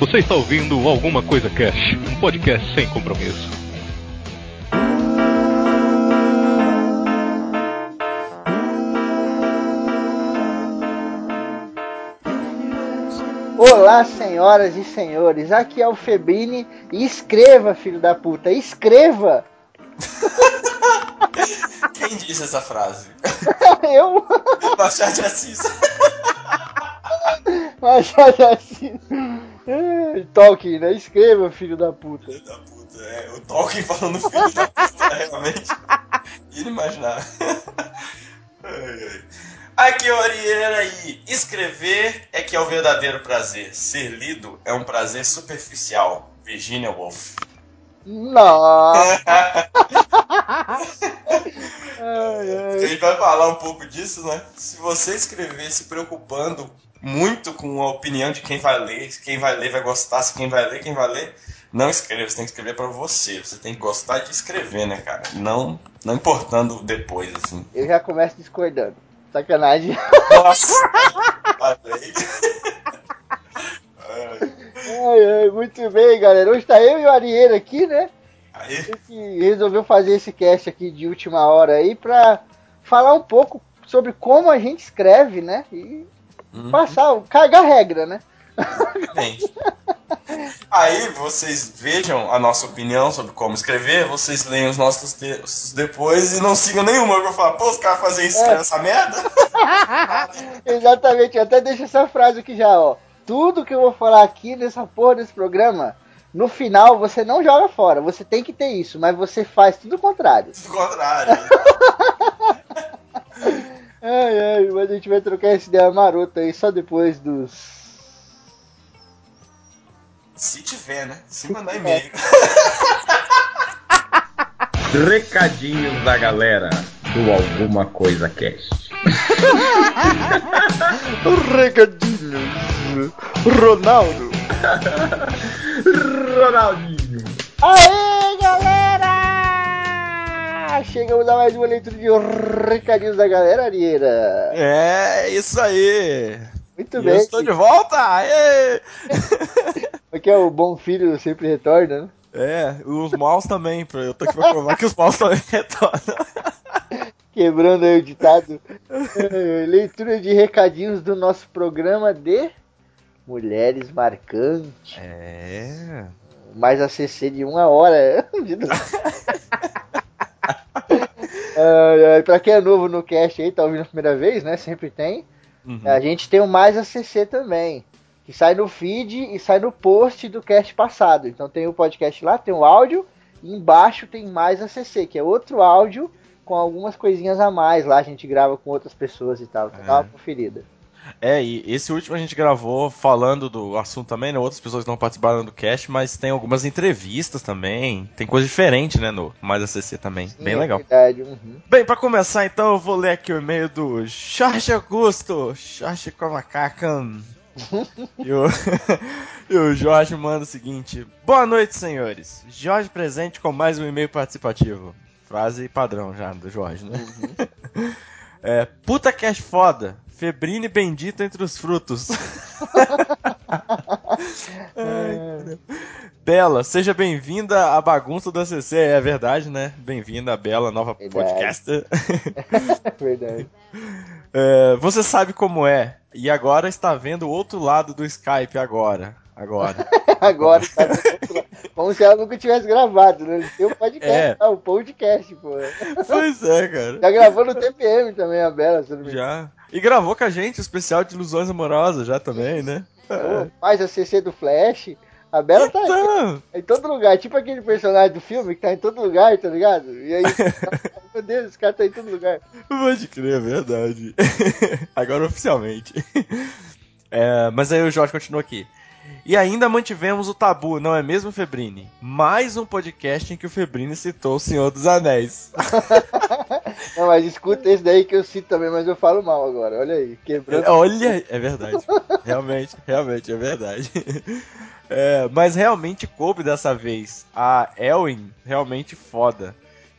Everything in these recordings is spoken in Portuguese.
Você está ouvindo Alguma Coisa Cash, um podcast sem compromisso. Olá, senhoras e senhores, aqui é o Febrini e escreva, filho da puta, escreva! Quem disse essa frase? Eu? Machado de Assis. Machado de Assis. É, Tolkien, né? Escreva, filho da puta. Filho da puta, é. O Tolkien falando filho da puta, realmente. Inimaginável. Ai, ai. Aqui é o Arieira e escrever é que é o verdadeiro prazer. Ser lido é um prazer superficial. Virginia Woolf. Nossa! ai, A gente vai falar um pouco disso, né? Se você escrever se preocupando muito com a opinião de quem vai ler, quem vai ler vai gostar, se quem vai ler, quem vai ler, não escreva, você tem que escrever pra você. Você tem que gostar de escrever, né, cara? Não, não importando depois, assim. Eu já começo discordando. Sacanagem. Nossa! Ai, Ai, muito bem, galera. Hoje tá eu e o Arieira aqui, né? Aí, A gente resolveu fazer esse cast aqui de última hora aí pra falar um pouco sobre como a gente escreve, né? E Uhum. passar, cagar regra, né? bem. Aí vocês vejam a nossa opinião sobre como escrever, vocês leiam os nossos textos depois e não sigam nenhuma. Eu vou falar, pô, os caras fazem isso, É. essa merda? Exatamente, eu até deixo essa frase aqui já, ó. Tudo que eu vou falar aqui nessa porra desse programa, no final você não joga fora. Você tem que ter isso, mas você faz tudo o contrário. Do contrário. Ai, ai, mas a gente vai trocar essa ideia marota aí só depois dos. Se tiver, né? Se mandar e-mail. Recadinhos da galera do Alguma Coisa Cast. Regadinhos. Ronaldo. Ronaldinho. Aê, galera! Chegamos a mais uma leitura de recadinhos da galera, Arieira. É, isso aí. Muito E bem. eu estou de volta. Aqui é o bom filho sempre retorna, né? É, os maus também. Eu tô aqui pra provar que os maus também retornam. Quebrando aí o ditado. É, leitura de recadinhos do nosso programa de Mulheres Marcantes. É. Mais a CC de uma hora. ai, pra quem é novo no cast aí, tá ouvindo a primeira vez, né? Sempre tem. Uhum. A gente tem o Mais ACC também, que sai no feed e sai no post do cast passado. Então tem o podcast lá, tem o áudio, e embaixo tem Mais ACC, que é outro áudio com algumas coisinhas a mais lá. A gente grava com outras pessoas e tal. Então dá uma conferida. É, e esse último a gente gravou falando do assunto também, né? Outras pessoas não participaram do cast, mas tem algumas entrevistas também. Tem coisa diferente, né? No Mais ACC também. Bem Sim, é legal. Verdade. uhum. Bem, pra começar então, eu vou ler aqui o e-mail do Jorge Augusto, Jorge com a macaca. e, o, e o Jorge manda o seguinte: Boa noite, senhores. Jorge presente com mais um e-mail participativo. Frase padrão já do Jorge, né? É, puta cash foda. Febrine bendita entre os frutos. Ai. Bela, seja bem-vinda à bagunça da CC. É verdade, né? Bem-vinda, Bela, nova Verdade. podcaster. Verdade. É, você sabe como é. E agora está vendo o outro lado do Skype agora. Agora. Agora tá como se ela nunca tivesse gravado, né? Tem o podcast, É. ah, o podcast, pô. pois é, cara. Já gravou no TPM também, a Bela, se eu não me engano. Já. E gravou com a gente o especial de ilusões amorosas já também, né? Pô, Faz a CC do Flash. A Bela tá aí. Então, Em todo lugar, tipo aquele personagem do filme que tá em todo lugar, tá ligado? E aí, meu Deus, esse cara tá em todo lugar. pode crer, é verdade. Agora oficialmente. É, mas aí o Jorge continua aqui. E ainda mantivemos o tabu, não é mesmo, Febrini? Mais um podcast em que o Febrini citou o Senhor dos Anéis. Não, mas escuta esse daí que eu cito também, mas eu falo mal agora. Olha aí, quebrando. Olha, é verdade. Realmente, realmente, é verdade. É, mas realmente coube dessa vez. A Elwin, realmente foda.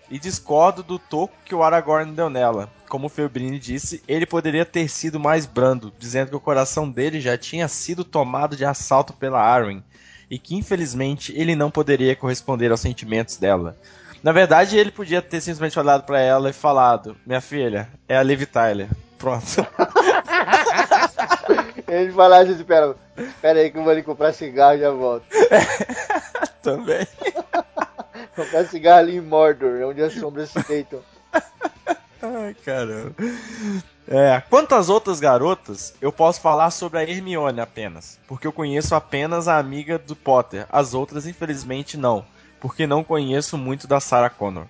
E discordo do toco que o Aragorn deu nela. Como o Febrini disse, ele poderia ter sido mais brando, dizendo que o coração dele já tinha sido tomado de assalto pela Arwen e que infelizmente ele não poderia corresponder aos sentimentos dela. Na verdade, ele podia ter simplesmente olhado para ela e falado: Minha filha, é a Liv Tyler. Pronto. Ele falasse assim: Espera, espera aí que eu vou ali comprar cigarro e já volto. Também. comprar cigarro ali em Mordor, onde as sombras se deitam. Ai, caramba. É, quantas outras garotas eu posso falar sobre a Hermione apenas? Porque eu conheço apenas a amiga do Potter. As outras, infelizmente, não. Porque não conheço muito da Sarah Connor.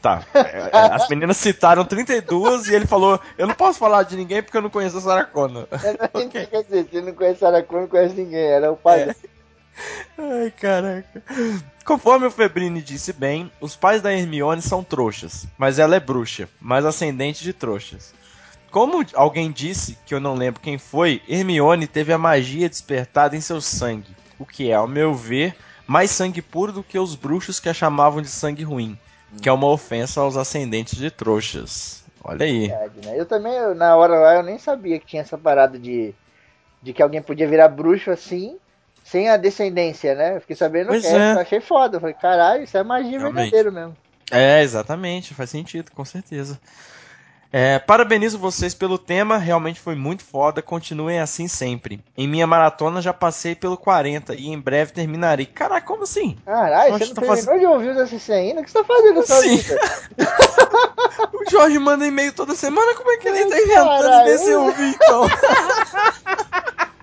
Tá. é, é, As meninas citaram 32 e ele falou: Eu não posso falar de ninguém porque eu não conheço a Sarah Connor. Ok. Quer dizer, se não conhece Sarah Connor, não conhece ninguém. Era o pai. É. Ai, caraca. Conforme o Febrini disse bem, os pais da Hermione são trouxas, mas ela é bruxa, mas ascendente de trouxas. Como alguém disse, que eu não lembro quem foi, Hermione teve a magia despertada em seu sangue, o que é, ao meu ver, mais sangue puro do que os bruxos que a chamavam de sangue ruim, que é uma ofensa aos ascendentes de trouxas. Olha aí. Né? Eu também, na hora lá, eu nem sabia que tinha essa parada de, de que alguém podia virar bruxo assim, sem a descendência, né? Eu fiquei sabendo Pois que é. eu achei foda. Eu falei, caralho, isso é magia Realmente. verdadeira mesmo. É, exatamente, faz sentido, com certeza. É, parabenizo vocês pelo tema, realmente foi muito foda, continuem assim sempre. Em minha maratona já passei pelo 40 e em breve terminarei. Caraca, como assim? Caralho, você não tá terminou fazendo- de ouvir os ACC ainda? O que você tá fazendo sua Sim. O Jorge manda e-mail toda semana, como é que ele tá inventando desse ouvir então?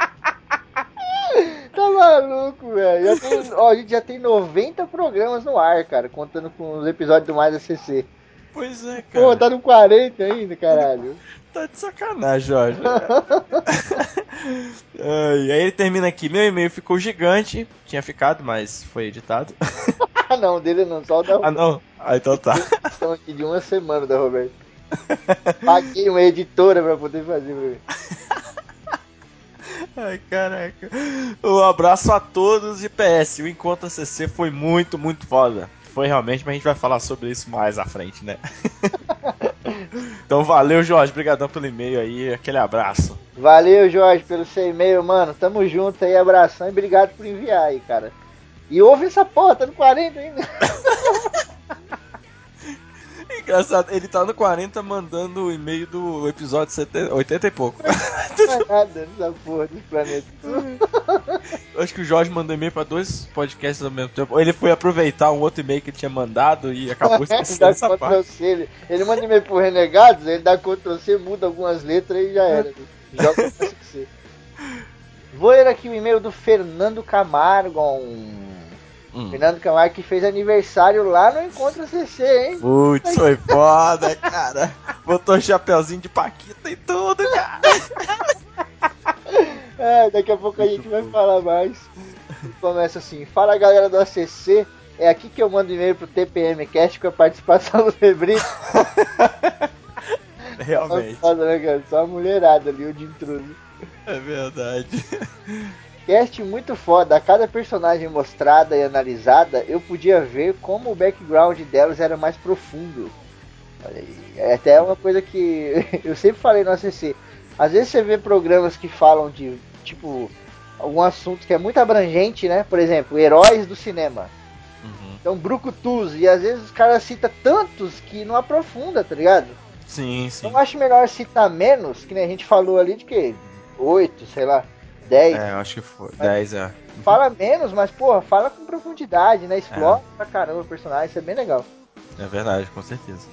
Tá maluco, velho. Tem- Ó, a gente já tem 90 programas no ar, cara, contando com os episódios do Mais ACC. Pois é, Pô, cara. tá no 40 ainda, caralho. Tá de sacanagem, Jorge. Aí ele termina aqui. Meu e-mail ficou gigante. Tinha ficado, mas foi editado. Ah, não, dele não, só o da Ah, não? Ah, então tá. Estão aqui de uma semana da Roberto. Paguei uma editora pra poder fazer pra mim. Ai, caraca. Um abraço a todos e PS. O encontro CC foi muito, muito foda. Foi realmente, mas a gente vai falar sobre isso mais à frente, né? então valeu, Jorge. Obrigadão pelo e-mail aí. Aquele abraço. Valeu, Jorge, pelo seu e-mail, mano. Tamo junto aí, abração e obrigado por enviar aí, cara. E ouve essa porra, tá no 40 ainda. Engraçado, ele tá no 40 mandando o e-mail do episódio 70, 80 e pouco. Nada porra desse planeta. Acho que o Jorge mandou e-mail pra dois podcasts ao mesmo tempo. Ou ele foi aproveitar um outro e-mail que ele tinha mandado e acabou esquecendo essa parte. Ele, ele manda e-mail pro Renegados, ele dá Ctrl C, muda algumas letras e já era. Joga. Vou ler aqui o e-mail do Fernando Camargo. Hum. Fernando Camargo que fez aniversário lá no Encontro CC, hein? Putz, foi foda, cara. Botou chapeuzinho de paquita e tudo, cara. É, daqui a pouco a gente vai falar mais. Começa assim: Fala galera do ACC, é aqui que eu mando e-mail pro TPM Cast com a participação do Febrito. Realmente, Foda, né, cara? Só a mulherada ali, o de intruso. é verdade. Cast muito foda, a cada personagem mostrada e analisada, eu podia ver como o background delas era mais profundo. É até uma coisa que eu sempre falei no ACC. Às vezes você vê programas que falam de, tipo, algum assunto que é muito abrangente, né? Por exemplo, heróis do cinema. Uhum. Então, Brucutus, e às vezes os caras citam tantos que não aprofunda, tá ligado? Sim, sim. Então eu acho melhor citar menos, que nem a gente falou ali de que? Oito, sei lá, dez. É, eu acho que foi. 10 é. Fala menos, mas porra, fala com profundidade, né? Explora pra caramba o personagem, isso é bem legal. É verdade, com certeza.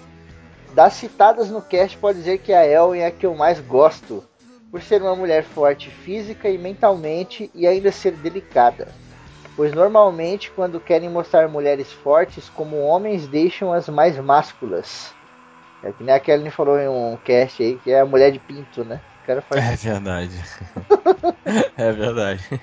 Das citadas no cast, pode dizer que a Elwen é a que eu mais gosto, por ser uma mulher forte física e mentalmente e ainda ser delicada. Pois normalmente, quando querem mostrar mulheres fortes como homens, deixam as mais másculas. É que nem a Kelly falou em um cast aí, que é a mulher de pinto, né? O cara faz É verdade. é verdade.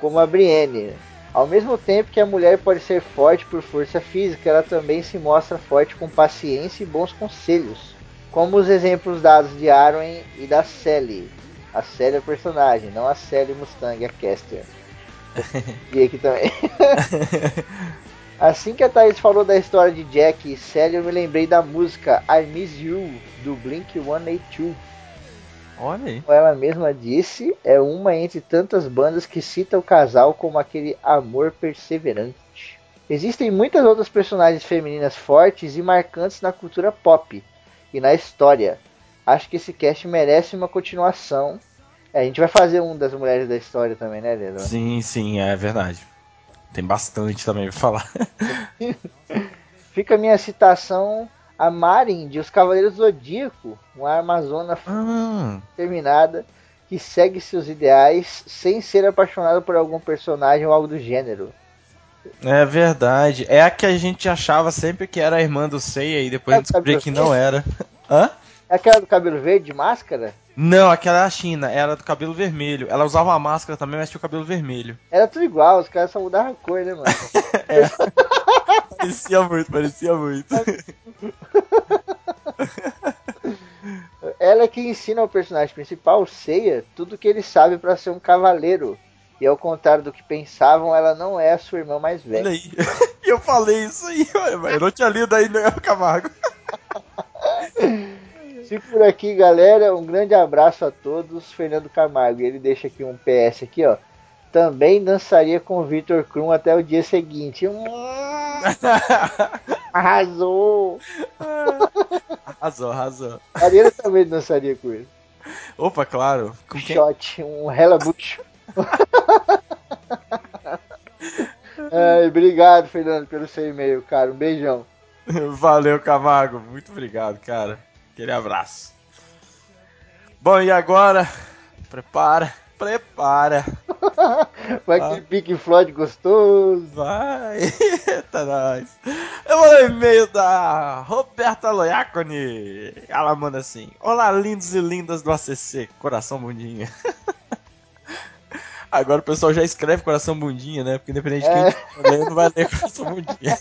como a Brienne. Ao mesmo tempo que a mulher pode ser forte por força física, ela também se mostra forte com paciência e bons conselhos, como os exemplos dados de Arwen e da Sally. A Sally é personagem, não a Sally Mustang, a Caster. E aqui também. Assim que a Thaís falou da história de Jack e Sally, eu me lembrei da música I Miss You, do Blink 182. Olha aí. Como ela mesma disse, é uma entre tantas bandas que cita o casal como aquele amor perseverante. Existem muitas outras personagens femininas fortes e marcantes na cultura pop e na história. Acho que esse cast merece uma continuação. É, a gente vai fazer um das mulheres da história também, né, Leandro? Sim, sim, é verdade. Tem bastante também pra falar. Fica a minha citação a Marin de Os Cavaleiros Zodíaco, uma amazona Ah, terminada que segue seus ideais sem ser apaixonada por algum personagem ou algo do gênero. é verdade. É a que a gente achava sempre que era a irmã do Seiya e depois É, a sabe que não era. Hã? É aquela do cabelo verde, de máscara? Não, aquela é a China, era do cabelo vermelho. Ela usava uma máscara também, mas tinha o cabelo vermelho. Era tudo igual, os caras só mudavam a cor, né, mano? Parecia muito, parecia muito. Ela é que ensina ao personagem principal, Seiya, tudo que ele sabe pra ser um cavaleiro. E ao contrário do que pensavam, ela não é a sua irmã mais Olha velha. aí. E eu falei isso aí, eu não tinha lido ainda Camargo. Se por aqui, galera, um grande abraço a todos. Fernando Camargo. E ele deixa aqui um PS aqui, ó. Também dançaria com o Victor Krum até o dia seguinte. Hum, arrasou! Arrasou, arrasou. A Ariana também dançaria com ele. Opa, claro. Um Com quem? shot, um relabucho. Ai, obrigado, Fernando, pelo seu e-mail, cara. Um beijão. Valeu, Camargo. Muito obrigado, cara. Aquele abraço. Bom, e agora? Prepara, prepara. Vai Ah. aquele Pink Floyd gostoso. Vai. Eita, nós. Eu vou ler o e-mail da Roberta Loiacone. Ela manda assim: Olá, lindos e lindas do ACC. Coração bundinha. Agora o pessoal já escreve coração bundinha, né? Porque independente de quem É. estiver lendo, vai ler coração bundinha.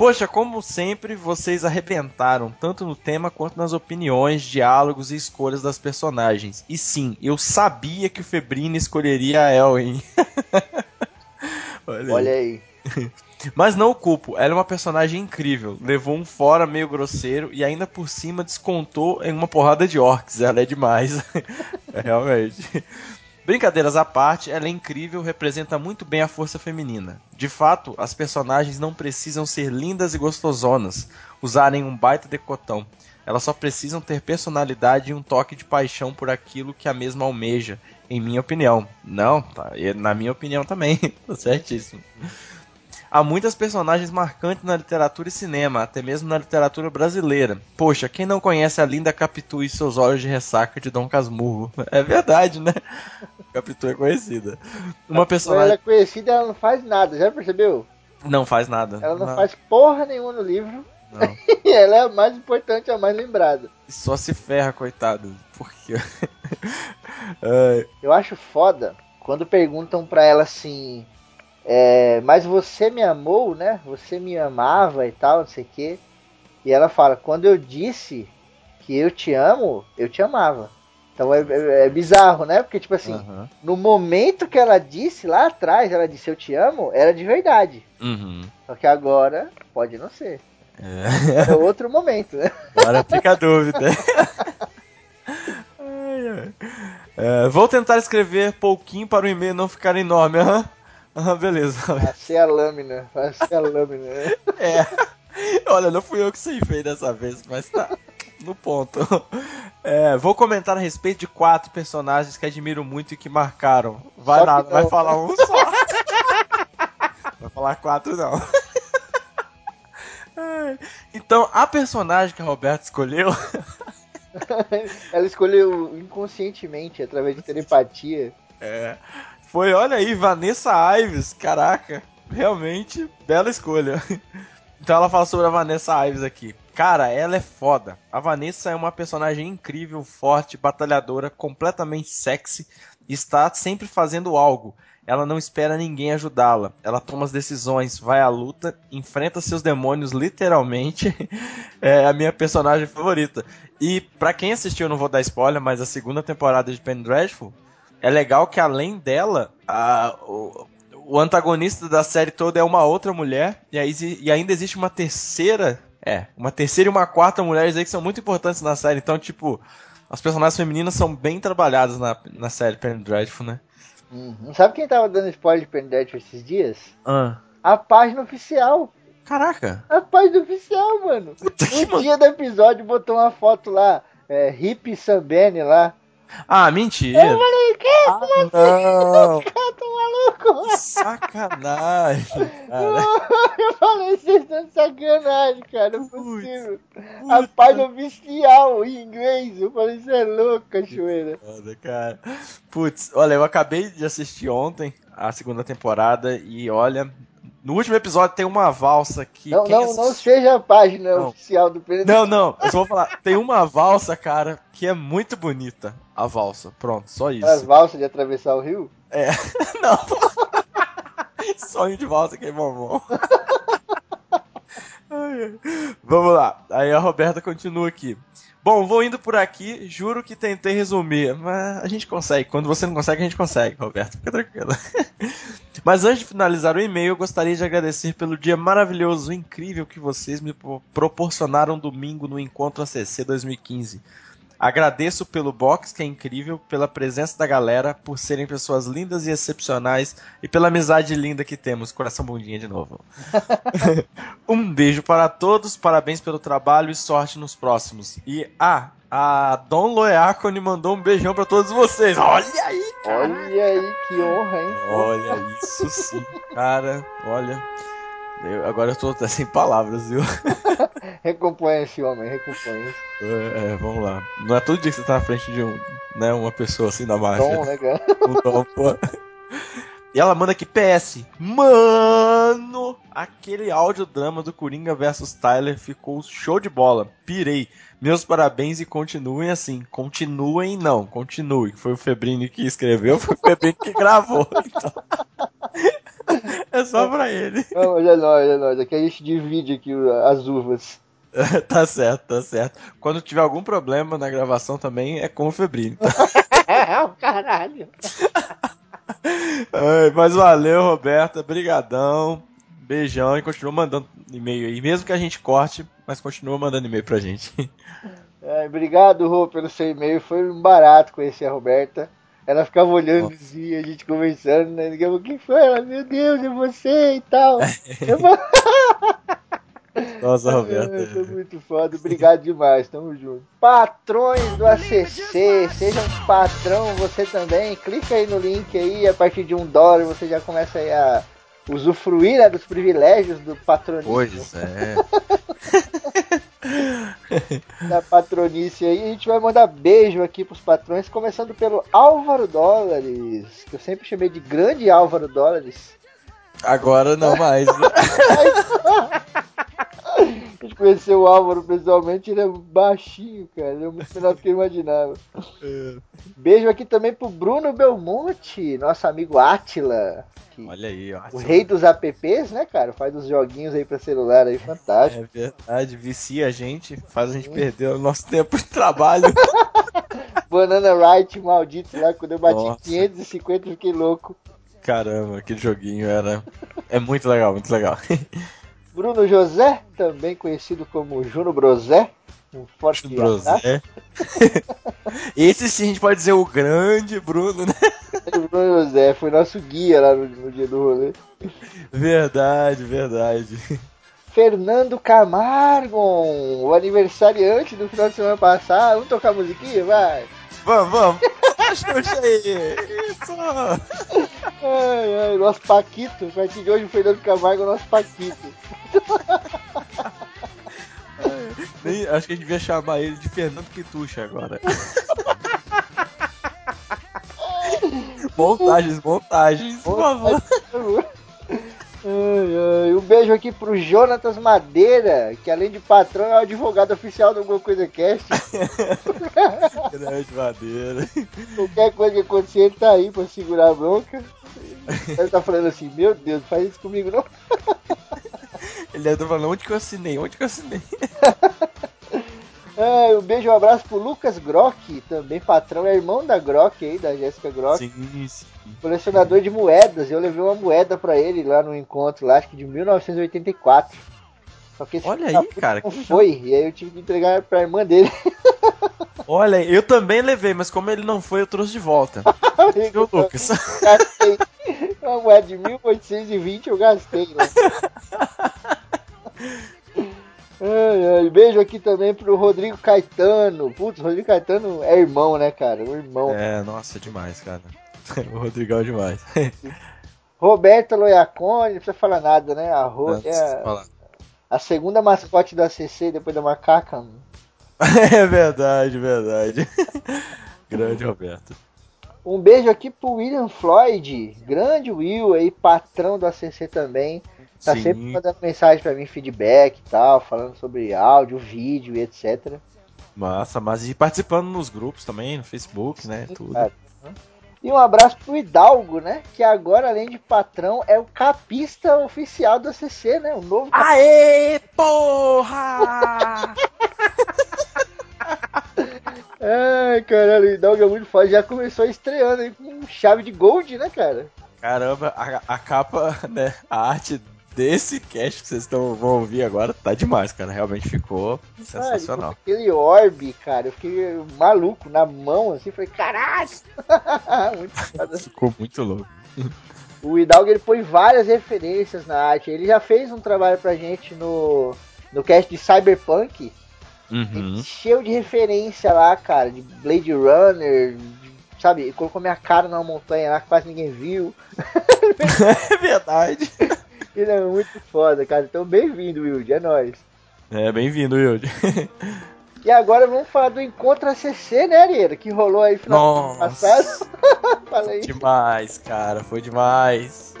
Poxa, como sempre, vocês arrebentaram, tanto no tema quanto nas opiniões, diálogos e escolhas das personagens. E sim, eu sabia que o Febrini escolheria a Elwin. Olha aí. Olha aí. Mas não o culpo, ela é uma personagem incrível. Levou um fora meio grosseiro e ainda por cima descontou em uma porrada de orcs. Ela é demais. realmente. Brincadeiras à parte, ela é incrível, representa muito bem a força feminina. De fato, as personagens não precisam ser lindas e gostosonas, usarem um baita decotão. Elas só precisam ter personalidade e um toque de paixão por aquilo que a mesma almeja, em minha opinião. Não, tá, na minha opinião também, tá certíssimo. Há muitas personagens marcantes na literatura e cinema, até mesmo na literatura brasileira. Poxa, quem não conhece a linda Capitu e seus olhos de ressaca de Dom Casmurro? É verdade, né? Capitu é conhecida. Uma Ela personagem é conhecida, ela não faz nada, já percebeu? não faz nada. Ela não, faz porra nenhuma no livro. não. E ela é a mais importante, a mais lembrada. Só se ferra, coitado. Porque Ai, Eu acho foda quando perguntam pra ela assim. É, mas você me amou, né? Você me amava e tal, não sei o quê. E ela fala: quando eu disse que eu te amo, eu te amava. Então é, é- é bizarro, né? Porque, tipo assim, aham. no momento que ela disse lá atrás, ela disse eu te amo, era de verdade. Uhum. Só que agora pode não ser. É. É outro momento, né? Agora fica a dúvida. Ai, ai. É, vou tentar escrever pouquinho para o e-mail não ficar enorme. Aham, Aham, beleza. Vai ser a lâmina. Vai ser a lâmina. É. Olha, não fui eu que ceifei dessa vez, mas tá no ponto. É, vou comentar a respeito de quatro personagens que admiro muito e que marcaram. Vai nada, vai falar um só. Vai falar quatro não. Então, a personagem que a Roberta escolheu Ela escolheu inconscientemente, através de telepatia. É. Foi, olha aí, Vanessa Ives, caraca, realmente bela escolha. Então ela fala sobre a Vanessa Ives aqui. Cara, ela é foda. A Vanessa é uma personagem incrível, forte, batalhadora, completamente sexy e está sempre fazendo algo. Ela não espera ninguém ajudá-la. Ela toma as decisões, vai à luta, enfrenta seus demônios literalmente. É a minha personagem favorita. E pra quem assistiu, eu não vou dar spoiler, mas a segunda temporada de Penny Dreadful, é legal que além dela, a- o, o antagonista da série toda é uma outra mulher, e, aí, e ainda existe uma terceira. É, uma terceira e uma quarta mulheres aí que são muito importantes na série. Então, tipo, as personagens femininas são bem trabalhadas na, na série Penny Dreadful, né? Uhum. Sabe quem tava dando spoiler de Penny Dreadful esses dias? Ah. A página oficial. Caraca! A página oficial, mano. No dia do episódio botou uma foto lá, é, Hip Sambene lá. Ah, mentira! Eu falei, que? Ah, não! Cara, tá maluco? Sacanagem, cara. Eu falei, vocês estão de sacanagem, cara. Não é possível. A página oficial em inglês. Eu falei, você é louco, cachoeira. Foda, cara. Putz, olha, eu acabei de assistir ontem a segunda temporada e olha, no último episódio tem uma valsa que. Não, não, assist- não seja a página Não. oficial do Penny Não, não, eu só vou falar. Tem uma valsa, cara, que é muito bonita. A valsa. Pronto, só isso. As valsas de atravessar o rio. É. Não. Sonho de valsa que é bom. Vamos lá. Aí a Roberta continua aqui. Bom, vou indo por aqui. Juro que tentei resumir, mas a gente consegue. Quando você não consegue, a gente consegue, Roberta. Fica tranquila. Mas antes de finalizar o e-mail, eu gostaria de agradecer pelo dia maravilhoso, incrível que vocês me pro- proporcionaram domingo no Encontro ACC 2015. Agradeço pelo box, que é incrível, pela presença da galera, por serem pessoas lindas e excepcionais e pela amizade linda que temos. Coração bundinha de novo. um beijo para todos, parabéns pelo trabalho e sorte nos próximos. E ah, a Dom Loeacone mandou um beijão para todos vocês. Olha aí, cara. Olha aí que honra, hein? Olha isso sim, cara. Olha. Eu- agora eu tô até sem palavras, viu? Recomponha esse homem, recomponha. É, é, vamos lá. Não é todo dia que você tá na frente de um, né, uma pessoa assim da máfia. Tom, né, cara? Um dom, pô. E ela manda aqui PS. Mano, aquele audiodrama do Coringa versus Tyler ficou show de bola. Pirei. Meus parabéns e continuem assim. Continuem não, continuem. Foi o Febrini que escreveu, foi o Febrini que gravou. Então. É só pra ele. Não, olha nós, olha nós. Aqui a gente divide aqui as uvas. tá certo, tá certo. Quando tiver algum problema na gravação também é com o Febrini. tá? É, o caralho. Ai, mas valeu, Roberta. Brigadão. Beijão e continua mandando e-mail aí. Mesmo que a gente corte, mas continua mandando e-mail pra gente. É, obrigado, Rô, pelo seu e-mail. Foi um barato conhecer a Roberta. Ela ficava olhando assim, a gente conversando, né? Ficava, O que foi? Ela, meu Deus, é você e tal. Eu Nossa, É, foi Roberta. muito foda. Obrigado demais, tamo junto. Patrões do ACC, seja um patrão você também. Clica aí no link aí, a partir de um dólar você já começa aí a usufruir né, dos privilégios do patronismo. Pois é. da patronice aí. A gente vai mandar beijo aqui pros patrões, começando pelo Álvaro Dólares, que eu sempre chamei de grande Álvaro Dólares. Agora não mais. né? A gente conheceu o Álvaro pessoalmente, ele é baixinho, cara. Ele é muito menor do que eu imaginava. Beijo aqui também pro Bruno Belmonte, nosso amigo Atila. que- Olha aí, ó. O rei dos apps, né, cara? Faz os joguinhos aí pra celular aí, fantástico. É verdade, vicia a gente, faz a gente perder o nosso tempo de trabalho. Banana Right maldito lá, quando eu bati Nossa. 550 eu fiquei louco. Caramba, aquele joguinho era. É muito legal, muito legal. Bruno José, também conhecido como Juno Brosé. Um forte. Brosé. Esse sim a gente pode dizer o grande Bruno, né? Bruno José foi nosso guia lá no, no dia do rolê. Verdade, verdade. Fernando Camargo, o aniversariante do final de semana passado. Vamos tocar musiquinha? Vai. Vamos, vamos. Xuxa aí. Isso. Ai, ai, nosso Paquito. A partir de hoje o Fernando Camargo é o nosso Paquito. Nem- acho que a gente devia chamar ele de Fernando Quitucha agora. montagens, montagens, por favor. Um beijo aqui pro Jonatas Madeira, que além de patrão é o advogado oficial do Alguma Coisa Cast. Grande madeira. Qualquer coisa que acontecer, ele tá aí pra segurar a bronca. Ele tá falando assim, meu Deus, faz isso comigo não. Ele deve estar falando, onde que eu assinei? Onde que eu assinei? É, um beijo, um abraço pro Lucas Grock, também patrão, é irmão da Grock aí, da Jéssica Grock. Sim, sim. Colecionador de moedas. Eu levei uma moeda pra ele lá no encontro, lá, acho que de 1984. Só que esse Olha aí, cara, Não que foi, e aí eu tive que entregar pra irmã dele. Olha, eu também levei, mas como ele não foi, eu trouxe de volta. Viu, Lucas? gastei. Uma moeda de 1820 eu gastei lá. Ai, ai, beijo aqui também pro Rodrigo Caetano. Putz, Rodrigo Caetano é irmão, né, cara? Um irmão. É, nossa, demais, cara. O Rodrigão é demais. Roberta Loiacone, não precisa falar nada, né? A, Ro- é a, a segunda mascote da CC depois da macaca. É verdade, verdade. Grande Roberto. Um beijo aqui pro William Floyd, grande Will aí, patrão da CC também. Tá Sim. sempre mandando mensagem pra mim, feedback e tal, falando sobre áudio, vídeo e etc. Massa, mas e participando nos grupos também, no Facebook, né? Tudo. cara. E um abraço pro Hidalgo, né? Que agora, além de patrão, é o capista oficial da CC, né? O novo Aê, porra! Ai, caralho, o Hidalgo é muito foda. Já começou estreando aí com chave de gold, né, cara? Caramba, a, a capa, né? A arte desse cast que vocês tão, vão ouvir agora tá demais, cara. Realmente ficou sensacional. Aquele orbe, cara, eu fiquei maluco na mão, assim, falei, caralho! muito foda. Ficou muito louco. O Hidalgo, ele põe várias referências na arte. Ele já fez um trabalho pra gente no, no cast de Cyberpunk, Uhum. cheio de referência lá, cara, de Blade Runner, sabe? Colocou minha cara numa montanha lá que quase ninguém viu. É verdade. Ele é muito foda, cara. Então, bem-vindo, Wilde, é nóis. É, bem-vindo, Wilde. E agora vamos falar do Encontro ACC, né, Arieira? Que rolou aí final do passado. Fala aí. demais, cara. Foi demais.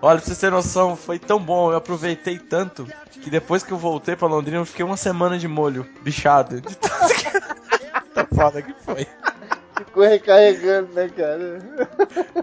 Olha, pra vocês terem noção, foi tão bom, eu aproveitei tanto que depois que eu voltei pra Londrina eu fiquei uma semana de molho, bichado. De tanto que... Tá foda que foi. Ficou recarregando, né, cara?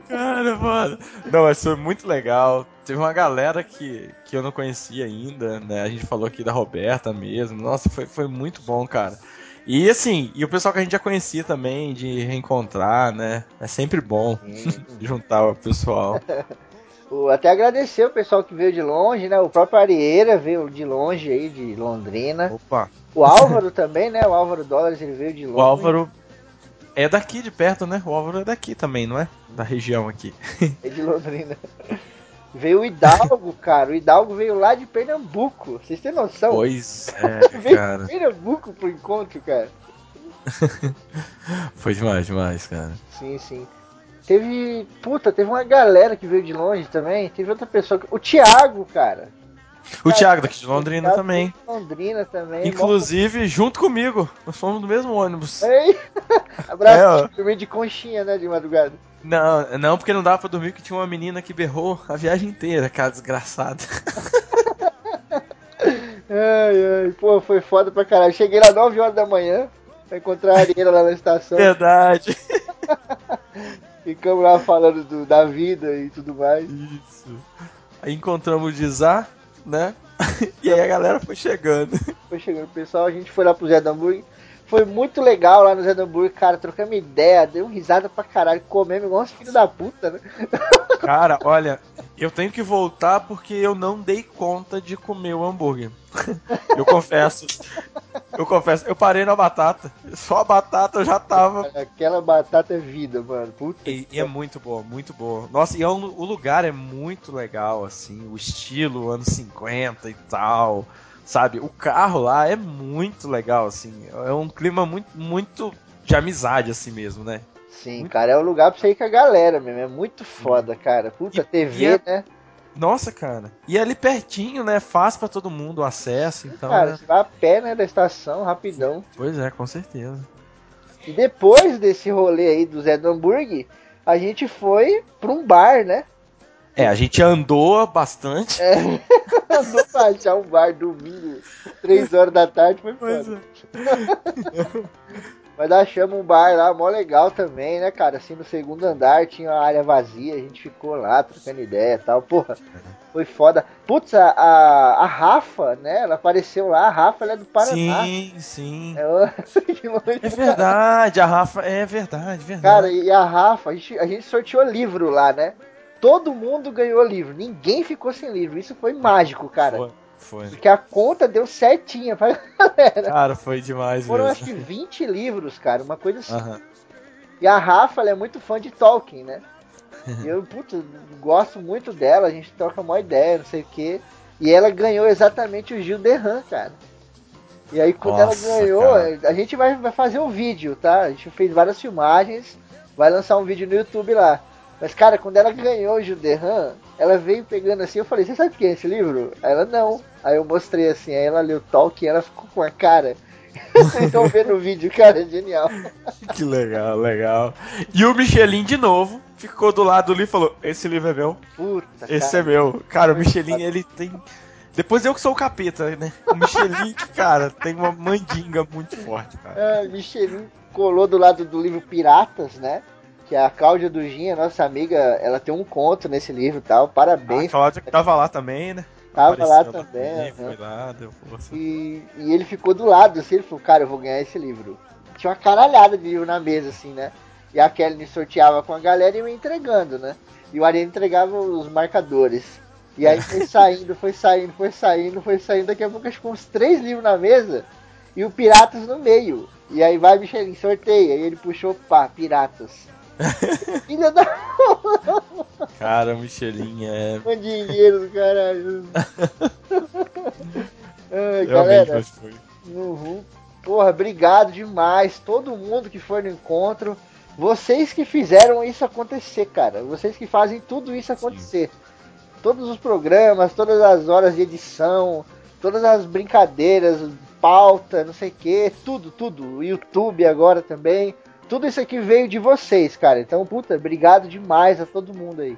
Cara, mano. Não, mas foi muito legal. Teve uma galera que, que eu não conhecia ainda, né? A gente falou aqui da Roberta mesmo. Nossa, foi, foi muito bom, cara. E assim, e o pessoal que a gente já conhecia também, de reencontrar, né? É sempre bom juntar o pessoal. Até agradecer o pessoal que veio de longe, né? O próprio Arieira veio de longe aí, de Londrina. Opa, O Álvaro também, né? O Álvaro Dólares, ele veio de longe. o Álvaro é daqui de perto, né? O Álvaro é daqui também, não é? Da região aqui. É de Londrina. Veio o Hidalgo, cara. O Hidalgo veio lá de Pernambuco. Vocês têm noção? Pois é, Veio de cara. Pernambuco pro encontro, cara. Foi demais, demais, cara. Sim, sim. Teve. Puta, teve uma galera que veio de longe também. Teve outra pessoa. O Thiago, cara. O Thiago daqui de Londrina também. Londrina também. Inclusive, junto comigo. Nós fomos do mesmo ônibus. Ei! Abraço, É, de conchinha, né, de madrugada. Não, não, porque não dava pra dormir, que tinha uma menina que berrou a viagem inteira, cara, desgraçada. Ai, ai, pô, foi foda pra caralho. Cheguei lá 9 horas da manhã pra encontrar a Arieira lá na estação. Verdade. Ficamos lá falando do- da vida e tudo mais. Isso. Aí encontramos o Dizar, né? E aí a galera foi chegando. Foi chegando pessoal, a gente foi lá pro Zé do Hambúrguer. Foi muito legal lá no Hambúrguer, cara. Trocamos ideia, deu risada pra caralho, comemos igual uns filhos da puta, né? Cara, olha, eu tenho que voltar porque eu não dei conta de comer o hambúrguer. Eu confesso. Eu confesso, eu parei na batata. Só a batata eu já tava Aquela batata é vida, mano. Puta. E, e é muito boa, muito boa. Nossa, e é um- o lugar é muito legal, assim, o estilo anos 50 e tal, sabe? O carro lá é muito legal, assim, é um clima muito, muito de amizade, assim mesmo, né? Sim, cara, é o lugar pra você ir com a galera mesmo. É muito foda, cara. Puta, E- TV, e é- né? Nossa, cara. E ali pertinho, né? Fácil pra todo mundo o acesso, então. cara, né? você vai a pé, né, da estação, rapidão. Pois é, com certeza. E depois desse rolê aí do Zé do Hambúrguer, a gente foi pra um bar, né? É, a gente andou bastante. É, andou pra achar um bar domingo, 3 horas da tarde, foi foda. é. Mas achamos um bar lá, mó legal também, né, cara? Assim, no segundo andar tinha uma área vazia, a gente ficou lá trocando ideia e tal. Porra, foi foda. Putz, a, a, Rafa, né? Ela apareceu lá, a Rafa ela é do Paraná. Sim, sim. É, É verdade, a Rafa. É verdade, verdade. Cara, e a Rafa, a gente, a gente sorteou livro lá, né? Todo mundo ganhou livro, ninguém ficou sem livro. Isso foi mágico, cara. Foi, foi. Porque a conta deu certinha pra galera. Cara, foi demais Foram mesmo. acho que 20 livros, cara, uma coisa assim. E a Rafa, ela é muito fã de Tolkien, né? E eu, puta, gosto muito dela, a gente troca uma ideia, não sei o quê. E ela ganhou exatamente o Gil Derran, cara. E aí quando Nossa, ela ganhou, cara. a gente vai, vai fazer um vídeo, tá? A gente fez várias filmagens, vai lançar um vídeo no YouTube lá. Mas, cara, quando ela ganhou o Gil Derran, ela veio pegando assim, eu falei, você sabe o que é esse livro? Aí ela, não. Aí eu mostrei assim, aí ela leu Tolkien, ela ficou com a cara. Vocês estão vendo o vídeo, cara, é genial. Que legal, legal. E o Michelin, de novo, ficou do lado do livro e falou: Esse livro é meu, Puta, esse cara. é meu. Cara, o Michelin, ele tem. Depois eu que sou o capeta, né? O Michelin, cara, tem uma mandinga muito forte, cara. Ah, Michelin colou do lado do livro Piratas, né? Que a Cláudia Duginha, nossa amiga, ela tem um conto nesse livro e tal. A Parabéns. Cláudia que tava lá também, né? Tava lá também, Foi aham. lá, deu força. E, e ele ficou do lado, assim, ele falou, cara, eu vou ganhar esse livro. Tinha uma caralhada de livro na mesa, assim, né? E a Kelly sorteava com a galera e me entregando, né? E o Ariane entregava os marcadores. E aí foi saindo, foi saindo, foi saindo, foi saindo. Daqui a pouco acho que uns três livros na mesa e o Piratas no meio. E aí vai Michelin, sorteia. E ele puxou, pá, Piratas. Filha da Cara, Michelin é. dinheiro do caralho. Ai, galera. foi. Uhum. Porra, obrigado demais. Todo mundo que foi no encontro. Vocês que fizeram isso acontecer, cara. Vocês que fazem tudo isso acontecer. Todos os programas, todas as horas de edição, todas as brincadeiras, pauta, não sei o que, tudo, tudo. O YouTube agora também. Tudo isso aqui veio de vocês, cara. Então, puta, obrigado demais a todo mundo aí.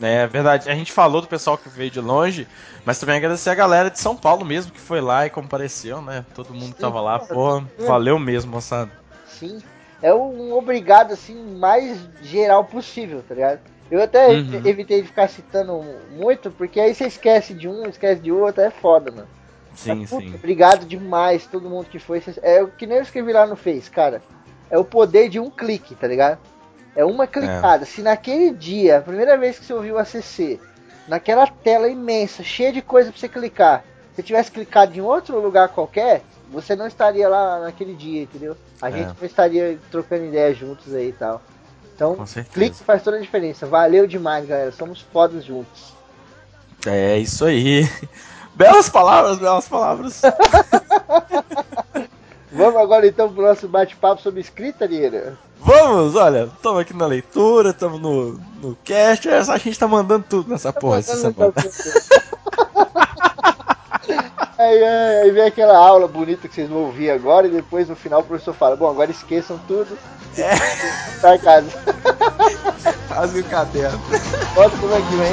É verdade. A gente falou do pessoal que veio de longe, mas também agradecer a galera de São Paulo mesmo que foi lá e compareceu, né? Todo mundo Sim, tava lá. Pô, valeu mesmo, moçada. Sim. É um obrigado, assim, mais geral possível, tá ligado? Eu até Uhum. evitei de ficar citando muito, porque aí você esquece de um, esquece de outro, é foda, mano. Sim, Mas, puta, sim. Obrigado demais, todo mundo que foi. É o que nem eu escrevi lá no Face, cara. É o poder de um clique, tá ligado? É uma clicada. Se naquele dia, a primeira vez que você ouviu o ACC, naquela tela imensa, cheia de coisa pra você clicar, se tivesse clicado em outro lugar qualquer, você não estaria lá naquele dia, entendeu? A É. gente não estaria trocando ideias juntos aí e tal. Então, clique faz toda a diferença. Valeu demais, galera. Somos fodas juntos. É isso aí. Belas palavras, belas palavras. Vamos agora então pro nosso bate-papo sobre escrita, Nira. Vamos, olha, estamos aqui na leitura, estamos no, no cast, é, a gente tá mandando tudo nessa porra essa semana. Aí, aí, aí vem aquela aula bonita que vocês vão ouvir agora e depois no final o professor fala, bom, agora esqueçam tudo É, pra casa. faz o caderno. Volta semana que vem.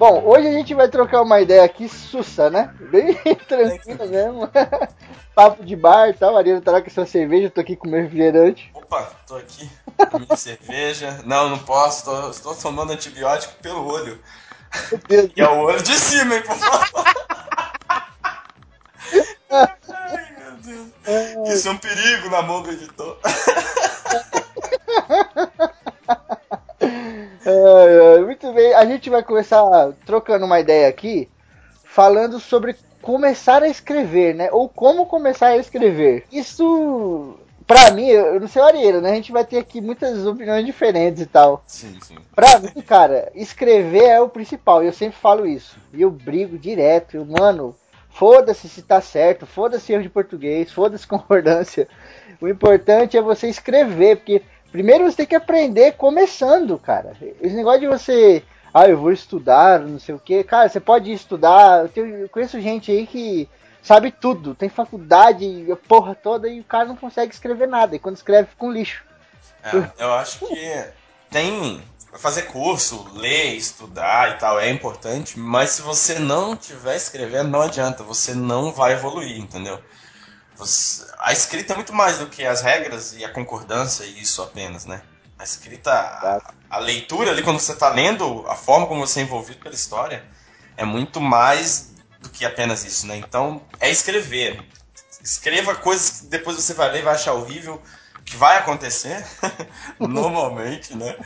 Bom, hoje a gente vai trocar uma ideia aqui sussa, né? Bem tranquila mesmo. Papo de bar e tal. A Ariana tá lá com essa cerveja, eu tô aqui com meu refrigerante. Opa, tô aqui com minha cerveja. Não, não posso, tô, estou tomando antibiótico pelo olho. E é o olho de cima, hein, por favor. Ai, meu Deus. Isso é um perigo na mão do editor. Ai, muito bem, a gente vai começar trocando uma ideia aqui, falando sobre começar a escrever, né? Ou como começar a escrever. Isso, pra mim, eu não sei o Arieira, né? A gente vai ter aqui muitas opiniões diferentes e tal. Sim, sim. Pra mim, cara, escrever é o principal, e eu sempre falo isso. E eu brigo direto, eu, mano, Foda-se se tá certo, foda-se erro de português, foda-se concordância. O importante é você escrever, porque primeiro você tem que aprender começando, cara. Esse negócio de você, ah, eu vou estudar, não sei o que, cara, você pode estudar. Eu, tenho, eu conheço gente aí que sabe tudo, tem faculdade, a porra toda, e o cara não consegue escrever nada. E quando escreve, fica um lixo. É, eu acho que tem fazer curso, ler, estudar e tal é importante, mas se você não estiver escrevendo, não adianta, você não vai evoluir, entendeu? Você, a escrita é muito mais do que as regras e a concordância e isso apenas, né? A escrita, a, a leitura ali, quando você está lendo, a forma como você é envolvido pela história, é muito mais do que apenas isso, né? Então, é escrever. Escreva coisas que depois você vai ler e vai achar horrível, que vai acontecer, normalmente, né?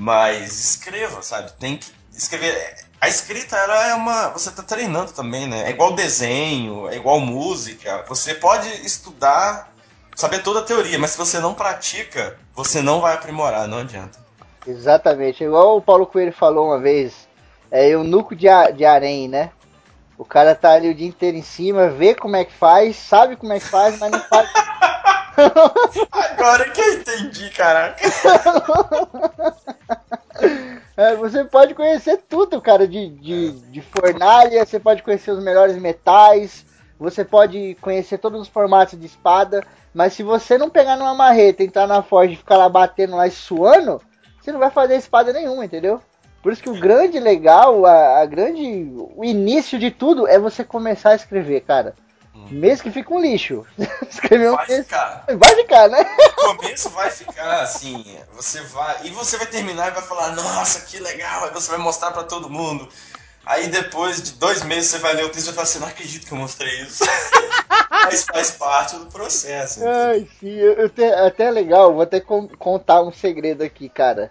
Mas escreva, sabe? Tem que escrever. A escrita, ela é uma. Você está treinando também, né? É igual desenho, é igual música. Você pode estudar, saber toda a teoria, mas se você não pratica, você não vai aprimorar, não adianta. Exatamente. Igual o Paulo Coelho falou uma vez, é eunuco de, de harém, né? O cara tá ali o dia inteiro em cima, vê como é que faz, sabe como é que faz, mas não faz. Agora que eu entendi, caraca. É, você pode conhecer tudo, cara, de, de, de fornalha, você pode conhecer os melhores metais, você pode conhecer todos os formatos de espada, mas se você não pegar numa marreta, entrar na forja e ficar lá batendo lá e suando, você não vai fazer espada nenhuma, entendeu? Por isso que o grande legal, a, a grande. O início de tudo é você começar a escrever, cara. Mesmo que fique um lixo. Escrever um Vai texto. ficar. Vai ficar, né? No começo vai ficar assim, você vai. E você vai terminar e vai falar, nossa, que legal, aí você vai mostrar pra todo mundo. Aí depois de dois meses você vai ler o texto e vai falar assim, não acredito que eu mostrei isso. Mas faz parte do processo. entendeu? Ai, sim, eu, eu te- até é legal, vou até con- contar um segredo aqui, cara.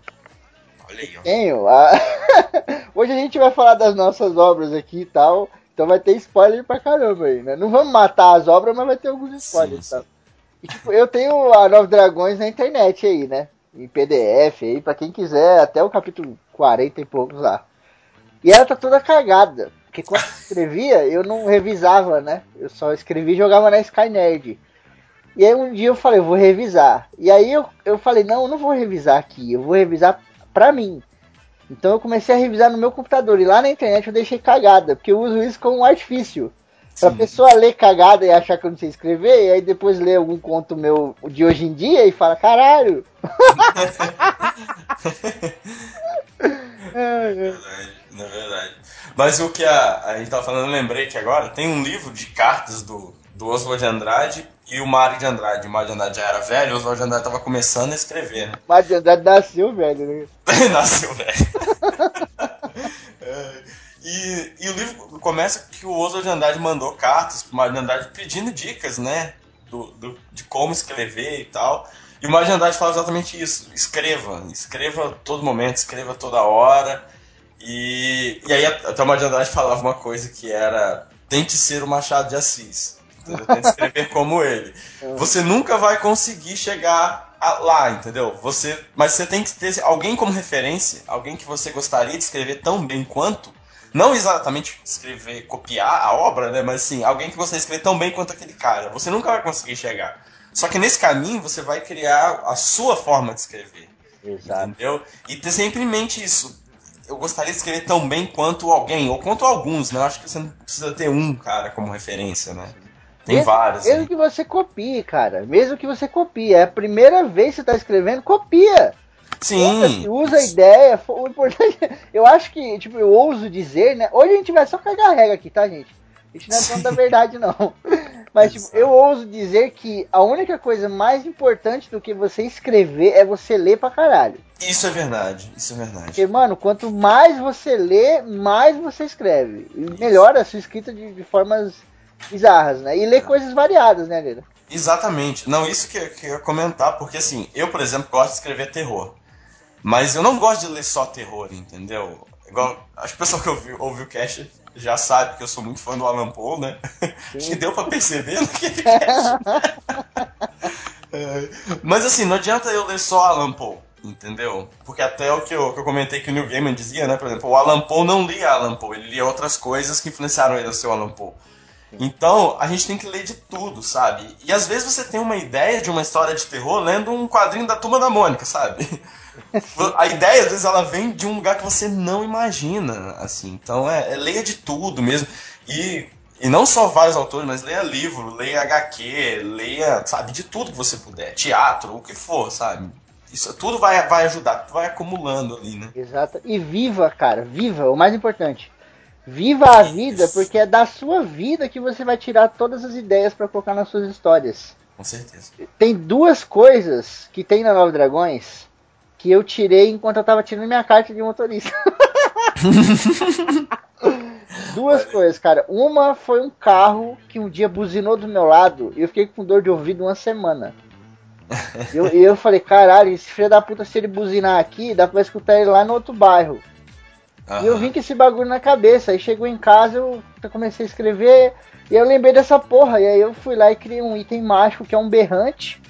Olha aí, ó. Tenho. a- Hoje a gente vai falar das nossas obras aqui e tal. Então vai ter spoiler pra caramba aí, né? Não vamos matar as obras, mas vai ter alguns spoilers Sim, e tal. E, tipo, eu tenho a Nove Dragões na internet aí, né? Em PDF aí, pra quem quiser, até o capítulo 40 e poucos lá. E ela tá toda cagada. Porque quando eu escrevia, eu não revisava, né? Eu só escrevia e jogava na Skynerd. E aí um dia eu falei, eu vou revisar. E aí eu, eu falei, não, eu não vou revisar aqui, eu vou revisar pra mim. Então eu comecei a revisar no meu computador. E lá na internet eu deixei cagada, porque eu uso isso como um artifício. Pra Sim. pessoa ler cagada e achar que eu não sei escrever, e aí depois ler algum conto meu de hoje em dia e fala, caralho. É, é. verdade, na verdade. Mas o que a, a gente tava falando, eu lembrei que agora tem um livro de cartas do, do Oswald de Andrade e o Mário de Andrade. O Mário de Andrade já era velho, o Oswald de Andrade tava começando a escrever, né? Mas de Andrade nasceu, velho. Né? Nasceu velho. É, e, e o livro começa que o Oswald de Andrade mandou cartas pro Mário de Andrade pedindo dicas, né? Do, do- de como escrever e tal. E o Mário de Andrade fala exatamente isso. Escreva. Escreva todo momento, escreva toda hora. E, e aí até o Mário de Andrade falava uma coisa que era tente ser o Machado de Assis. Entendeu? Tente escrever como ele. Você nunca vai conseguir chegar lá, entendeu? Você, mas você tem que ter alguém como referência, alguém que você gostaria de escrever tão bem quanto, não exatamente escrever, copiar a obra, né? Mas sim, alguém que gostaria de escrever tão bem quanto aquele cara. Você nunca vai conseguir chegar. Só que nesse caminho você vai criar a sua forma de escrever. Exato. Entendeu? E ter sempre em mente isso. Eu gostaria de escrever tão bem quanto alguém, ou quanto alguns, né? Eu acho que você não precisa ter um cara como referência, né? Tem vários. Mesmo que você copie, cara. Mesmo que você copie. É a primeira vez que você tá escrevendo, copia. Sim. Usa a ideia. O importante. Eu acho que, tipo, eu ouso dizer, né? Hoje a gente vai só cagar regra aqui, tá, gente? A gente não é dono da verdade, não. Mas, tipo, eu ouso dizer que a única coisa mais importante do que você escrever é você ler pra caralho. Isso é verdade, isso é verdade. Porque, mano, quanto mais você lê, mais você escreve. E melhora a sua escrita de, de formas bizarras, né? E lê coisas variadas, né, Lira? Exatamente. Não, isso que, eu- que eu ia comentar, porque assim, eu, por exemplo, gosto de escrever terror. Mas eu não gosto de ler só terror, entendeu? Igual, acho que o pessoal que ouviu, ouviu o cast já sabe que eu sou muito fã do Alan Poe, né? Acho que deu pra perceber naquele cast. É, Mas assim, não adianta eu ler só Alan Poe, entendeu? Porque até o que eu, que eu comentei que o Neil Gaiman dizia, né? Por exemplo, o Alan Poe não lia Alan Poe, ele lia outras coisas que influenciaram ele a ser o Alan Poe. Então, a gente tem que ler de tudo, sabe? E às vezes você tem uma ideia de uma história de terror lendo um quadrinho da Turma da Mônica, sabe? a ideia, às vezes, ela vem de um lugar que você não imagina, assim. Então, é, é leia de tudo mesmo. E, e não só vários autores, mas leia livro, leia HQ, leia, sabe, de tudo que você puder. Teatro, o que for, sabe? Isso tudo vai, vai ajudar, vai acumulando ali, né? Exato. E viva, cara, viva, o mais importante. Viva a vida, porque é da sua vida que você vai tirar todas as ideias para colocar nas suas histórias. Com certeza. Tem duas coisas que tem na Nova Dragões que eu tirei enquanto eu tava tirando minha carta de motorista. Duas coisas, cara. Uma foi um carro que um dia buzinou do meu lado e eu fiquei com dor de ouvido uma semana. E eu, eu falei, caralho, esse filho da puta, se ele buzinar aqui, dá pra escutar ele lá no outro bairro. E eu vim com esse bagulho na cabeça. Aí chegou em casa, eu comecei a escrever. E eu lembrei dessa porra. E aí eu fui lá e criei um item mágico que é um berrante.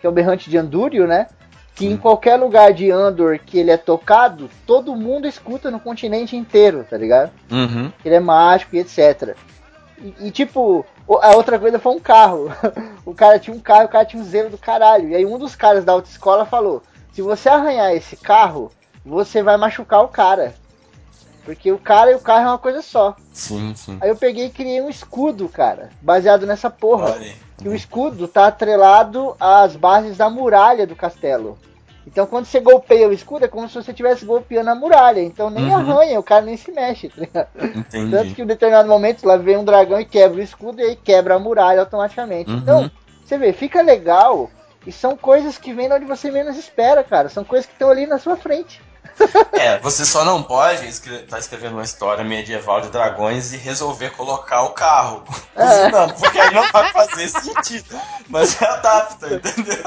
Que é o berrante de Andúrio, né? Que Sim. em qualquer lugar de Andor que ele é tocado, todo mundo escuta no continente inteiro, tá ligado? Uhum. Ele é mágico e etc. E, e, tipo, a outra coisa foi um carro. o cara tinha um carro, o cara tinha um zelo do caralho. E aí um dos caras da autoescola falou: se você arranhar esse carro, você vai machucar o cara. Porque o cara e o carro é uma coisa só. Sim, sim. Aí eu peguei e criei um escudo, cara, baseado nessa porra. E o escudo tá atrelado às bases da muralha do castelo. Então quando você golpeia o escudo é como se você estivesse golpeando a muralha. Então nem uhum. arranha, o cara nem se mexe. Tá Entendi. Tanto que em um determinado momento lá vem um dragão e quebra o escudo e aí quebra a muralha automaticamente. Uhum. Então, você vê, fica legal. E são coisas que vêm onde você menos espera, cara. São coisas que estão ali na sua frente. É, você só não pode estar tá escrevendo uma história medieval de dragões e resolver colocar o carro. É. Não, porque aí não vai fazer sentido. Mas você adapta, entendeu?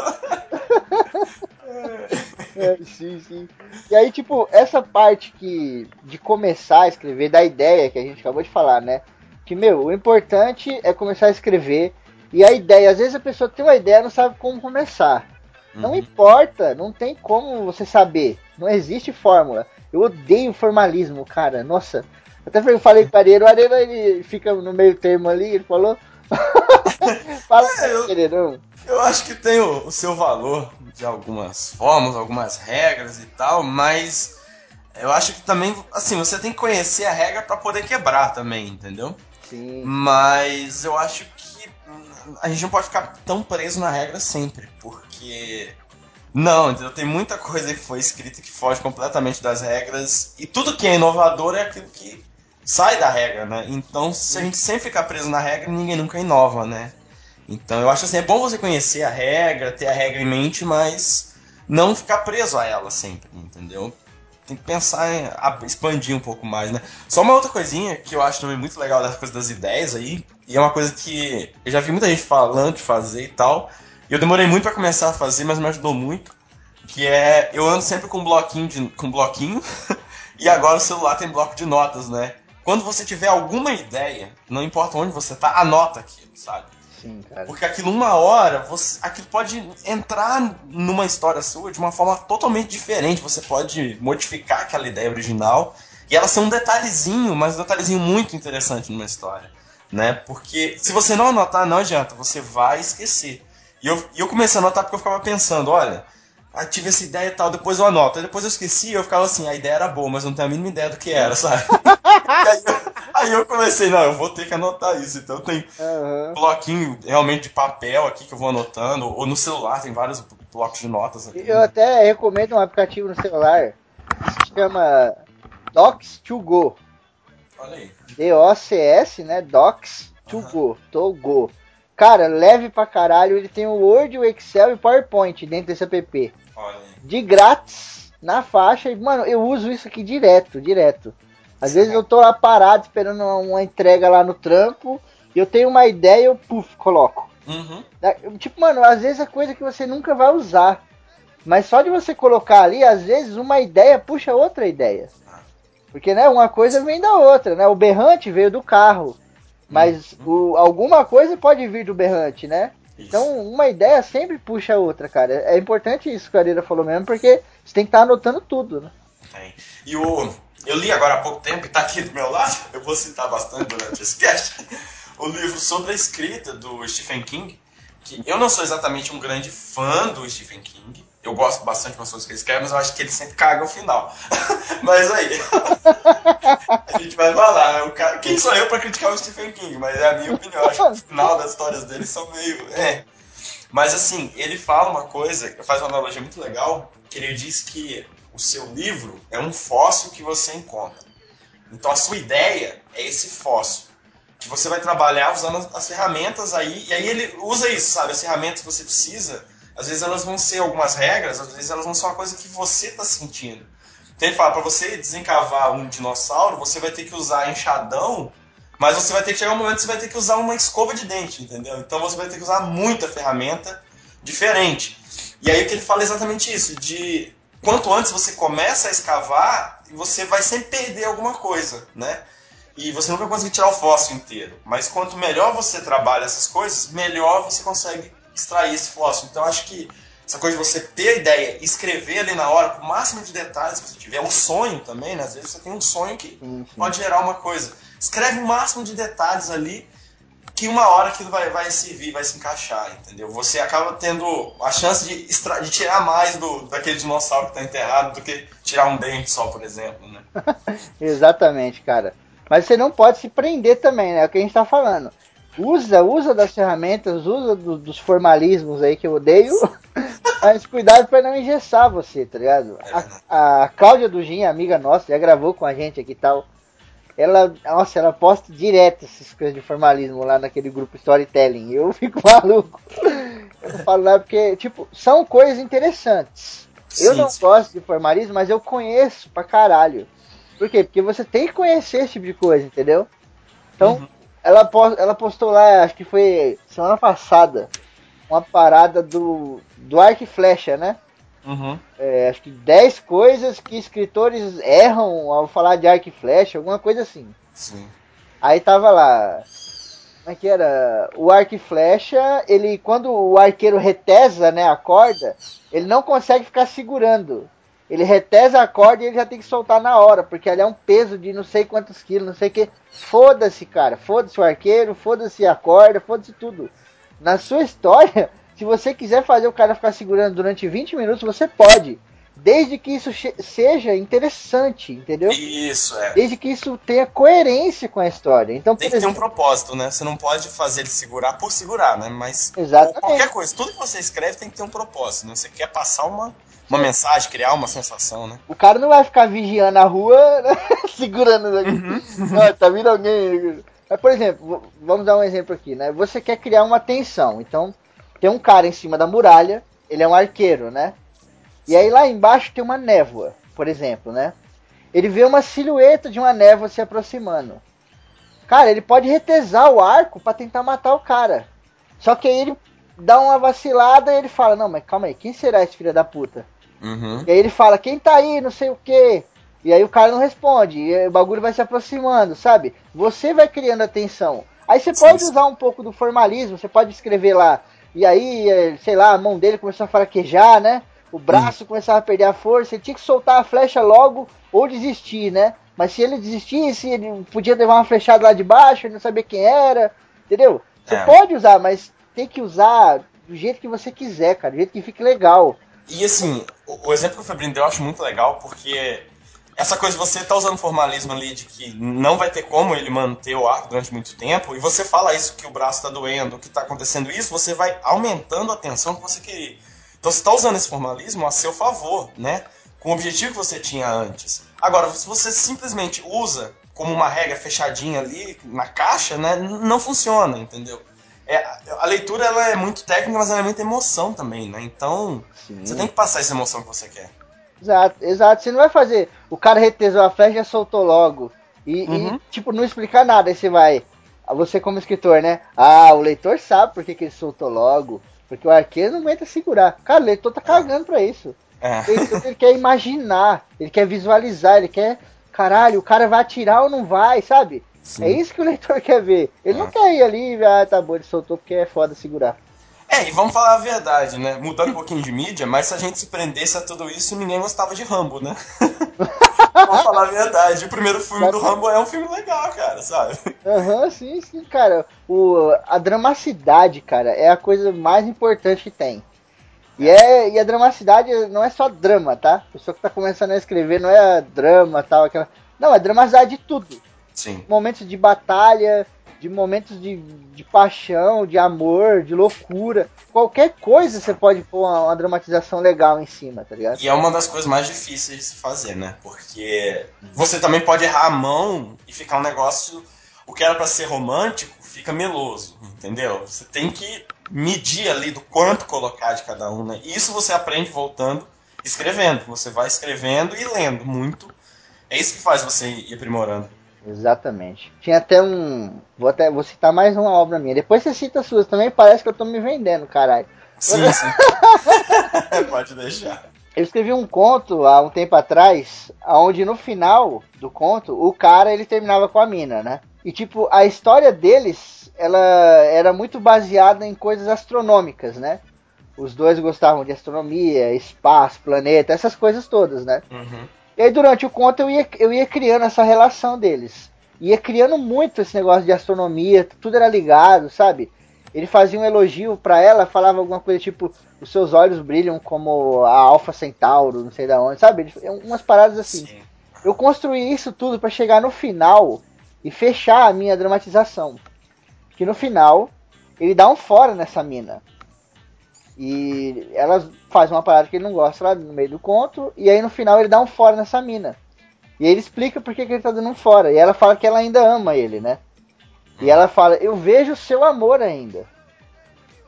É, sim, sim. E aí, tipo, essa parte que de começar a escrever, da ideia que a gente acabou de falar, né? Que, meu, o importante é começar a escrever. E a ideia, às vezes a pessoa tem uma ideia não sabe como começar. Não uhum. importa, não tem como você saber. Não existe fórmula. Eu odeio formalismo, cara. Nossa. Até eu falei o Areiro, o Areiro ele fica no meio termo ali, ele falou. Fala é, eu. Eu acho que tem o, o, seu valor de algumas formas, algumas regras e tal, mas eu acho que também, assim, você tem que conhecer a regra para poder quebrar também, entendeu? Sim. Mas eu acho que a gente não pode ficar tão preso na regra sempre, porque não, entendeu? Tem muita coisa que foi escrita que foge completamente das regras. E tudo que é inovador é aquilo que sai da regra, né? Então, se a gente sempre ficar preso na regra, ninguém nunca inova, né? Então, eu acho assim, é bom você conhecer a regra, ter a regra em mente, mas não ficar preso a ela sempre, entendeu? Tem que pensar em expandir um pouco mais, né? Só uma outra coisinha que eu acho também muito legal das coisas das ideias aí, e é uma coisa que eu já vi muita gente falando de fazer e tal, eu demorei muito para começar a fazer, mas me ajudou muito. Que é. Eu ando sempre com bloquinho de, com bloquinho. e agora o celular tem bloco de notas, né? Quando você tiver alguma ideia, não importa onde você tá, anota aquilo, sabe? Sim, cara. Porque aquilo uma hora, você, aquilo pode entrar numa história sua de uma forma totalmente diferente. Você pode modificar aquela ideia original e ela ser um detalhezinho, mas um detalhezinho muito interessante numa história, né? Porque se você não anotar, não adianta, você vai esquecer. E eu, e eu comecei a anotar porque eu ficava pensando, olha, tive essa ideia e tal, depois eu anoto. Aí depois eu esqueci e eu ficava assim, a ideia era boa, mas não tenho a mínima ideia do que era, sabe? aí, eu, aí, eu, comecei, não, eu vou ter que anotar isso. Então tem uhum. bloquinho realmente de papel aqui que eu vou anotando, ou no celular tem vários blocos de notas aqui. Eu até recomendo um aplicativo no celular que se chama Docs2Go. Olha aí. D-O-C-S, né? Docs2Go. Uhum. To Go. Cara, leve pra caralho. Ele tem o Word, o Excel e o PowerPoint dentro desse app. Olha. De grátis, na faixa. E, mano, eu uso isso aqui direto, direto. Às vezes eu tô lá parado esperando uma entrega lá no trampo. E eu tenho uma ideia e eu, puf, coloco. Uhum. Tipo, mano, às vezes é coisa que você nunca vai usar. Mas só de você colocar ali, às vezes uma ideia puxa outra ideia. Ah. Porque, né, uma coisa vem da outra, né? O berrante veio do carro. Mas o, alguma coisa pode vir do berrante, né? Isso. Então, uma ideia sempre puxa a outra, cara. É importante isso que a Arira falou mesmo, porque você tem que estar tá anotando tudo, né? É. E o, eu li agora há pouco tempo e tá aqui do meu lado, eu vou citar bastante durante esse cast. o livro sobre a escrita do Stephen King, que eu não sou exatamente um grande fã do Stephen King. Eu gosto bastante das coisas que ele escreve, mas eu acho que ele sempre caga o final. mas aí, a gente vai falar. Cara, quem sou eu para criticar o Stephen King? Mas é a minha opinião. Acho que o final das histórias dele são meio. É. Mas assim, ele fala uma coisa, faz uma analogia muito legal, que ele diz que o seu livro é um fóssil que você encontra. Então a sua ideia é esse fóssil que você vai trabalhar usando as ferramentas aí, e aí ele usa isso, sabe? As ferramentas que você precisa, às vezes elas vão ser algumas regras, às vezes elas vão ser uma coisa que você está sentindo. Então ele fala, para você desencavar um dinossauro, você vai ter que usar enxadão, mas você vai ter que chegar um momento que você vai ter que usar uma escova de dente, entendeu? Então você vai ter que usar muita ferramenta diferente. E aí o que ele fala é exatamente isso, de quanto antes você começa a escavar, você vai sempre perder alguma coisa, né? E você nunca consegue tirar o fóssil inteiro. Mas quanto melhor você trabalha essas coisas, melhor você consegue extrair esse fóssil. Então acho que essa coisa de você ter a ideia escrever ali na hora, com o máximo de detalhes que você tiver, um sonho também, né? Às vezes você tem um sonho que sim. pode gerar uma coisa. Escreve o máximo de detalhes ali, que uma hora aquilo vai, vai servir, vai se encaixar, entendeu? Você acaba tendo a chance de, extra... de tirar mais do, daquele dinossauro que está enterrado do que tirar um dente só, por exemplo, né? Exatamente, cara. Mas você não pode se prender também, né? É o que a gente tá falando. Usa, usa das ferramentas, usa do, dos formalismos aí que eu odeio, mas cuidado para não engessar você, tá ligado? A, a Cláudia Dugin, amiga nossa, já gravou com a gente aqui e tal. Ela, nossa, ela posta direto essas coisas de formalismo lá naquele grupo Storytelling. Eu fico maluco. Eu não falo nada porque, tipo, são coisas interessantes. Sim, eu não sim. gosto de formalismo, mas eu conheço pra caralho. Por quê? Porque você tem que conhecer esse tipo de coisa, entendeu? Então, uhum. Ela, ela postou lá, acho que foi semana passada, uma parada do, do Arc Flecha, né? Uhum. É, acho que 10 coisas que escritores erram ao falar de Arc Flecha, alguma coisa assim. Sim. Aí tava lá. Como é que era? O arco e flecha, ele, quando o arqueiro retesa né, a corda, ele não consegue ficar segurando. Ele retesa a corda e ele já tem que soltar na hora, porque ali é um peso de não sei quantos quilos, não sei o que. Foda-se, cara. Foda-se o arqueiro, foda-se a corda, foda-se tudo. Na sua história, se você quiser fazer o cara ficar segurando durante 20 minutos, você pode. Desde que isso seja interessante, entendeu? Isso, é. Desde que isso tenha coerência com a história. Então, Tem que exemplo, ter um propósito, né? Você não pode fazer ele segurar por segurar, né? Mas Exatamente. qualquer coisa, tudo que você escreve tem que ter um propósito, né? Você quer passar uma, uma mensagem, criar uma sensação, né? O cara não vai ficar vigiando a rua, né? segurando. Uhum. Ah, tá vindo alguém. Mas, por exemplo, vamos dar um exemplo aqui, né? Você quer criar uma tensão, então tem um cara em cima da muralha, ele é um arqueiro, né? E aí lá embaixo tem uma névoa, por exemplo, né? Ele vê uma silhueta de uma névoa se aproximando. Cara, ele pode retesar o arco para tentar matar o cara. Só que aí ele dá uma vacilada e ele fala: Não, mas calma aí, quem será esse filho da puta? Uhum. E aí ele fala, quem tá aí, não sei o que. E aí o cara não responde, e o bagulho vai se aproximando, sabe? Você vai criando atenção. Aí você pode usar um pouco do formalismo, você pode escrever lá, e aí, é, sei lá, a mão dele começou a fraquejar, né? O braço hum. começava a perder a força, ele tinha que soltar a flecha logo ou desistir, né? Mas se ele desistisse, ele podia levar uma flechada lá de baixo, ele não sabia quem era, entendeu? Você é. pode usar, mas tem que usar do jeito que você quiser, cara, do jeito que fique legal. E assim, o, o exemplo que o Febrino deu eu acho muito legal, porque essa coisa você tá usando formalismo ali de que não vai ter como ele manter o arco durante muito tempo, e você fala isso que o braço tá doendo, que tá acontecendo isso, você vai aumentando a tensão que você queria. Então você tá usando esse formalismo a seu favor, né? Com o objetivo que você tinha antes. Agora, se você simplesmente usa como uma regra fechadinha ali na caixa, né? Não funciona, entendeu? É, a leitura ela é muito técnica, mas ela é muita emoção também, né? Então, Sim. você tem que passar essa emoção que você quer. Exato, exato. Você não vai fazer. O cara retesou a flecha e já soltou logo. E, uhum. e, tipo, não explicar nada. Aí você vai. Você, como escritor, né? Ah, o leitor sabe por que, que ele soltou logo. Porque o arqueiro não aguenta segurar. Cara, o leitor tá cagando pra isso. É. Ele, ele quer imaginar, ele quer visualizar, ele quer. Caralho, o cara vai atirar ou não vai, sabe? Sim. É isso que o leitor quer ver. Ele é. não quer ir ali e ah, tá bom, ele soltou porque é foda segurar. É, e vamos falar a verdade, né? Mudando um pouquinho de mídia, mas se a gente se prendesse a tudo isso, ninguém gostava de Rambo, né? vamos falar a verdade. O primeiro filme do Rambo é um filme legal, cara, sabe? Aham, uhum, sim, sim, cara. O, a dramacidade, cara, é a coisa mais importante que tem. E, é, e a dramacidade não é só drama, tá? A pessoa que tá começando a escrever não é drama tal, aquela. Não, é dramaticidade de tudo. Sim. Momentos de batalha, de momentos de, de paixão, de amor, de loucura. Qualquer coisa você pode pôr uma, uma, dramatização legal em cima, tá ligado? E é uma das coisas mais difíceis de se fazer, né? Porque você também pode errar a mão e ficar um negócio. O que era para ser romântico fica meloso, entendeu? Você tem que medir ali do quanto colocar de cada um, né? Isso você aprende voltando, escrevendo. Você vai escrevendo e lendo muito. É isso que faz você ir aprimorando. Exatamente. Tinha até um. Vou, até, vou citar mais uma obra minha. Depois você cita as suas também, parece que eu tô me vendendo, caralho. Sim, sim. Pode deixar. Eu escrevi um conto há um tempo atrás, onde no final do conto, o cara ele terminava com a mina, né? E tipo, a história deles, ela era muito baseada em coisas astronômicas, né? Os dois gostavam de astronomia, espaço, planeta, essas coisas todas, né? Uhum. E aí durante o conto eu ia, eu ia criando essa relação deles. Ia criando muito esse negócio de astronomia, tudo era ligado, sabe? Ele fazia um elogio para ela, falava alguma coisa tipo, os seus olhos brilham como a Alpha Centauro, não sei da onde, sabe? Umas paradas assim. Sim. Eu construí isso tudo para chegar no final e fechar a minha dramatização. Que no final, ele dá um fora nessa mina. E ela faz uma parada que ele não gosta lá no meio do conto, e aí no final ele dá um fora nessa mina. E ele explica por que, que ele tá dando um fora. E ela fala que ela ainda ama ele, né? E ela fala, eu vejo o seu amor ainda.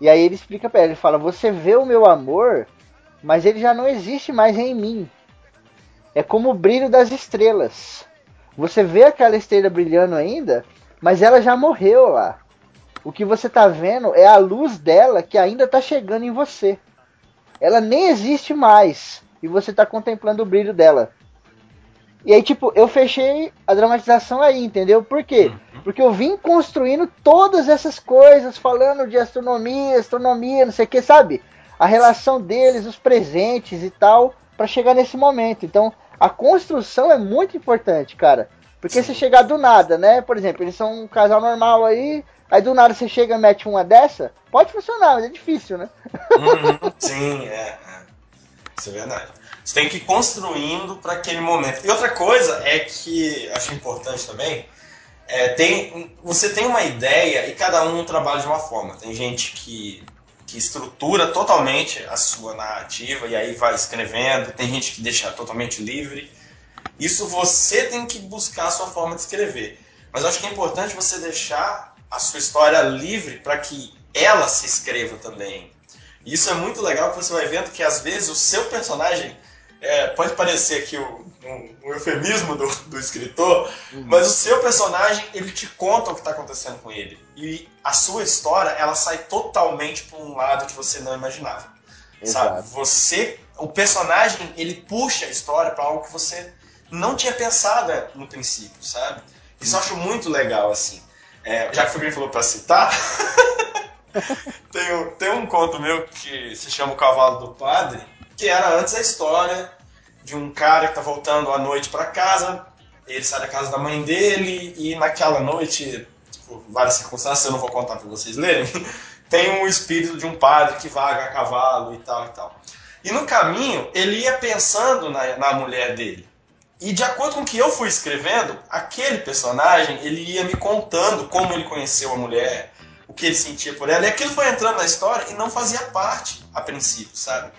E aí ele explica pra ela, ele fala, você vê o meu amor, mas ele já não existe mais em mim. É como o brilho das estrelas. Você vê aquela estrela brilhando ainda, mas ela já morreu lá. O que você está vendo é a luz dela que ainda está chegando em você. Ela nem existe mais e você está contemplando o brilho dela. E aí, tipo, eu fechei a dramatização aí, entendeu? Por quê? Uhum. Porque eu vim construindo todas essas coisas, falando de astronomia, astronomia, não sei o que, sabe? A relação deles, os presentes e tal, para chegar nesse momento. Então, a construção é muito importante, cara. Porque Sim. se chegar do nada, né? Por exemplo, eles são um casal normal aí, Aí do nada você chega e mete uma dessa, pode funcionar, mas é difícil, né? Uhum, sim, é, é. Isso é verdade. Você tem que ir construindo para aquele momento. E outra coisa é que acho importante também, é, tem, você tem uma ideia e cada um trabalha de uma forma. Tem gente que, que estrutura totalmente a sua narrativa e aí vai escrevendo, tem gente que deixa totalmente livre. Isso você tem que buscar a sua forma de escrever. Mas eu acho que é importante você deixar a sua história livre para que ela se escreva também. Isso é muito legal que você vai vendo que às vezes o seu personagem é, pode parecer aqui um, um, um eufemismo do, do escritor, uhum. mas o seu personagem ele te conta o que está acontecendo com ele e a sua história ela sai totalmente para um lado que você não imaginava, Exato. sabe? Você, o personagem ele puxa a história para algo que você não tinha pensado no princípio, sabe? Isso eu acho muito legal assim. É, já que o Fabinho falou para citar, tem, tem um conto meu que se chama O Cavalo do Padre, que era antes a história de um cara que tá voltando à noite para casa, ele sai da casa da mãe dele e naquela noite, por várias circunstâncias, eu não vou contar para vocês lerem, tem um espírito de um padre que vaga a cavalo e tal e tal. E no caminho, ele ia pensando na, na mulher dele. E de acordo com o que eu fui escrevendo, aquele personagem, ele ia me contando como ele conheceu a mulher, o que ele sentia por ela, e aquilo foi entrando na história e não fazia parte a princípio, sabe?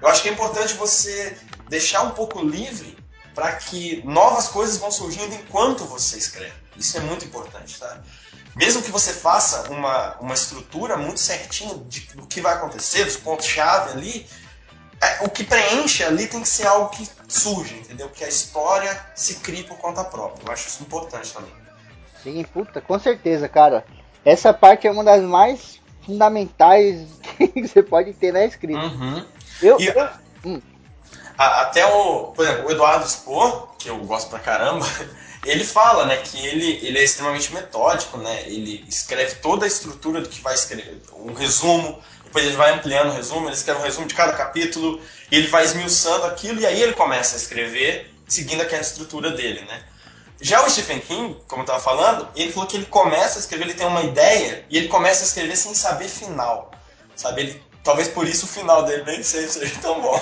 Eu acho que é importante você deixar um pouco livre para que novas coisas vão surgindo enquanto você escreve. Isso é muito importante, tá? Mesmo que você faça uma, uma estrutura muito certinha de, do que vai acontecer, dos pontos-chave ali, é, o que preenche ali tem que ser algo que surge, entendeu? Que a história se crie por conta própria. Eu acho isso importante também. Sim, puta, com certeza, cara. Essa parte é uma das mais fundamentais que você pode ter na escrita. Uhum. Eu, e, eu hum. a, até o, por exemplo, o Eduardo Spohr, que eu gosto pra caramba, ele fala, né, que ele, ele é extremamente metódico, né? Ele escreve toda a estrutura do que vai escrever, um resumo, depois ele vai ampliando o resumo, ele escreve um resumo de cada capítulo, e ele vai esmiuçando aquilo, e aí ele começa a escrever, seguindo aquela estrutura dele, né? Já o Stephen King, como eu estava falando, ele falou que ele começa a escrever, ele tem uma ideia, e ele começa a escrever sem saber final. Sabe? Ele, talvez por isso o final dele nem sempre seja tão bom.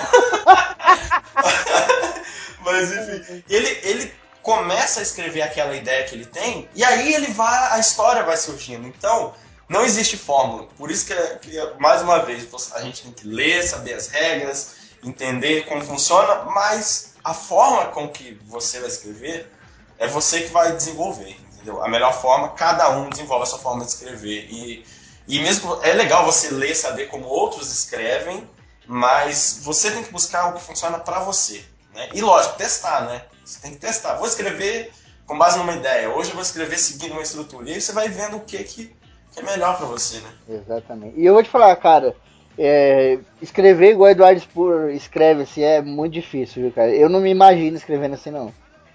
Mas enfim, ele, ele começa a escrever aquela ideia que ele tem, e aí ele vai, a história vai surgindo. Então, não existe fórmula. Por isso que, que mais uma vez, a gente tem que ler, saber as regras, entender como funciona, mas a forma com que você vai escrever é você que vai desenvolver, entendeu? A melhor forma, cada um desenvolve a sua forma de escrever. E, e mesmo é legal você ler, saber como outros escrevem, mas você tem que buscar o que funciona para você. Né? E lógico, testar, né? Você tem que testar. Vou escrever com base numa ideia. Hoje eu vou escrever seguindo uma estrutura. E aí você vai vendo o que, que é melhor para você, né? Exatamente. E eu vou te falar, cara, é, escrever igual Eduardo Spur escreve assim é muito difícil, viu, cara? Eu não me imagino escrevendo assim, não.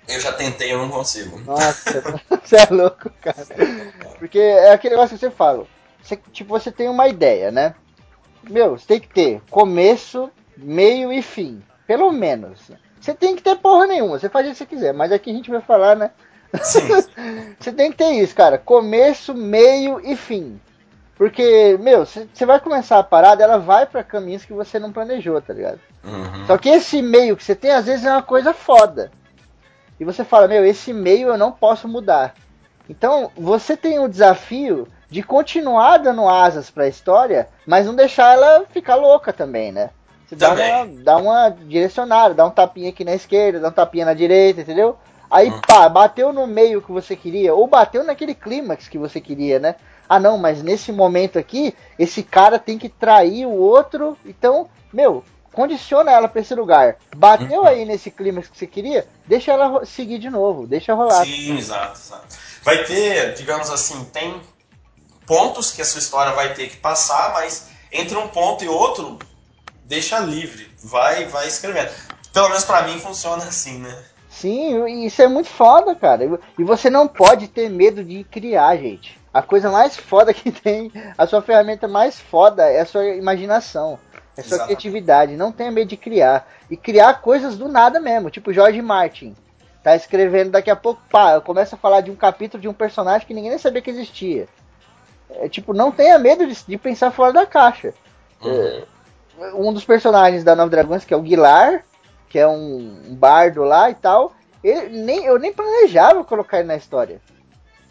Eu já tentei, eu não consigo. Nossa, você é louco, cara. Porque é aquele negócio que você fala. Você, tipo, você tem uma ideia, né? Meu, você tem que ter começo, meio e fim. Pelo menos. Você tem que ter porra nenhuma. Você faz o que você quiser. Mas aqui a gente vai falar, né? Sim. você tem que ter isso, cara. Começo, meio e fim. Porque, meu, você vai começar a parada, ela vai para caminhos que você não planejou, tá ligado? Uhum. Só que esse meio que você tem, às vezes, é uma coisa foda. E você fala, meu, esse meio eu não posso mudar. Então, você tem o desafio de continuar dando asas para a história, mas não deixar ela ficar louca também, né? Você dá uma, dá uma direcionada, dá um tapinha aqui na esquerda, dá um tapinha na direita, entendeu? Aí, pá, bateu no meio que você queria, ou bateu naquele clímax que você queria, né? Ah, não, mas nesse momento aqui, esse cara tem que trair o outro. Então, meu, condiciona ela pra esse lugar. Bateu Uhum. aí nesse clímax que você queria, deixa ela seguir de novo, deixa rolar. Sim, exato, exato. Vai ter, digamos assim, tem pontos que a sua história vai ter que passar, mas entre um ponto e outro, deixa livre. Vai, vai escrevendo. Pelo menos pra mim funciona assim, né? Sim, isso é muito foda, cara. E você não pode ter medo de criar, gente. A coisa mais foda que tem, a sua ferramenta mais foda é a sua imaginação, é a sua Exatamente. criatividade. Não tenha medo de criar. E criar coisas do nada mesmo, tipo George Martin. Tá escrevendo daqui a pouco, pá, eu começo a falar de um capítulo de um personagem que ninguém nem sabia que existia. É, tipo, não tenha medo de, de pensar fora da caixa. Uhum. Um dos personagens da Nova Dragões, que é o Guilar, que é um, um bardo lá e tal, ele, nem, eu nem planejava colocar ele na história.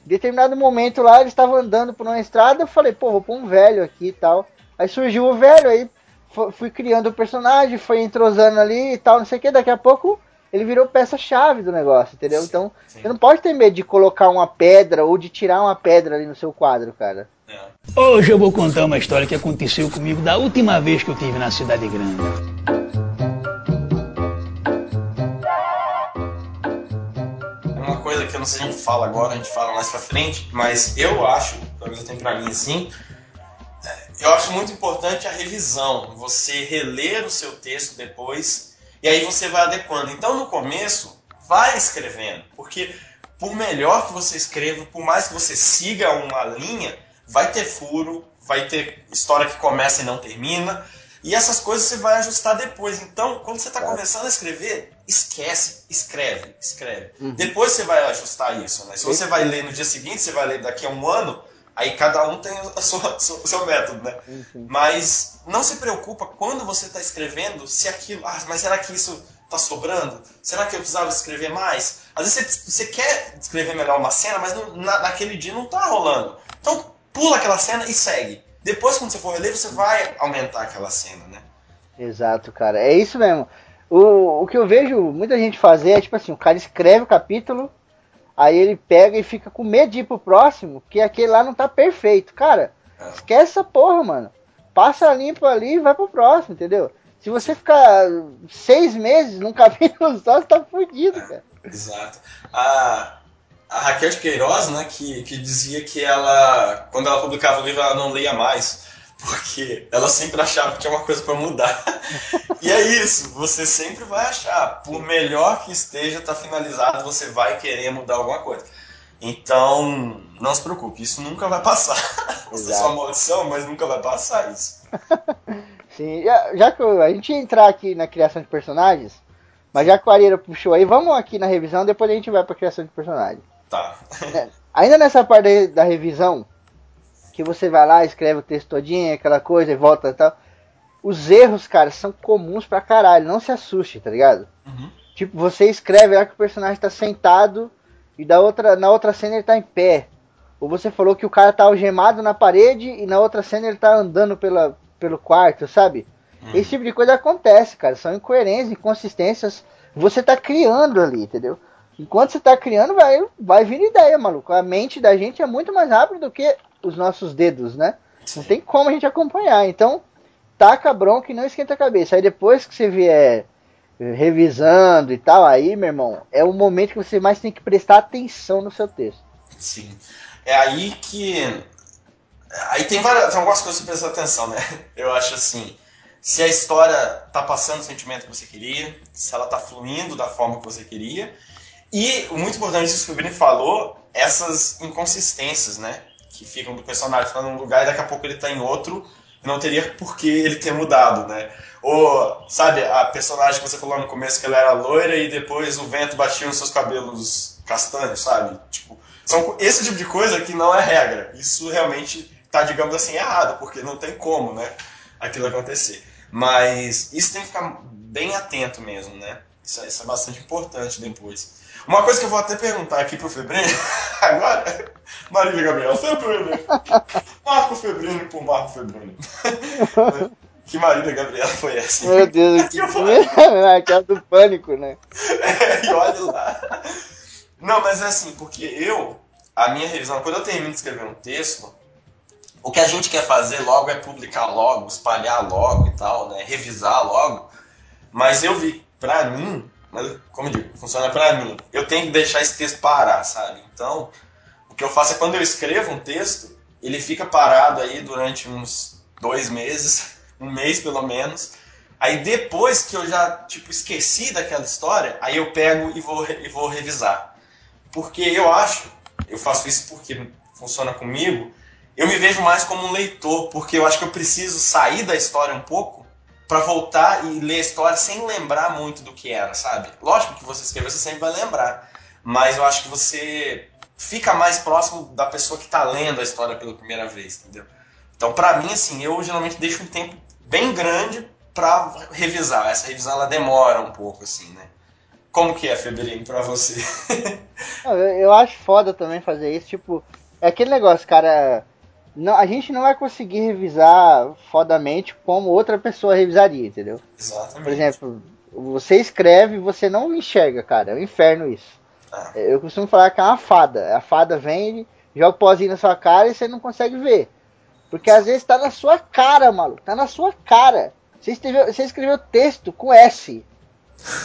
Em determinado momento lá, ele estava andando por uma estrada, eu falei, pô, vou pôr um velho aqui e tal. Aí surgiu o velho, aí fu- fui criando o personagem, foi entrosando ali e tal, não sei o que, daqui a pouco ele virou peça-chave do negócio, entendeu? Então, sim. você não pode ter medo de colocar uma pedra ou de tirar uma pedra ali no seu quadro, cara. É. Hoje eu vou contar uma história que aconteceu comigo da última vez que eu tive na cidade grande. Coisa que eu não sei se a gente fala agora, a gente fala mais pra frente, mas eu acho, pelo menos eu tenho pra mim assim, é, eu acho muito importante a revisão, você reler o seu texto depois e aí você vai adequando. Então no começo, vai escrevendo, porque por melhor que você escreva, por mais que você siga uma linha, vai ter furo, vai ter história que começa e não termina. E essas coisas você vai ajustar depois. Então, quando você está começando a escrever, esquece, escreve, escreve. Depois você vai ajustar isso. Né? Se você vai ler no dia seguinte, você vai ler daqui a um ano, aí cada um tem a sua- o seu método, né? Mas não se preocupa quando você está escrevendo se aquilo. Ah, mas será que isso está sobrando? Será que eu precisava escrever mais? Às vezes você, você quer escrever melhor uma cena, mas não- na- naquele dia não está rolando. Então pula aquela cena e segue. Depois, quando você for reler, você vai aumentar aquela cena, né? Exato, cara. É isso mesmo. O, o que eu vejo muita gente fazer é tipo assim, o cara escreve o capítulo, aí ele pega e fica com medo de ir pro próximo, porque aquele lá não tá perfeito. Cara, É. esquece essa porra, mano. Passa limpo ali e vai pro próximo, entendeu? Se você ficar seis meses num capítulo só, você tá fudido, cara. Exato. A, a Raquel de Queiroz, né, que, que dizia que ela, quando ela publicava o livro, ela não lia mais, porque ela sempre achava que tinha uma coisa para mudar. e é isso, você sempre vai achar. Por melhor que esteja, tá finalizado, você vai querer mudar alguma coisa. Então, não se preocupe, isso nunca vai passar. Isso é só uma maldição, mas nunca vai passar isso. Sim, já, já que a gente ia entrar aqui na criação de personagens, mas já que o Areira puxou aí, vamos aqui na revisão, depois a gente vai pra criação de personagem. Tá. Ainda nessa parte da, revisão, que você vai lá, escreve o texto todinho, aquela coisa, e volta e tal. Os erros, cara, são comuns pra caralho, não se assuste, tá ligado? Uhum. Tipo, você escreve lá que o personagem tá sentado e da outra, na outra cena ele tá em pé. Ou você falou que o cara tá algemado na parede e na outra cena ele tá andando pela, pelo quarto, sabe? Esse tipo de coisa acontece, cara. São incoerências, inconsistências. Você tá criando ali, entendeu? Enquanto você tá criando, vai, vai vir ideia, maluco. A mente da gente é muito mais rápida do que os nossos dedos, né? Não tem como a gente acompanhar. Então, taca bronca e não esquenta a cabeça. Aí depois que você vier revisando e tal, aí, meu irmão, é o momento que você mais tem que prestar atenção no seu texto. Sim. É aí que. Aí tem várias. Tem algumas coisas pra prestar atenção, né? Eu acho assim. Se a história tá passando o sentimento que você queria, se ela tá fluindo da forma que você queria. E muito importante isso que o Vini falou, essas inconsistências, né? Que ficam do personagem tá num lugar e daqui a pouco ele tá em outro, não teria por que ele ter mudado, né? Ou, sabe, a personagem que você falou no começo que ela era loira e depois o vento batia nos seus cabelos castanhos, sabe? Tipo, são esse tipo de coisa que não é regra. Isso realmente tá, digamos assim, errado, porque não tem como, né? Aquilo acontecer. Mas isso tem que ficar bem atento mesmo, né? Isso, é- isso é bastante importante depois. Uma coisa que eu vou até perguntar aqui pro Febrino, agora, Marília Gabriel, Febrino, Marco Febrino por Marco Febrino. que Marília Gabriela foi essa? Meu Deus, que aquela do pânico, né? e olha lá. Não, mas é assim, porque eu, a minha revisão, quando eu termino de escrever um texto, o que a gente quer fazer logo é publicar logo, espalhar logo e tal, né? Revisar logo. Mas eu vi, pra mim, mas, como eu digo, funciona pra mim. Eu tenho que deixar esse texto parar, sabe? Então, o que eu faço é quando eu escrevo um texto, ele fica parado aí durante uns dois meses, um mês pelo menos. Aí depois que eu já, tipo, esqueci daquela história, aí eu pego e vou, e vou revisar. Porque eu acho, eu faço isso porque funciona comigo, eu me vejo mais como um leitor, porque eu acho que eu preciso sair da história um pouco pra voltar e ler a história sem lembrar muito do que era, sabe? Lógico que você escrever, você sempre vai lembrar, mas eu acho que você fica mais próximo da pessoa que tá lendo a história pela primeira vez, entendeu? Então, pra mim, assim, eu geralmente deixo um tempo bem grande pra revisar. Essa revisão, ela demora um pouco, assim, né? Como que é, Febrinho, pra você? Eu, eu acho foda também fazer isso, tipo, é aquele negócio, cara. Não, a gente não vai conseguir revisar fodamente como outra pessoa revisaria, entendeu? Exatamente. Por exemplo, você escreve e você não enxerga, cara. É um inferno isso. Ah. Eu costumo falar que é uma fada. A fada vem, joga o pozinho na sua cara e você não consegue ver. Porque às vezes tá na sua cara, maluco. Tá na sua cara. Você escreveu, você escreveu texto com S.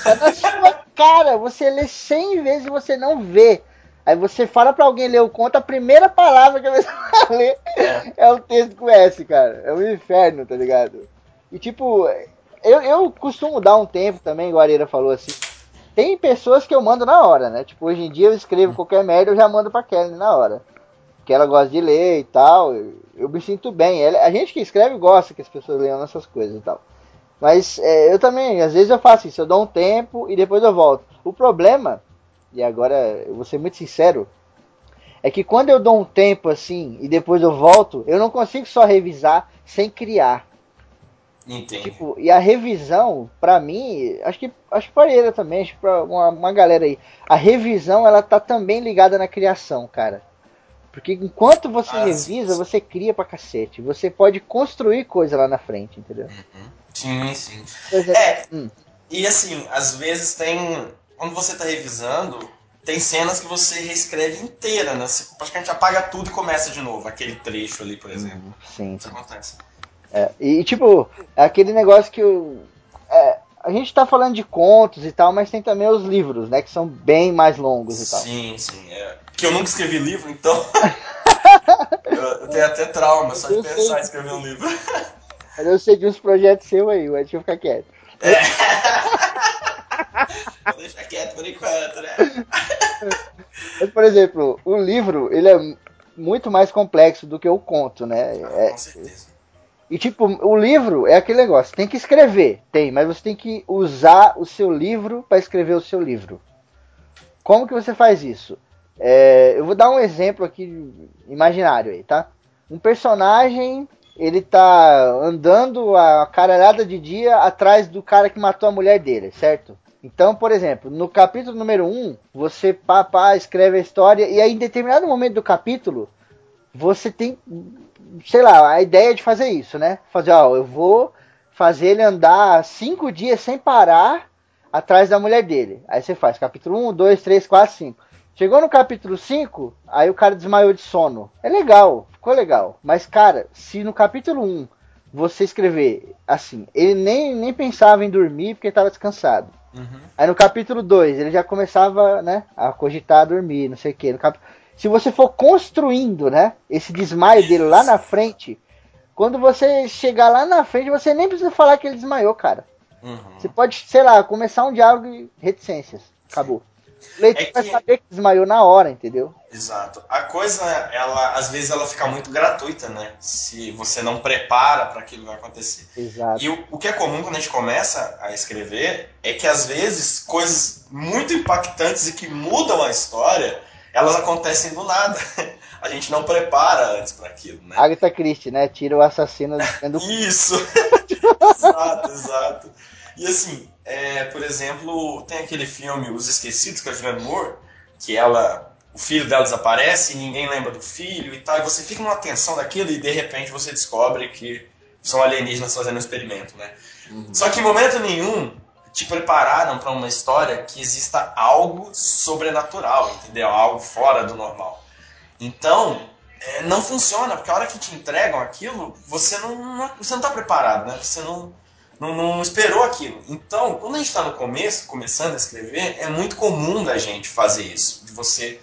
Tá na sua cara. Você lê 100 vezes e você não vê. Aí você fala pra alguém ler o conto, a primeira palavra que você vai ler é o texto com S, cara. É um inferno, tá ligado? E tipo, eu, eu costumo dar um tempo também, igual a Areira falou assim. Tem pessoas que eu mando na hora, né? Tipo, hoje em dia eu escrevo qualquer merda, eu já mando pra Kelly na hora. Que ela gosta de ler e tal. Eu, eu me sinto bem. Ela- a gente que escreve gosta que as pessoas leiam essas coisas e tal. Mas é, eu também, às vezes eu faço isso, eu dou um tempo e depois eu volto. O problema, e agora eu vou ser muito sincero, é que quando eu dou um tempo assim e depois eu volto, eu não consigo só revisar sem criar. Entendo. Tipo, e a revisão, pra mim, acho que acho que pra ele também, acho que pra uma, uma galera aí, a revisão ela tá também ligada na criação, cara. Porque enquanto você Ah, revisa, sim. você cria pra cacete. Você pode construir coisa lá na frente, entendeu? Sim, sim. Por exemplo, É, hum. e assim, às vezes tem. Quando você tá revisando, tem cenas que você reescreve inteira, né? Você praticamente apaga tudo e começa de novo, aquele trecho ali, por exemplo. Sim, Isso acontece. É, e tipo, é aquele negócio que o. é, a gente tá falando de contos e tal, mas tem também os livros, né? Que são bem mais longos e tal. Sim, sim. É. Que eu nunca escrevi livro, então. eu, eu tenho até trauma só de Eu pensar sei. em escrever um livro. Eu sei de uns projetos seus aí, mas deixa eu ficar quieto. Vou deixar quieto por enquanto, né? Mas, por exemplo, o livro, ele é. muito mais complexo do que o conto, né? Ah, É- com certeza. e tipo, o livro é aquele negócio, tem que escrever, tem, mas você tem que usar o seu livro para escrever o seu livro. Como que você faz isso? É, eu vou dar um exemplo aqui imaginário aí, tá? Um personagem, ele tá andando a caralhada de dia atrás do cara que matou a mulher dele, certo? Então, por exemplo, no capítulo número 1, você pá, pá, escreve a história e aí em determinado momento do capítulo, você tem, sei lá, a ideia de fazer isso, né? Fazer, ó, eu vou fazer ele andar cinco dias sem parar atrás da mulher dele. Aí você faz capítulo 1, 2, 3, 4, 5. Chegou no capítulo 5, aí o cara desmaiou de sono. É legal, ficou legal. Mas, cara, se no capítulo 1 você escrever assim, ele nem, nem pensava em dormir porque estava descansado. Uhum. Aí no capítulo 2 ele já começava, né, a cogitar a dormir, não sei o que. No cap... Se você for construindo, né, esse desmaio dele lá na frente, quando você chegar lá na frente, você nem precisa falar que ele desmaiou, cara. Uhum. Você pode, sei lá, começar um diálogo e reticências. Acabou. O leitor É que- vai saber que desmaiou na hora, entendeu? Exato. A coisa, ela, às vezes, ela fica muito gratuita, né? Se você não prepara para aquilo que vai acontecer. Exato. E o, o que é comum quando a gente começa a escrever é que às vezes coisas muito impactantes e que mudam a história, elas acontecem do nada. A gente não prepara antes para aquilo, né? Agatha Christie, né? Tira o assassino do Isso! exato, exato. E assim, é, por exemplo, tem aquele filme Os Esquecidos, com a Julianne Moore, que ela. O filho dela desaparece e ninguém lembra do filho e tal, e você fica numa tensão daquilo e de repente você descobre que são alienígenas fazendo um experimento, né? Só que em momento nenhum te prepararam para uma história que exista algo sobrenatural, entendeu? Algo fora do normal. Então, é, não funciona, porque a hora que te entregam aquilo, você não, não- você não tá preparado, né? Você não, não, não esperou aquilo. Então, quando a gente está no começo, começando a escrever, é muito comum da gente fazer isso, de você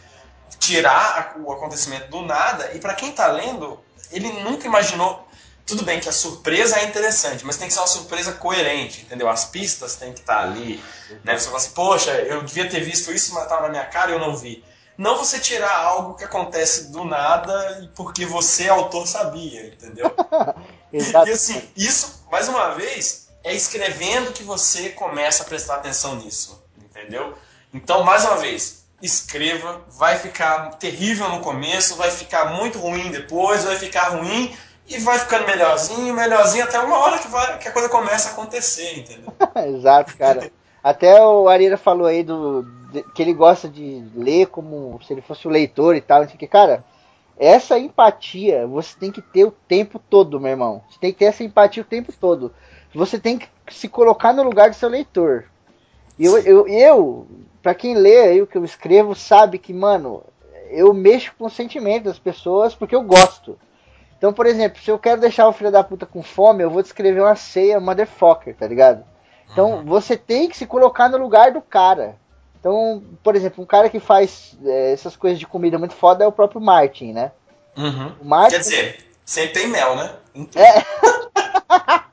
tirar o acontecimento do nada, e para quem tá lendo, ele nunca imaginou. Tudo bem que a surpresa é interessante, mas tem que ser uma surpresa coerente, entendeu? As pistas têm que estar ali. Né? Você fala assim, poxa, eu devia ter visto isso, mas estava na minha cara e eu não vi. Não você tirar algo que acontece do nada e porque você, autor, sabia, entendeu? Exato. E assim, isso, mais uma vez, é escrevendo que você começa a prestar atenção nisso, entendeu? Então, mais uma vez, escreva, vai ficar terrível no começo, vai ficar muito ruim depois, vai ficar ruim e vai ficando melhorzinho, melhorzinho até uma hora que, vai, que a coisa começa a acontecer, entendeu? Exato, cara. Até o Arira falou aí do que ele gosta de ler como se ele fosse o leitor e tal, não que. Cara, essa empatia você tem que ter o tempo todo, meu irmão. Você tem que ter essa empatia o tempo todo. Você tem que se colocar no lugar do seu leitor. E eu, eu, eu para quem lê aí o que eu escrevo, sabe que, mano, eu mexo com o sentimento das pessoas porque eu gosto. Então, por exemplo, se eu quero deixar o filho da puta com fome, eu vou descrever uma ceia motherfucker, tá ligado? Então, você tem que se colocar no lugar do cara. Então, por exemplo, um cara que faz é, essas coisas de comida muito foda é o próprio Martin, né? O Martin, Quer dizer, sempre tem mel, né? É.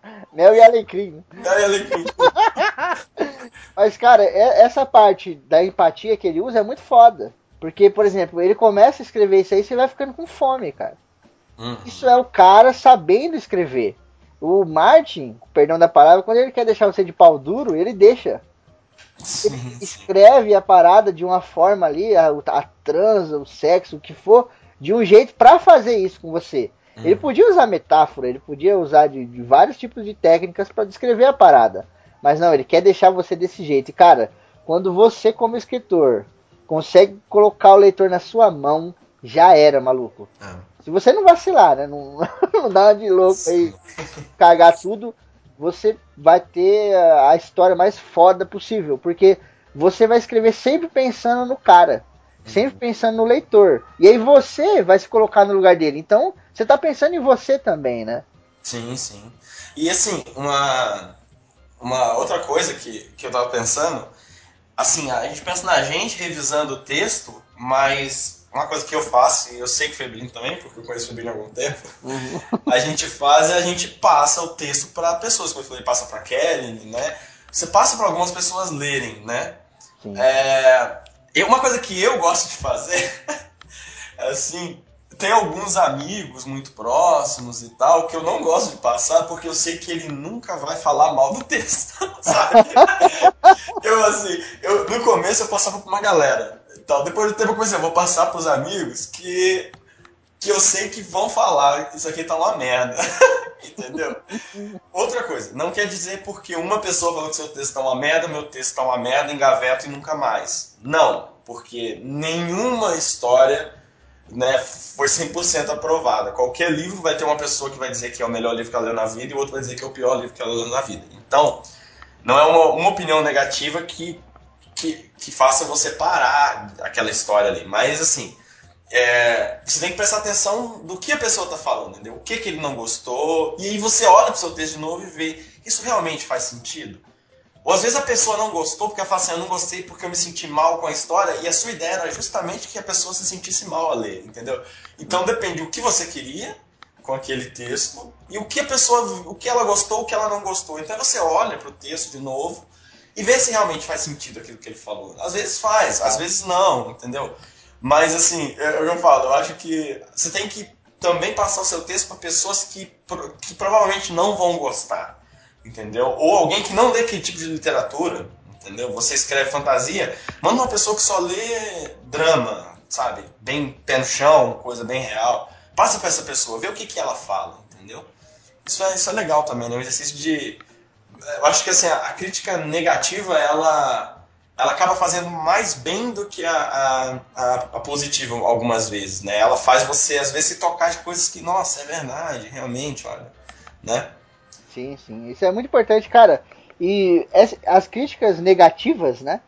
mel e alecrim. né? Mel e alecrim. Mas, cara, é- essa parte da empatia que ele usa é muito foda. Porque, por exemplo, ele começa a escrever isso aí e você vai ficando com fome, cara. Uhum. Isso é o cara sabendo escrever. O Martin, perdão da palavra, quando ele quer deixar você de pau duro, ele deixa. Sim, Ele sim. escreve a parada de uma forma ali, a, a transa, o sexo, o que for, de um jeito pra fazer isso com você. Ele podia usar metáfora, ele podia usar de, de vários tipos de técnicas pra descrever a parada. Mas não, ele quer deixar você desse jeito. E cara, quando você, como escritor, consegue colocar o leitor na sua mão, já era, maluco. Ah. Se você não vacilar, né? Não, não dá uma de louco aí, cagar tudo, você vai ter a, a história mais foda possível. Porque você vai escrever sempre pensando no cara. Sempre pensando no leitor. E aí você vai se colocar no lugar dele. Então, você tá pensando em você também, né? Sim, sim. E assim, uma, uma outra coisa que, que eu tava pensando, assim, a gente pensa na gente revisando o texto, mas uma coisa que eu faço, e eu sei que o Febrinho também, porque eu conheço o Febrinho há algum tempo, a gente faz é a gente passa o texto para pessoas, como eu falei, passa para Kelly, né? Você passa para algumas pessoas lerem, né? Sim. É, e uma coisa que eu gosto de fazer, é assim, tem alguns amigos muito próximos e tal que eu não gosto de passar porque eu sei que ele nunca vai falar mal do texto, sabe? eu assim, eu, no começo eu passava pra uma galera. Então, depois do tempo eu comecei, eu vou passar pros amigos que que eu sei que vão falar isso aqui tá uma merda. Entendeu? Outra coisa, não quer dizer porque uma pessoa falou que seu texto tá uma merda, meu texto tá uma merda, engaveto e nunca mais. Não, porque nenhuma história né, foi 100% aprovada. Qualquer livro vai ter uma pessoa que vai dizer que é o melhor livro que ela leu na vida e outro vai dizer que é o pior livro que ela leu na vida. Então, não é uma, uma opinião negativa que, que, que faça você parar aquela história ali. Mas, assim, é, você tem que prestar atenção do que a pessoa está falando, entendeu? O que, que ele não gostou, e aí você olha para o seu texto de novo e vê, isso realmente faz sentido? Ou às vezes a pessoa não gostou porque ela fala assim, eu não gostei porque eu me senti mal com a história, e a sua ideia era justamente que a pessoa se sentisse mal a ler, entendeu? Então depende do que você queria com aquele texto, e o que a pessoa, o que ela gostou, o que ela não gostou. Então você olha para o texto de novo e vê se realmente faz sentido aquilo que ele falou. Às vezes faz, às vezes não, entendeu? Mas, assim, eu, eu falo, eu acho que você tem que também passar o seu texto para pessoas que, que provavelmente não vão gostar, entendeu? Ou alguém que não lê aquele tipo de literatura, entendeu? Você escreve fantasia, manda uma pessoa que só lê drama, sabe? Bem pé no chão, coisa bem real. Passa para essa pessoa, vê o que, que ela fala, entendeu? Isso é, isso é legal também, né? Um exercício de... Eu acho que, assim, a crítica negativa, ela ela acaba fazendo mais bem do que a, a, a, a, positiva algumas vezes, né? Ela faz você, às vezes, se tocar de coisas que, nossa, é verdade, realmente, olha, né? Sim, sim. Isso é muito importante, cara. E as críticas negativas, né?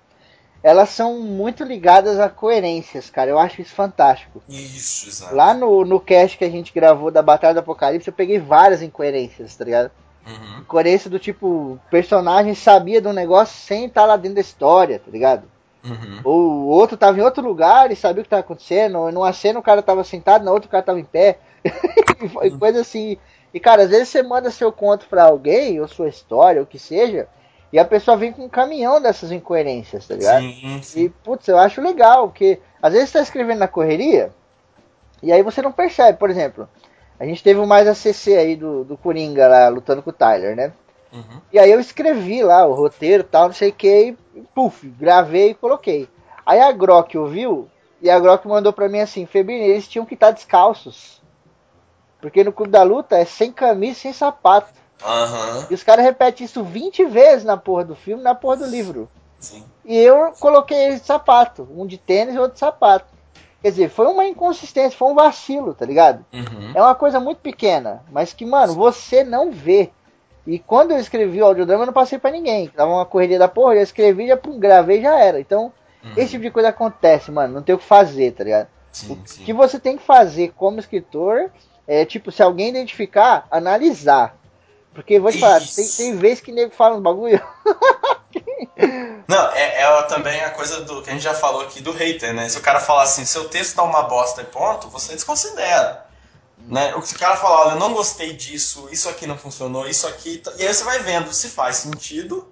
Elas são muito ligadas a coerências, cara. Eu acho isso fantástico. Isso, exato. Lá no, no cast que a gente gravou da Batalha do Apocalipse, eu peguei várias incoerências, tá ligado? Uhum. Coerência do tipo, personagem sabia de um negócio sem estar lá dentro da história, tá ligado? Uhum. Ou o outro tava em outro lugar e sabia o que tava acontecendo, ou numa cena o cara tava sentado, na outra o cara tava em pé. e uhum. coisa assim. E cara, às vezes você manda seu conto para alguém, ou sua história, ou o que seja, e a pessoa vem com um caminhão dessas incoerências, tá ligado? Sim, sim. E, putz, eu acho legal, porque às vezes você tá escrevendo na correria, e aí você não percebe, por exemplo, a gente teve o mais ACC aí do, do Coringa lá, lutando com o Tyler, né? Uhum. E aí eu escrevi lá o roteiro tal, não sei o que, e puf, gravei e coloquei. Aí a Grok ouviu, e a Grok mandou pra mim assim, Febrini, eles tinham que estar tá descalços. Porque no Clube da Luta é sem camisa, sem sapato. Uhum. E os caras repetem isso 20 vezes na porra do filme, na porra do livro. Sim. E eu coloquei eles de sapato, um de tênis e outro de sapato. Quer dizer, foi uma inconsistência, foi um vacilo, tá ligado? Uhum. É uma coisa muito pequena, mas que, mano, você não vê. E quando eu escrevi o audiodrama, eu não passei para ninguém. Tava uma correria da porra, eu escrevi, já pum, gravei já era. Então, uhum. esse tipo de coisa acontece, mano. Não tem o que fazer, tá ligado? Sim, o sim. que você tem que fazer como escritor é, tipo, se alguém identificar, analisar. Porque vou te falar, tem, tem vezes que nego fala uns bagulho. Não, é, é, também a coisa do que a gente já falou aqui do hater, né? Se o cara falar assim, seu texto tá uma bosta e ponto, você desconsidera. Né? O cara falar, olha, eu não gostei disso, isso aqui não funcionou, isso aqui. Tá... E aí você vai vendo se faz sentido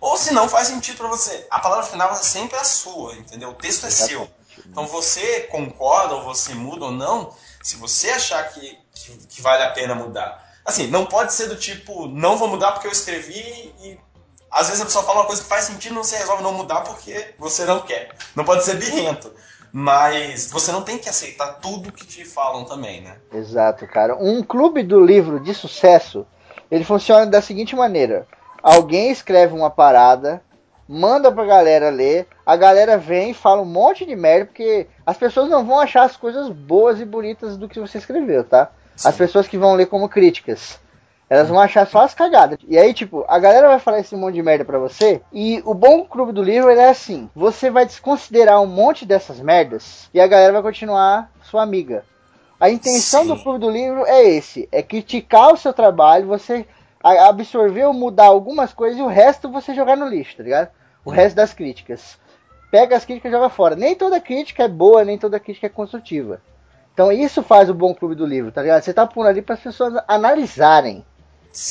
ou se não faz sentido para você. A palavra final é sempre a sua, entendeu? O texto é seu. Então você concorda ou você muda ou não, se você achar que, que, que vale a pena mudar. Assim, não pode ser do tipo, não vou mudar porque eu escrevi e às vezes a pessoa fala uma coisa que faz sentido e você resolve não mudar porque você não quer. Não pode ser birrento. Mas você não tem que aceitar tudo que te falam também, né? Exato, cara. Um clube do livro de sucesso, ele funciona da seguinte maneira. Alguém escreve uma parada, manda pra galera ler, a galera vem e fala um monte de merda, porque as pessoas não vão achar as coisas boas e bonitas do que você escreveu, tá? Sim. As pessoas que vão ler como críticas. Elas vão achar só as cagadas. E aí, tipo, a galera vai falar esse monte de merda pra você. E o bom clube do livro é assim: você vai desconsiderar um monte dessas merdas e a galera vai continuar sua amiga. A intenção Sim. do clube do livro é esse: é criticar o seu trabalho, você absorver ou mudar algumas coisas e o resto você jogar no lixo, tá ligado? O resto das críticas. Pega as críticas e joga fora. Nem toda crítica é boa, nem toda crítica é construtiva. Então isso faz o bom clube do livro, tá ligado? Você tá pondo ali para as pessoas analisarem.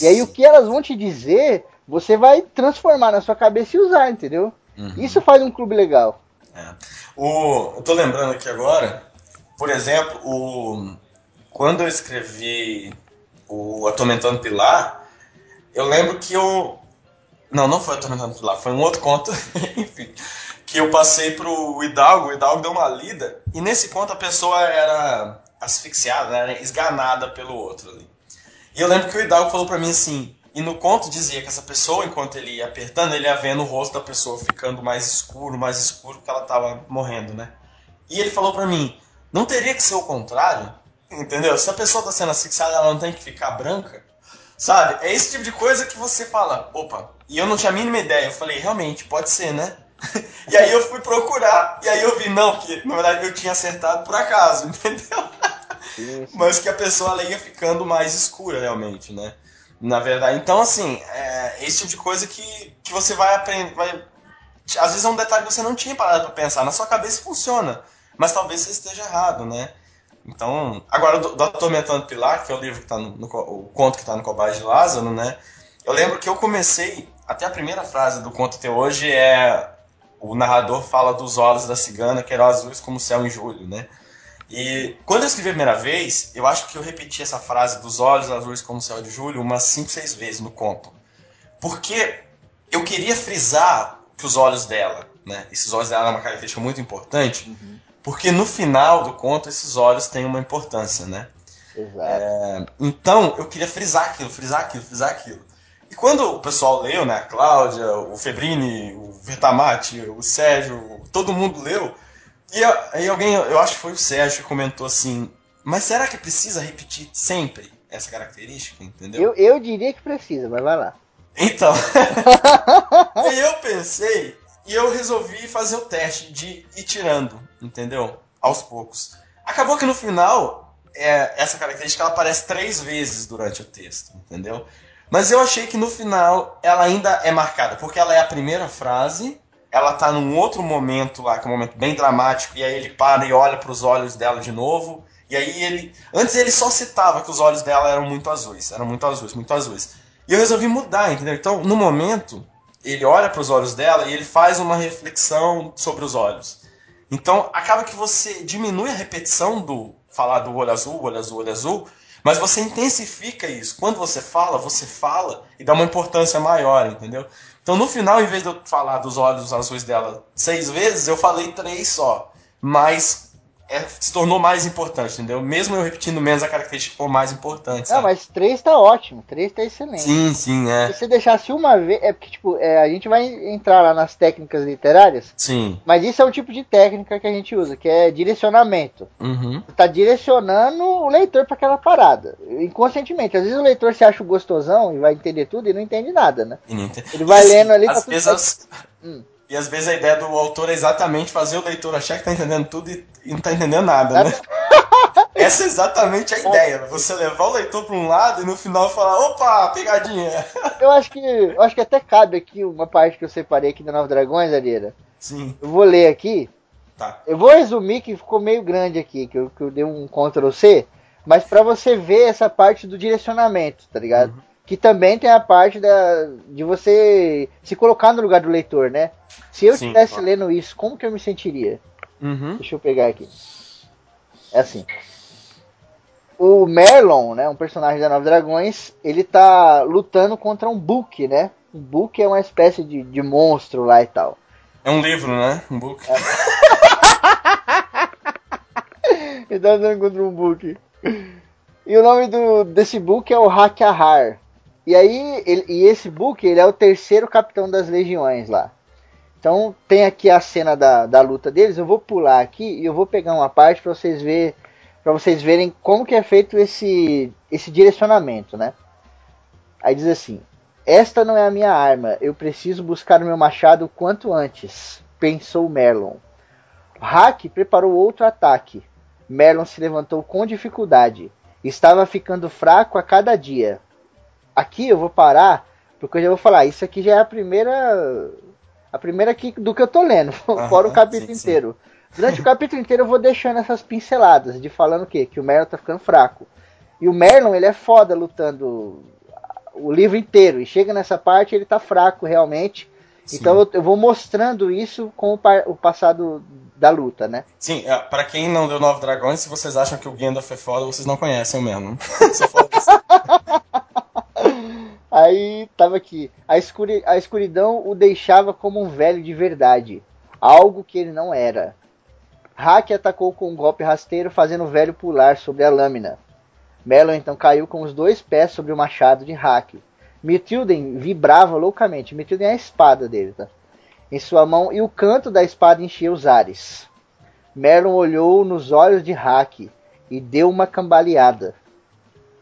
E aí o que elas vão te dizer, você vai transformar na sua cabeça e usar, entendeu? Uhum. Isso faz um clube legal. É. O, eu tô lembrando aqui agora por exemplo, o, quando eu escrevi o Atormentando Pilar, eu lembro que eu. Não, não foi Atormentando Pilar, foi um outro conto, enfim. Que eu passei pro Hidalgo, o Hidalgo deu uma lida, e nesse conto a pessoa era asfixiada, né, era esganada pelo outro ali. E eu lembro que o Hidalgo falou pra mim assim, e no conto dizia que essa pessoa, enquanto ele ia apertando, ele ia vendo o rosto da pessoa ficando mais escuro, mais escuro, porque ela tava morrendo, né? E ele falou pra mim, não teria que ser o contrário? Entendeu? Se a pessoa tá sendo asfixiada, ela não tem que ficar branca? Sabe? É esse tipo de coisa que você fala, opa, e eu não tinha a mínima ideia. Eu falei, realmente, pode ser, né? e aí eu fui procurar, e aí eu vi, não, que na verdade eu tinha acertado por acaso, entendeu? Mas que a pessoa ela ia ficando mais escura realmente, né? Na verdade. Então, assim, é esse tipo de coisa que, que você vai aprender. Vai... Às vezes é um detalhe que você não tinha parado pra pensar. Na sua cabeça funciona, mas talvez você esteja errado, né? Então, agora do, do Atormentando Pilar, que é o livro que tá no, no o conto que tá no Cobaia de Lázaro, né? Eu lembro que eu comecei, até a primeira frase do conto até hoje é o narrador fala dos olhos da cigana que eram azuis como o céu em julho, né? E quando eu escrevi a primeira vez, eu acho que eu repeti essa frase dos olhos azuis como o céu de julho umas 5, 6 vezes no conto. Porque eu queria frisar que os olhos dela, né? Esses olhos dela é uma característica muito importante, porque no final do conto esses olhos têm uma importância, né? Exato. Então, eu queria frisar aquilo, frisar aquilo, frisar aquilo. E quando o pessoal leu, né, a Cláudia, o Febrini, o Vertamati, o Sérgio, todo mundo leu, e aí alguém, eu acho que foi o Sérgio, que comentou assim, mas será que precisa repetir sempre essa característica, entendeu? Eu, eu diria que precisa, mas vai lá. Então, aí eu pensei e eu resolvi fazer o teste de ir tirando, entendeu? Aos poucos. Acabou que no final, é, essa característica ela aparece três vezes durante o texto, entendeu? Mas eu achei que no final ela ainda é marcada, porque ela é a primeira frase, ela tá num outro momento lá, que é um momento bem dramático, e aí ele para e olha para os olhos dela de novo, e aí ele. Antes ele só citava que os olhos dela eram muito azuis, eram muito azuis, muito azuis. E eu resolvi mudar, entendeu? Então, no momento, ele olha para os olhos dela e ele faz uma reflexão sobre os olhos. Então, acaba que você diminui a repetição do falar do olho azul, olho azul, olho azul, mas você intensifica isso. Quando você fala, você fala e dá uma importância maior, entendeu? Então, no final, em vez de eu falar dos olhos azuis dela seis vezes, eu falei três só. Mas é, se tornou mais importante, entendeu? Mesmo eu repetindo menos, a característica ficou mais importante. Não, sabe? mas três tá ótimo, três tá excelente. Sim, sim, é. Se você deixasse uma vez. É porque, tipo, é, a gente vai entrar lá nas técnicas literárias, Sim. mas isso é um tipo de técnica que a gente usa, que é direcionamento. Uhum. Tá direcionando o leitor para aquela parada. Inconscientemente. Às vezes o leitor se acha o gostosão e vai entender tudo e não entende nada, né? Não. Ele vai assim, lendo ali, tá às tudo vezes certo. as- Hum. E às vezes a ideia do autor é exatamente fazer o leitor achar que tá entendendo tudo e, não tá entendendo nada, né? Essa é exatamente a ideia. Você levar o leitor para um lado e no final falar, opa, pegadinha. Eu acho que. Eu acho que até cabe aqui uma parte que eu separei aqui da Nova Dragões, Areira. Sim, Eu vou ler aqui. tá. Eu vou resumir que ficou meio grande aqui, que eu, que eu dei um Ctrl C, mas pra você ver essa parte do direcionamento, tá ligado? Que também tem a parte da, de você se colocar no lugar do leitor, né? Se eu Sim, estivesse claro. lendo isso, como que eu me sentiria? Uhum. Deixa eu pegar aqui. É assim. O Merlon, né, um personagem da Nova Dragões, ele tá lutando contra um Book, né? Um Book é uma espécie de, de monstro lá e tal. É um livro, né? Um book. Ele tá lutando contra um Book. E o nome do, desse Book é o Hakahar. E aí, ele- e esse Book, ele é o terceiro capitão das legiões lá. Então, tem aqui a cena da, da luta deles. Eu vou pular aqui e eu vou pegar uma parte para vocês ver, para vocês verem como que é feito esse esse direcionamento, né? Aí diz assim: "Esta não é a minha arma. Eu preciso buscar o meu machado o quanto antes", pensou Merlon. Hack preparou outro ataque. Merlon se levantou com dificuldade. Estava ficando fraco a cada dia. Aqui eu vou parar, porque eu já vou falar, isso aqui já é a primeira a primeira aqui do que eu tô lendo, fora o capítulo sim, sim. inteiro. Durante o capítulo inteiro eu vou deixando essas pinceladas de falando o quê? Que o Merlon tá ficando fraco. E o Merlon, ele é foda lutando o livro inteiro. E chega nessa parte, ele tá fraco realmente. Então eu, eu vou mostrando isso com o, par- o passado da luta, né? Sim, é, pra quem não leu Nove Dragões, se vocês acham que o Gandalf é foda, vocês não conhecem o mesmo. Só falo isso. Aí tava aqui. A, escuri- a escuridão o deixava como um velho de verdade. Algo que ele não era. Hack atacou com um golpe rasteiro, fazendo o velho pular sobre a lâmina. Melon então caiu com os dois pés sobre o machado de Hack. Mithilden vibrava loucamente. Mithilden é a espada dele, tá? Em sua mão e o canto da espada enchia os ares. Merlin olhou nos olhos de Hack e deu uma cambaleada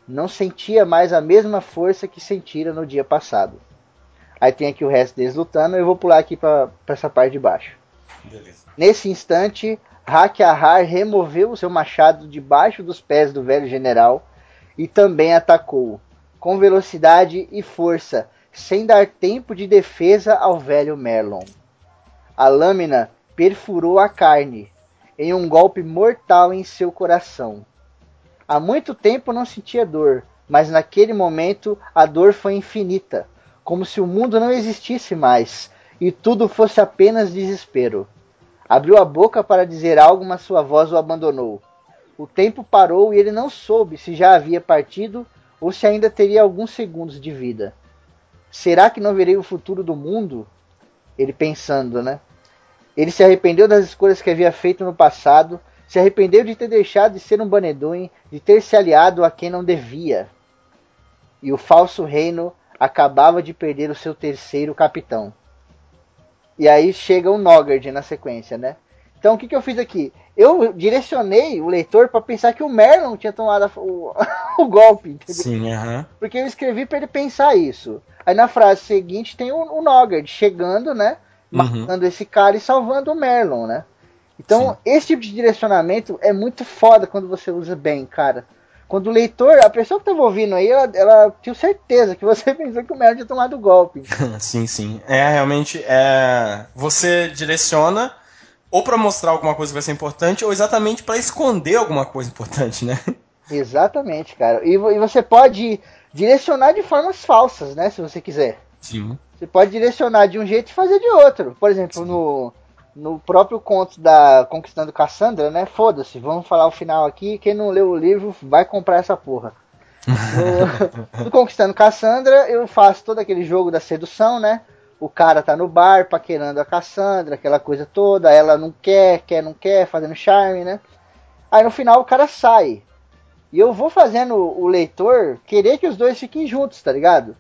não sentia mais a mesma força que sentira no dia passado. Aí tem aqui o resto deles lutando, eu vou pular aqui para essa parte de baixo. Beleza. Nesse instante, Hakiahar removeu o seu machado debaixo dos pés do velho general e também atacou, com velocidade e força, sem dar tempo de defesa ao velho Merlon. A lâmina perfurou a carne, em um golpe mortal em seu coração. Há muito tempo não sentia dor, mas naquele momento a dor foi infinita, como se o mundo não existisse mais e tudo fosse apenas desespero. Abriu a boca para dizer algo, mas sua voz o abandonou. O tempo parou e ele não soube se já havia partido ou se ainda teria alguns segundos de vida. Será que não verei o futuro do mundo? Ele pensando, né? Ele se arrependeu das escolhas que havia feito no passado, se arrependeu de ter deixado de ser um Baneduin, de ter se aliado a quem não devia. E o falso reino acabava de perder o seu terceiro capitão. E aí chega o Nogard na sequência, né? Então o que, que eu fiz aqui? Eu direcionei o leitor para pensar que o Merlin tinha tomado o, o golpe, entendeu? Sim, aham. Porque eu escrevi para ele pensar isso. Aí na frase seguinte tem o, o Nogard chegando, né? Uhum. Matando esse cara e salvando o Merlon, né? Então, Sim. esse tipo de direcionamento é muito foda quando você usa bem, cara. Quando o leitor, a pessoa que tava ouvindo aí, ela, ela tinha certeza que você pensou que o Merlon tinha tomado o golpe. Sim, sim. É realmente é você direciona ou pra mostrar alguma coisa que vai ser importante ou exatamente pra esconder alguma coisa importante, né? Exatamente, cara. E, e você pode direcionar de formas falsas, né? Se você quiser. Sim. Você pode direcionar de um jeito e fazer de outro. Por exemplo, no, no próprio conto da Conquistando Cassandra, né? Foda-se, vamos falar o final aqui. Quem não leu o livro vai comprar essa porra. No, no Conquistando Cassandra, eu faço todo aquele jogo da sedução, né? O cara tá no bar paquerando a Cassandra, aquela coisa toda. Ela não quer, quer, não quer, fazendo charme, né? Aí no final o cara sai. E eu vou fazendo o leitor querer que os dois fiquem juntos, tá ligado?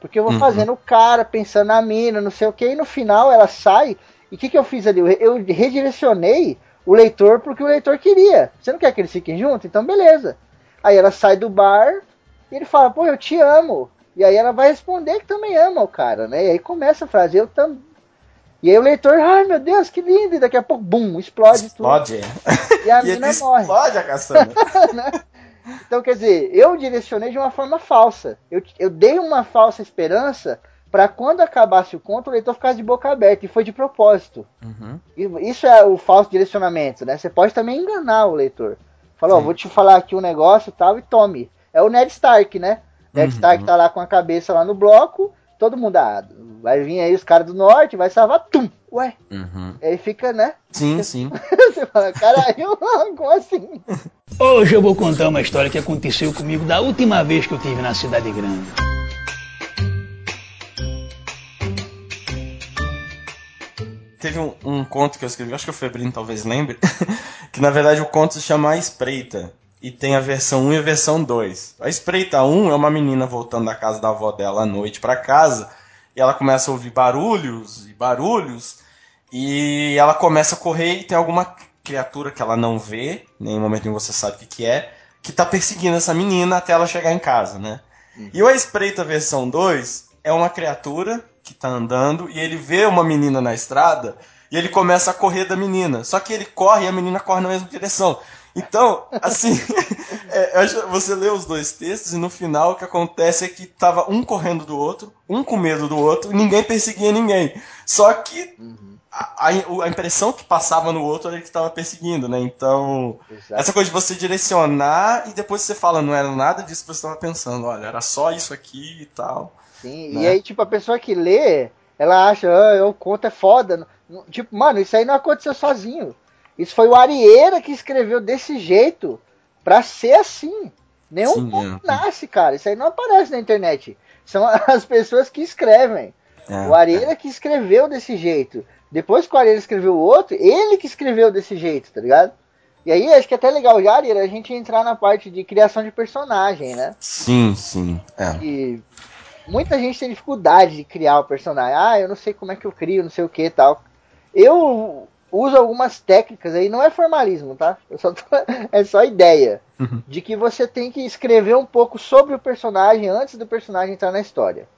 Porque eu vou Uhum. fazendo o cara, pensando na mina, não sei o que, e no final ela sai. E o que, que eu fiz ali? Eu, redirecionei o leitor porque o leitor queria. Você não quer que eles fiquem juntos? Então beleza. Aí ela sai do bar e ele fala, pô, eu te amo. E aí ela vai responder que também ama o cara, né? E aí começa a frase, eu também. E aí o leitor, ai meu Deus, que lindo! E daqui a pouco, bum, explode, Explode. tudo. E a E ele mina morre. explode a caçamba. Então, quer dizer, eu direcionei de uma forma falsa. Eu, eu dei uma falsa esperança para quando acabasse o conto, o leitor ficasse de boca aberta. E foi de propósito. Uhum. Isso é o falso direcionamento, né? Você pode também enganar o leitor. Falou, ó, Sim. vou te falar aqui um negócio e tal, e tome. É o Ned Stark, né? Ned Uhum. Stark tá lá com a cabeça lá no bloco, todo mundo, ah, vai vir aí os caras do norte, vai salvar, tum! Ué, Uhum. aí fica, né? Sim, sim. Você fala, caralho, como assim? Hoje eu vou contar uma história que aconteceu comigo da última vez que eu tive na cidade grande. Teve um, um conto que eu escrevi, acho que o Febrino talvez lembre, que na verdade o conto se chama A Espreita. E tem a versão 1 e a versão 2. A Espreita 1 é uma menina voltando da casa da avó dela à noite pra casa. E ela começa a ouvir barulhos e barulhos. E ela começa a correr e tem alguma criatura que ela não vê, nem no momento nenhum você sabe o que, que é, que tá perseguindo essa menina até ela chegar em casa, né? E o A Espreita versão 2 é uma criatura que tá andando e ele vê uma menina na estrada e ele começa a correr da menina. Só que ele corre e a menina corre na mesma direção. Então, assim, é, você lê os dois textos e no final o que acontece é que tava um correndo do outro, um com medo do outro, e ninguém perseguia ninguém. Só que a, a- a impressão que passava no outro era que estava perseguindo, né? Então, Exato. essa coisa de você direcionar e depois você fala, não era nada disso que você estava pensando, olha, era só isso aqui e tal. Sim, né? e aí, tipo, a pessoa que lê, ela acha, ah, o conto é foda. Tipo, mano, isso aí não aconteceu sozinho. Isso foi o Arieira que escreveu desse jeito pra ser assim. Nenhum Sim, conto é. nasce, cara. Isso aí não aparece na internet. São as pessoas que escrevem. É. O Arieira que escreveu desse jeito. Depois que o Arieira escreveu o outro, ele que escreveu desse jeito, tá ligado? E aí acho que é até legal já, Arieira, a gente entrar na parte de criação de personagem, né? Sim, sim. É. que muita gente tem dificuldade de criar o personagem. Ah, eu não sei como é que eu crio, não sei o que e tal. Eu uso algumas técnicas aí, não é formalismo, tá? Só tô- é só ideia. Uhum. De que você tem que escrever um pouco sobre o personagem antes do personagem entrar na história.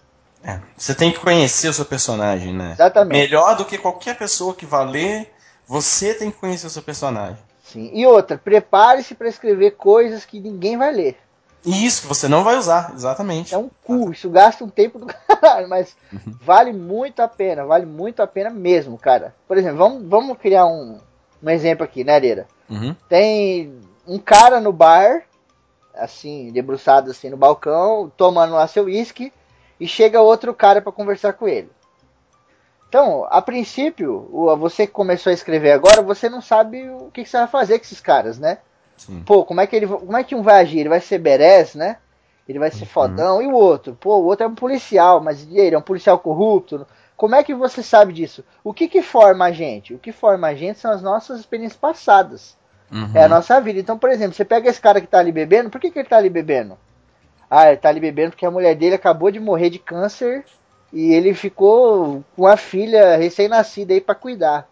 É. Você tem que conhecer o seu personagem, né? Exatamente. Melhor do que qualquer pessoa que vá ler, você tem que conhecer o seu personagem. Sim. E outra, prepare-se para escrever coisas que ninguém vai ler. Isso que você não vai usar, exatamente. É um cu, isso gasta um tempo do caralho, mas vale muito a pena, vale muito a pena mesmo, cara. Por exemplo, vamos, vamos criar um, um exemplo aqui, né, Areira? Uhum. Tem um cara no bar, assim, debruçado assim no balcão, tomando lá seu uísque, e chega outro cara para conversar com ele. Então, a princípio, você que começou a escrever agora, você não sabe o que, que você vai fazer com esses caras, né? Sim. Pô, como é que ele, como é que um vai agir? Ele vai ser berés, né? Ele vai ser fodão. E o outro? Pô, o outro é um policial, mas ele é um policial corrupto. Como é que você sabe disso? O que que forma a gente? O que forma a gente são as nossas experiências passadas. Uhum. É a nossa vida. Então, por exemplo, você pega esse cara que tá ali bebendo, por que, que ele tá ali bebendo? Ah, ele tá ali bebendo porque a mulher dele acabou de morrer de câncer e ele ficou com a filha recém-nascida aí pra cuidar.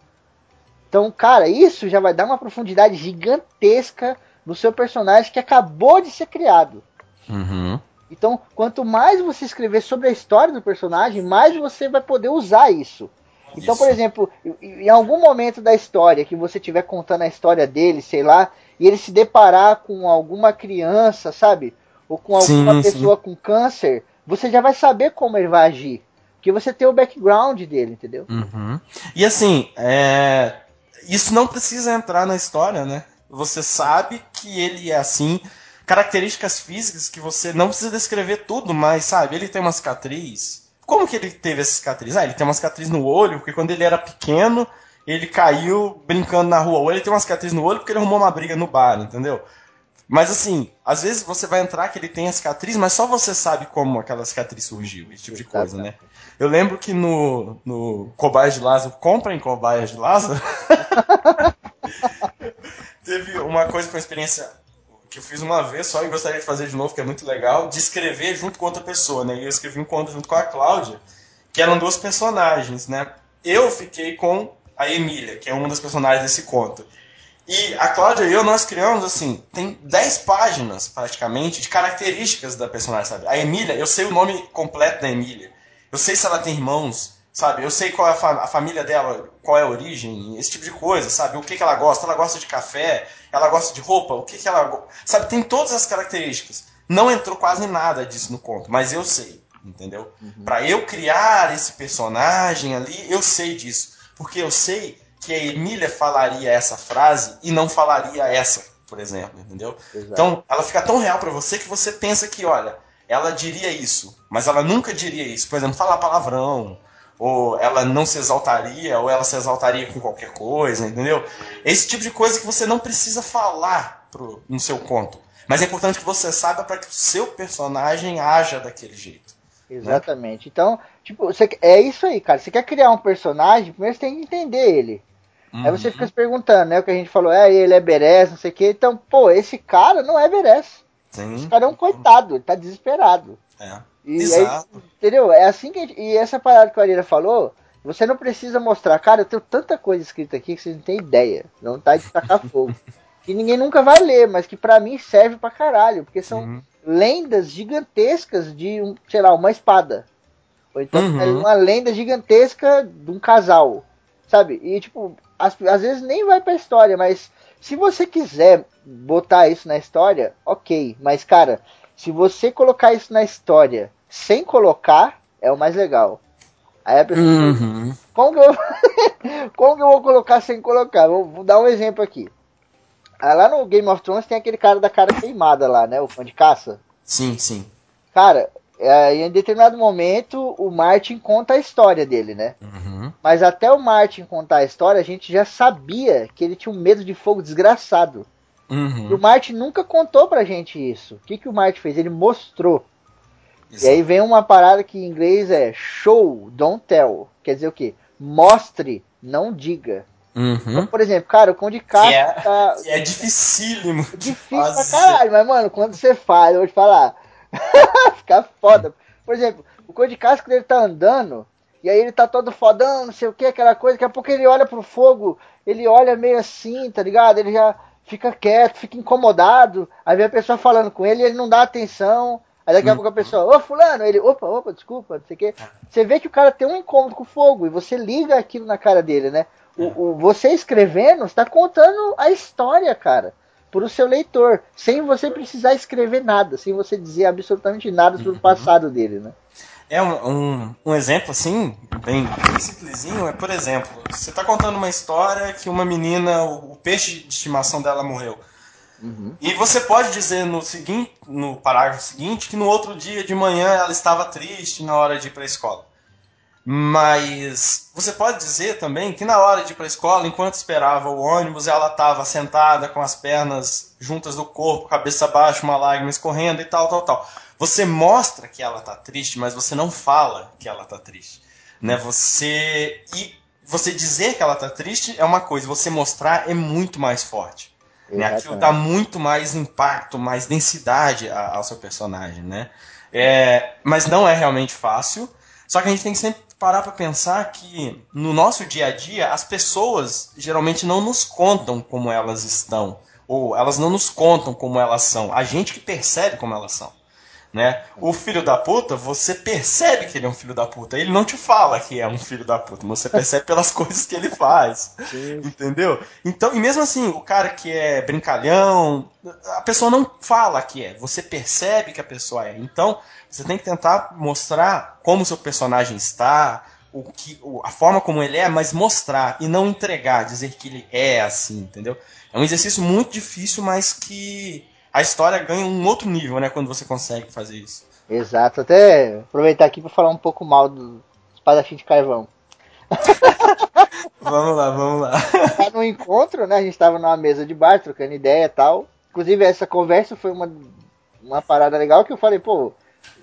Então, cara, isso já vai dar uma profundidade gigantesca no seu personagem que acabou de ser criado. Uhum. Então, quanto mais você escrever sobre a história do personagem, mais você vai poder usar isso. Então, por Isso. exemplo, em algum momento da história que você estiver contando a história dele, sei lá, e ele se deparar com alguma criança, sabe? Ou com alguma Sim, sim. pessoa com câncer, você já vai saber como ele vai agir. Porque você tem o background dele, entendeu? Uhum. E assim, é... isso não precisa entrar na história, né? Você sabe que ele é assim, características físicas que você não precisa descrever tudo, mas sabe, ele tem uma cicatriz. Como que ele teve essa cicatriz? Ah, ele tem uma cicatriz no olho, porque quando ele era pequeno, ele caiu brincando na rua. Ou ele tem uma cicatriz no olho porque ele arrumou uma briga no bar, entendeu? Mas assim, às vezes você vai entrar que ele tem a cicatriz, mas só você sabe como aquela cicatriz surgiu, esse tipo de coisa, né? Eu lembro que no, no Cobaias de Lázaro, comprem Cobaias de Lázaro, teve uma coisa com a experiência que eu fiz uma vez só e gostaria de fazer de novo, que é muito legal, de escrever junto com outra pessoa, né? E eu escrevi um conto junto com a Cláudia, que eram duas personagens, né? Eu fiquei com a Emília, que é uma das personagens desse conto. E a Cláudia e eu, nós criamos, assim, tem 10 páginas, praticamente, de características da personagem, sabe? A Emília, eu sei o nome completo da Emília. Eu sei se ela tem irmãos, sabe? Eu sei qual é a, fa- a família dela, qual é a origem, esse tipo de coisa, sabe? O que, que ela gosta. Ela gosta de café, ela gosta de roupa, o que, que ela... Sabe, tem todas as características. Não entrou quase nada disso no conto, mas eu sei, entendeu? Pra eu criar esse personagem ali, eu sei disso. Porque eu sei que a Emília falaria essa frase e não falaria essa, por exemplo, entendeu? Exato. Então, ela fica tão real pra você que você pensa que, olha, ela diria isso, mas ela nunca diria isso. Por exemplo, falar palavrão, ou ela não se exaltaria, ou ela se exaltaria com qualquer coisa, entendeu? Esse tipo de coisa que você não precisa falar pro, no seu conto. Mas é importante que você saiba para que o seu personagem haja daquele jeito. Exatamente. Então, tipo, você, é isso aí, cara. Você quer criar um personagem, primeiro você tem que entender ele. Aí você Uhum. fica se perguntando, né? O que a gente falou, é, ele é Beres, não sei o quê. Então, pô, esse cara não é Beres. Esse cara é um coitado, ele tá desesperado. É. E aí, Exato. entendeu? É assim que a gente, E essa parada que a Arira falou, você não precisa mostrar, cara, eu tenho tanta coisa escrita aqui que vocês não têm ideia. Não tá de tacar fogo. Que ninguém nunca vai ler, mas que pra mim serve pra caralho. Porque são Uhum. lendas gigantescas de, um, sei lá, uma espada. Ou então Uhum. é uma lenda gigantesca de um casal. Sabe? E tipo, às, às vezes nem vai pra história, mas se você quiser botar isso na história, ok. Mas, cara, se você colocar isso na história sem colocar, é o mais legal. Aí a pessoa. Uhum. Como que eu, como que eu vou colocar sem colocar? Vou, vou dar um exemplo aqui. Ah, lá no Game of Thrones tem aquele cara da cara queimada lá, né? O fã de caça. Sim, sim. Cara, é, em determinado momento o Martin conta a história dele, né? Uhum. Mas até o Martin contar a história, a gente já sabia que ele tinha um medo de fogo desgraçado. E o Uhum. Martin nunca contou pra gente isso. O que, que o Martin fez? Ele mostrou. E aí vem uma parada que em inglês é show, don't tell. Quer dizer o quê? Mostre, não diga. Uhum. Então, por exemplo, cara, o Cão de Casca é- tá é dificílimo. de difícil pra fazer. caralho, mas mano, quando você faz, eu vou te falar, fica foda. Por exemplo, o Cão de Casca dele tá andando, e aí ele tá todo fodão, não sei o que, aquela coisa, daqui a pouco ele olha pro fogo, ele olha meio assim, tá ligado? Ele já fica quieto, fica incomodado, aí vem a pessoa falando com ele e ele não dá atenção. Aí daqui a pouco a pessoa, ô fulano, ele, opa, opa, desculpa, não sei o quê. Você vê que o cara tem um incômodo com o fogo e você liga aquilo na cara dele, né? O, o- você escrevendo está contando a história, cara, pro seu leitor, sem você precisar escrever nada, sem você dizer absolutamente nada sobre o passado dele, né? É um, um, um exemplo assim, bem, simplesinho, é por exemplo, você está contando uma história que uma menina, o, o peixe de estimação dela morreu. E você pode dizer no seguinte, no parágrafo seguinte, que no outro dia de manhã ela estava triste na hora de ir para a escola. Mas você pode dizer também que na hora de ir para a escola, enquanto esperava o ônibus, ela estava sentada com as pernas juntas do corpo, cabeça baixa, uma lágrima escorrendo e tal, tal, tal. Você mostra que ela está triste, mas você não fala que ela está triste, né? Você e você dizer que ela está triste é uma coisa, você mostrar é muito mais forte. Né? Aquilo dá muito mais impacto, mais densidade ao seu personagem, né? É, mas não é realmente fácil. Só que a gente tem que sempre parar para pensar que no nosso dia a dia as pessoas geralmente não nos contam como elas estão ou elas não nos contam como elas são. A gente que percebe como elas são. Né? O filho da puta, você percebe que ele é um filho da puta. Ele não te fala que é um filho da puta, mas você percebe pelas coisas que ele faz. Entendeu? Então, e mesmo assim, o cara que é brincalhão, a pessoa não fala que é, você percebe que a pessoa é. Então, você tem que tentar mostrar como o seu personagem está, o que, a forma como ele é, mas mostrar e não entregar, dizer que ele é assim, entendeu? É um exercício muito difícil, mas que a história ganha um outro nível, né, quando você consegue fazer isso. Exato, até aproveitar aqui para falar um pouco mal do espadachim de carvão. Vamos lá, vamos lá. Tá no encontro, né? A gente tava numa mesa de bar, trocando ideia e tal. Inclusive, essa conversa foi uma, uma parada legal que eu falei, pô,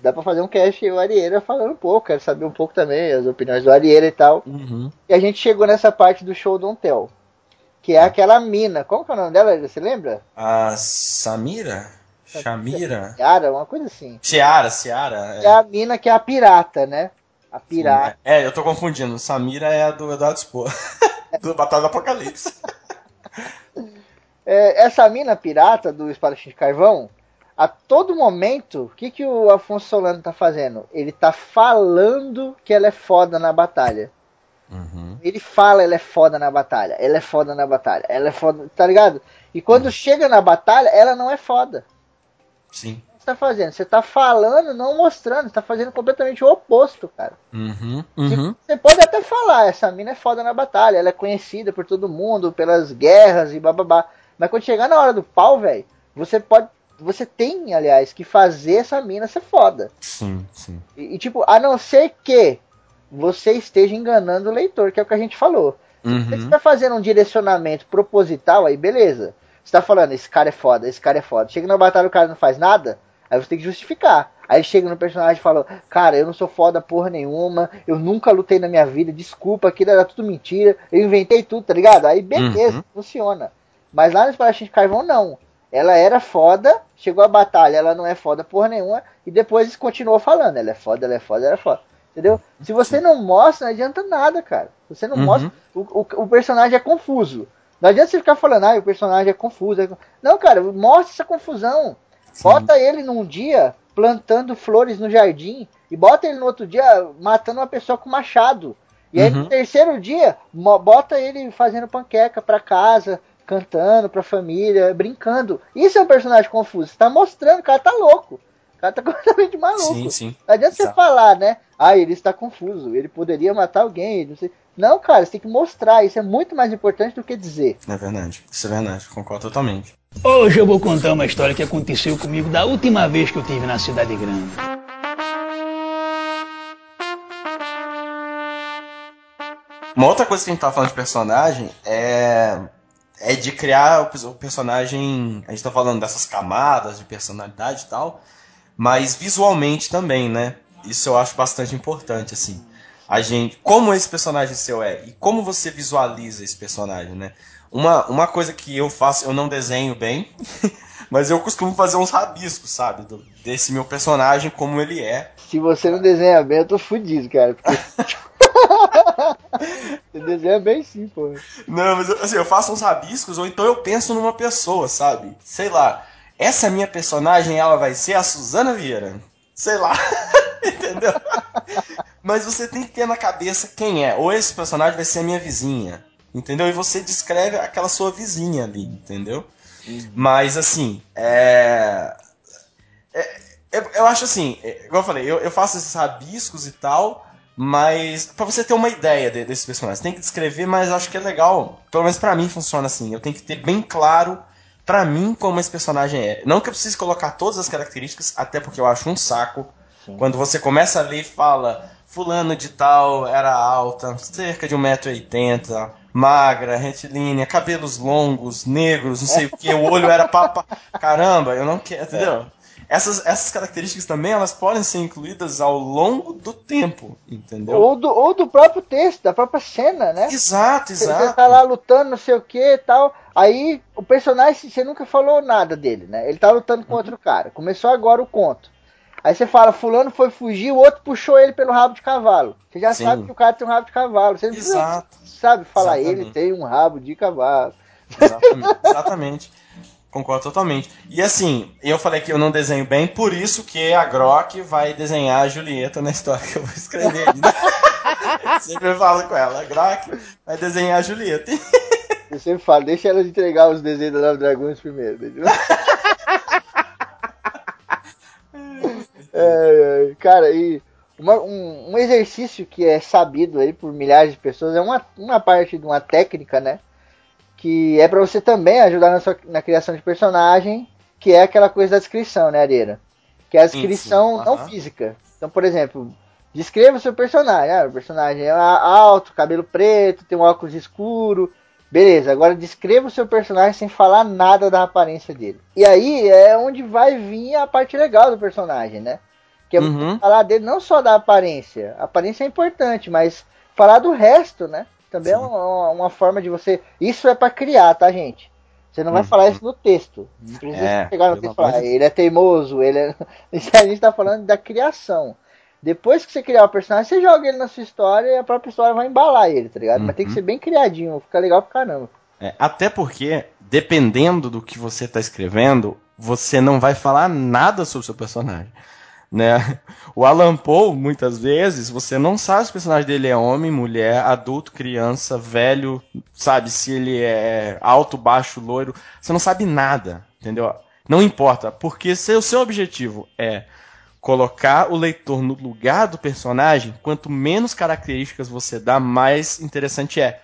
dá pra fazer um cast e o Arieira falando um pouco, quero saber um pouco também as opiniões do Arieira e tal. Uhum. E a gente chegou nessa parte do show Don't Tell, que é aquela mina. Como que é o nome dela? Você lembra? A Samira? Shamira? Yara, uma coisa assim. Ciara, Ciara. É a mina que é a pirata, né? A pirata. É, eu tô confundindo. Samira é a do Eduardo Spor. do Batalha do Apocalipse. É, essa mina pirata do espadachim de carvão, a todo momento, o que, que o Afonso Solano tá fazendo? Ele tá falando que ela é foda na batalha. Uhum. Ele fala, ela é foda na batalha, ela é foda na batalha, ela é foda, tá ligado? E quando chega na batalha, ela não é foda. Sim. O que você tá fazendo? Você tá falando, não mostrando, você tá fazendo completamente o oposto, cara. Uhum. Uhum. Você pode até falar, essa mina é foda na batalha, ela é conhecida por todo mundo, pelas guerras e bababá. Mas quando chegar na hora do pau, velho, você pode. Você tem, aliás, que fazer essa mina ser foda. Sim, sim. E, e, tipo, a não ser que você esteja enganando o leitor, que é o que a gente falou. Se você Uhum. tá fazendo um direcionamento proposital, aí beleza. Você tá falando, esse cara é foda, esse cara é foda. Chega na batalha o cara não faz nada, aí você tem que justificar. Aí chega no personagem e fala, cara, eu não sou foda porra nenhuma, eu nunca lutei na minha vida, desculpa, aquilo era tudo mentira, eu inventei tudo, tá ligado? Aí beleza, Uhum. funciona. Mas lá no Espadachim de Carvão, não. Ela era foda, chegou a batalha, ela não é foda porra nenhuma, e depois continuou falando, ela é foda, ela é foda, ela é foda. Entendeu? Se você não mostra, não adianta nada, cara. Você não Uhum. mostra, o, o, o personagem é confuso. Não adianta você ficar falando, ah, o personagem é confuso. é con-". Não, cara, mostra essa confusão. Bota ele num dia plantando flores no jardim e bota ele no outro dia matando uma pessoa com machado. E aí Uhum. no terceiro dia, bota ele fazendo panqueca pra casa, cantando pra família, brincando. Isso é um personagem confuso. Você tá mostrando, o cara tá louco cara tá completamente maluco. Sim, sim. Não adianta Exato. você falar, né? Ah, ele está confuso, ele poderia matar alguém, não sei. Não, cara, você tem que mostrar. Isso é muito mais importante do que dizer. É verdade, isso é verdade, concordo totalmente. Hoje eu vou contar uma história que aconteceu comigo da última vez que eu tive na cidade grande. Uma outra coisa que a gente tá falando de personagem é é de criar o personagem. A gente tá falando dessas camadas de personalidade e tal. Mas visualmente também, né? Isso eu acho bastante importante, assim. A gente. Como esse personagem seu é e como você visualiza esse personagem, né? Uma, uma coisa que eu faço, eu não desenho bem, mas eu costumo fazer uns rabiscos, sabe? Do, desse meu personagem, como ele é. Se você não desenha bem, eu tô fudido, cara. Porque... Você desenha bem sim, pô. Não, mas assim, eu faço uns rabiscos, ou então eu penso numa pessoa, sabe? Sei lá, essa minha personagem, ela vai ser a Suzana Vieira. Sei lá. Entendeu? Mas você tem que ter na cabeça quem é. Ou esse personagem vai ser a minha vizinha. Entendeu? E você descreve aquela sua vizinha ali, entendeu? Uhum. Mas assim, é... é... Eu acho assim, é, igual eu falei, eu, eu faço esses rabiscos e tal, mas para você ter uma ideia de, desse personagem, tem que descrever, mas acho que é legal. Pelo menos para mim funciona assim. Eu tenho que ter bem claro para mim como esse personagem é. Não que eu precise colocar todas as características, até porque eu acho um saco. Sim. Quando você começa a ler e fala fulano de tal era alta, cerca de 1,80m, magra, retilínea, cabelos longos, negros, não sei o que, o olho era papa. Caramba, eu não quero, entendeu? Essas, essas características também elas podem ser incluídas ao longo do tempo, entendeu? Ou do, ou do próprio texto, da própria cena, né? Exato, exato. Você tá lá lutando, não sei o que e tal. Aí o personagem, você nunca falou nada dele, né? Ele tá lutando com uhum. outro cara. Começou agora o conto. Aí você fala, fulano foi fugir, o outro puxou ele pelo rabo de cavalo. Você já Sim. sabe que o cara tem um rabo de cavalo. Você não Exato. sabe falar, Exatamente. ele tem um rabo de cavalo. Exatamente. Exatamente. Concordo totalmente. E assim, eu falei que eu não desenho bem, por isso que a Grok vai desenhar a Julieta na história que eu vou escrever. Né? eu sempre falo com ela, a Grok vai desenhar a Julieta. eu sempre falo, deixa ela entregar os desenhos da Nove Dragões primeiro. é, é, cara, e uma, um, um, exercício que é sabido aí por milhares de pessoas é uma, uma parte de uma técnica, né? Que é para você também ajudar na, sua, na criação de personagem, que é aquela coisa da descrição, né, Areira? Que é a descrição não física. Então, por exemplo, descreva o seu personagem. Ah, o personagem é alto, cabelo preto, tem um óculos escuro. Beleza, agora descreva o seu personagem sem falar nada da aparência dele. E aí é onde vai vir a parte legal do personagem, né? Que é uhum. falar dele não só da aparência. A aparência é importante, mas falar do resto, né? Também é Sim. é uma, uma, forma de você. Isso é para criar, tá, gente? Você não vai uhum. falar isso no texto. Não precisa é, pegar no texto e falar, ele é teimoso, ele é. a gente tá falando da criação. Depois que você criar o personagem, você joga ele na sua história e a própria história vai embalar ele, tá ligado? Uhum. Mas tem que ser bem criadinho, fica legal pra caramba. É, até porque, dependendo do que você tá escrevendo, você não vai falar nada sobre o seu personagem né? O Alan Poe, muitas vezes, você não sabe se o personagem dele é homem, mulher, adulto, criança, velho, sabe se ele é alto, baixo, loiro, você não sabe nada, entendeu? Não importa, porque se o seu objetivo é colocar o leitor no lugar do personagem, quanto menos características você dá, mais interessante é,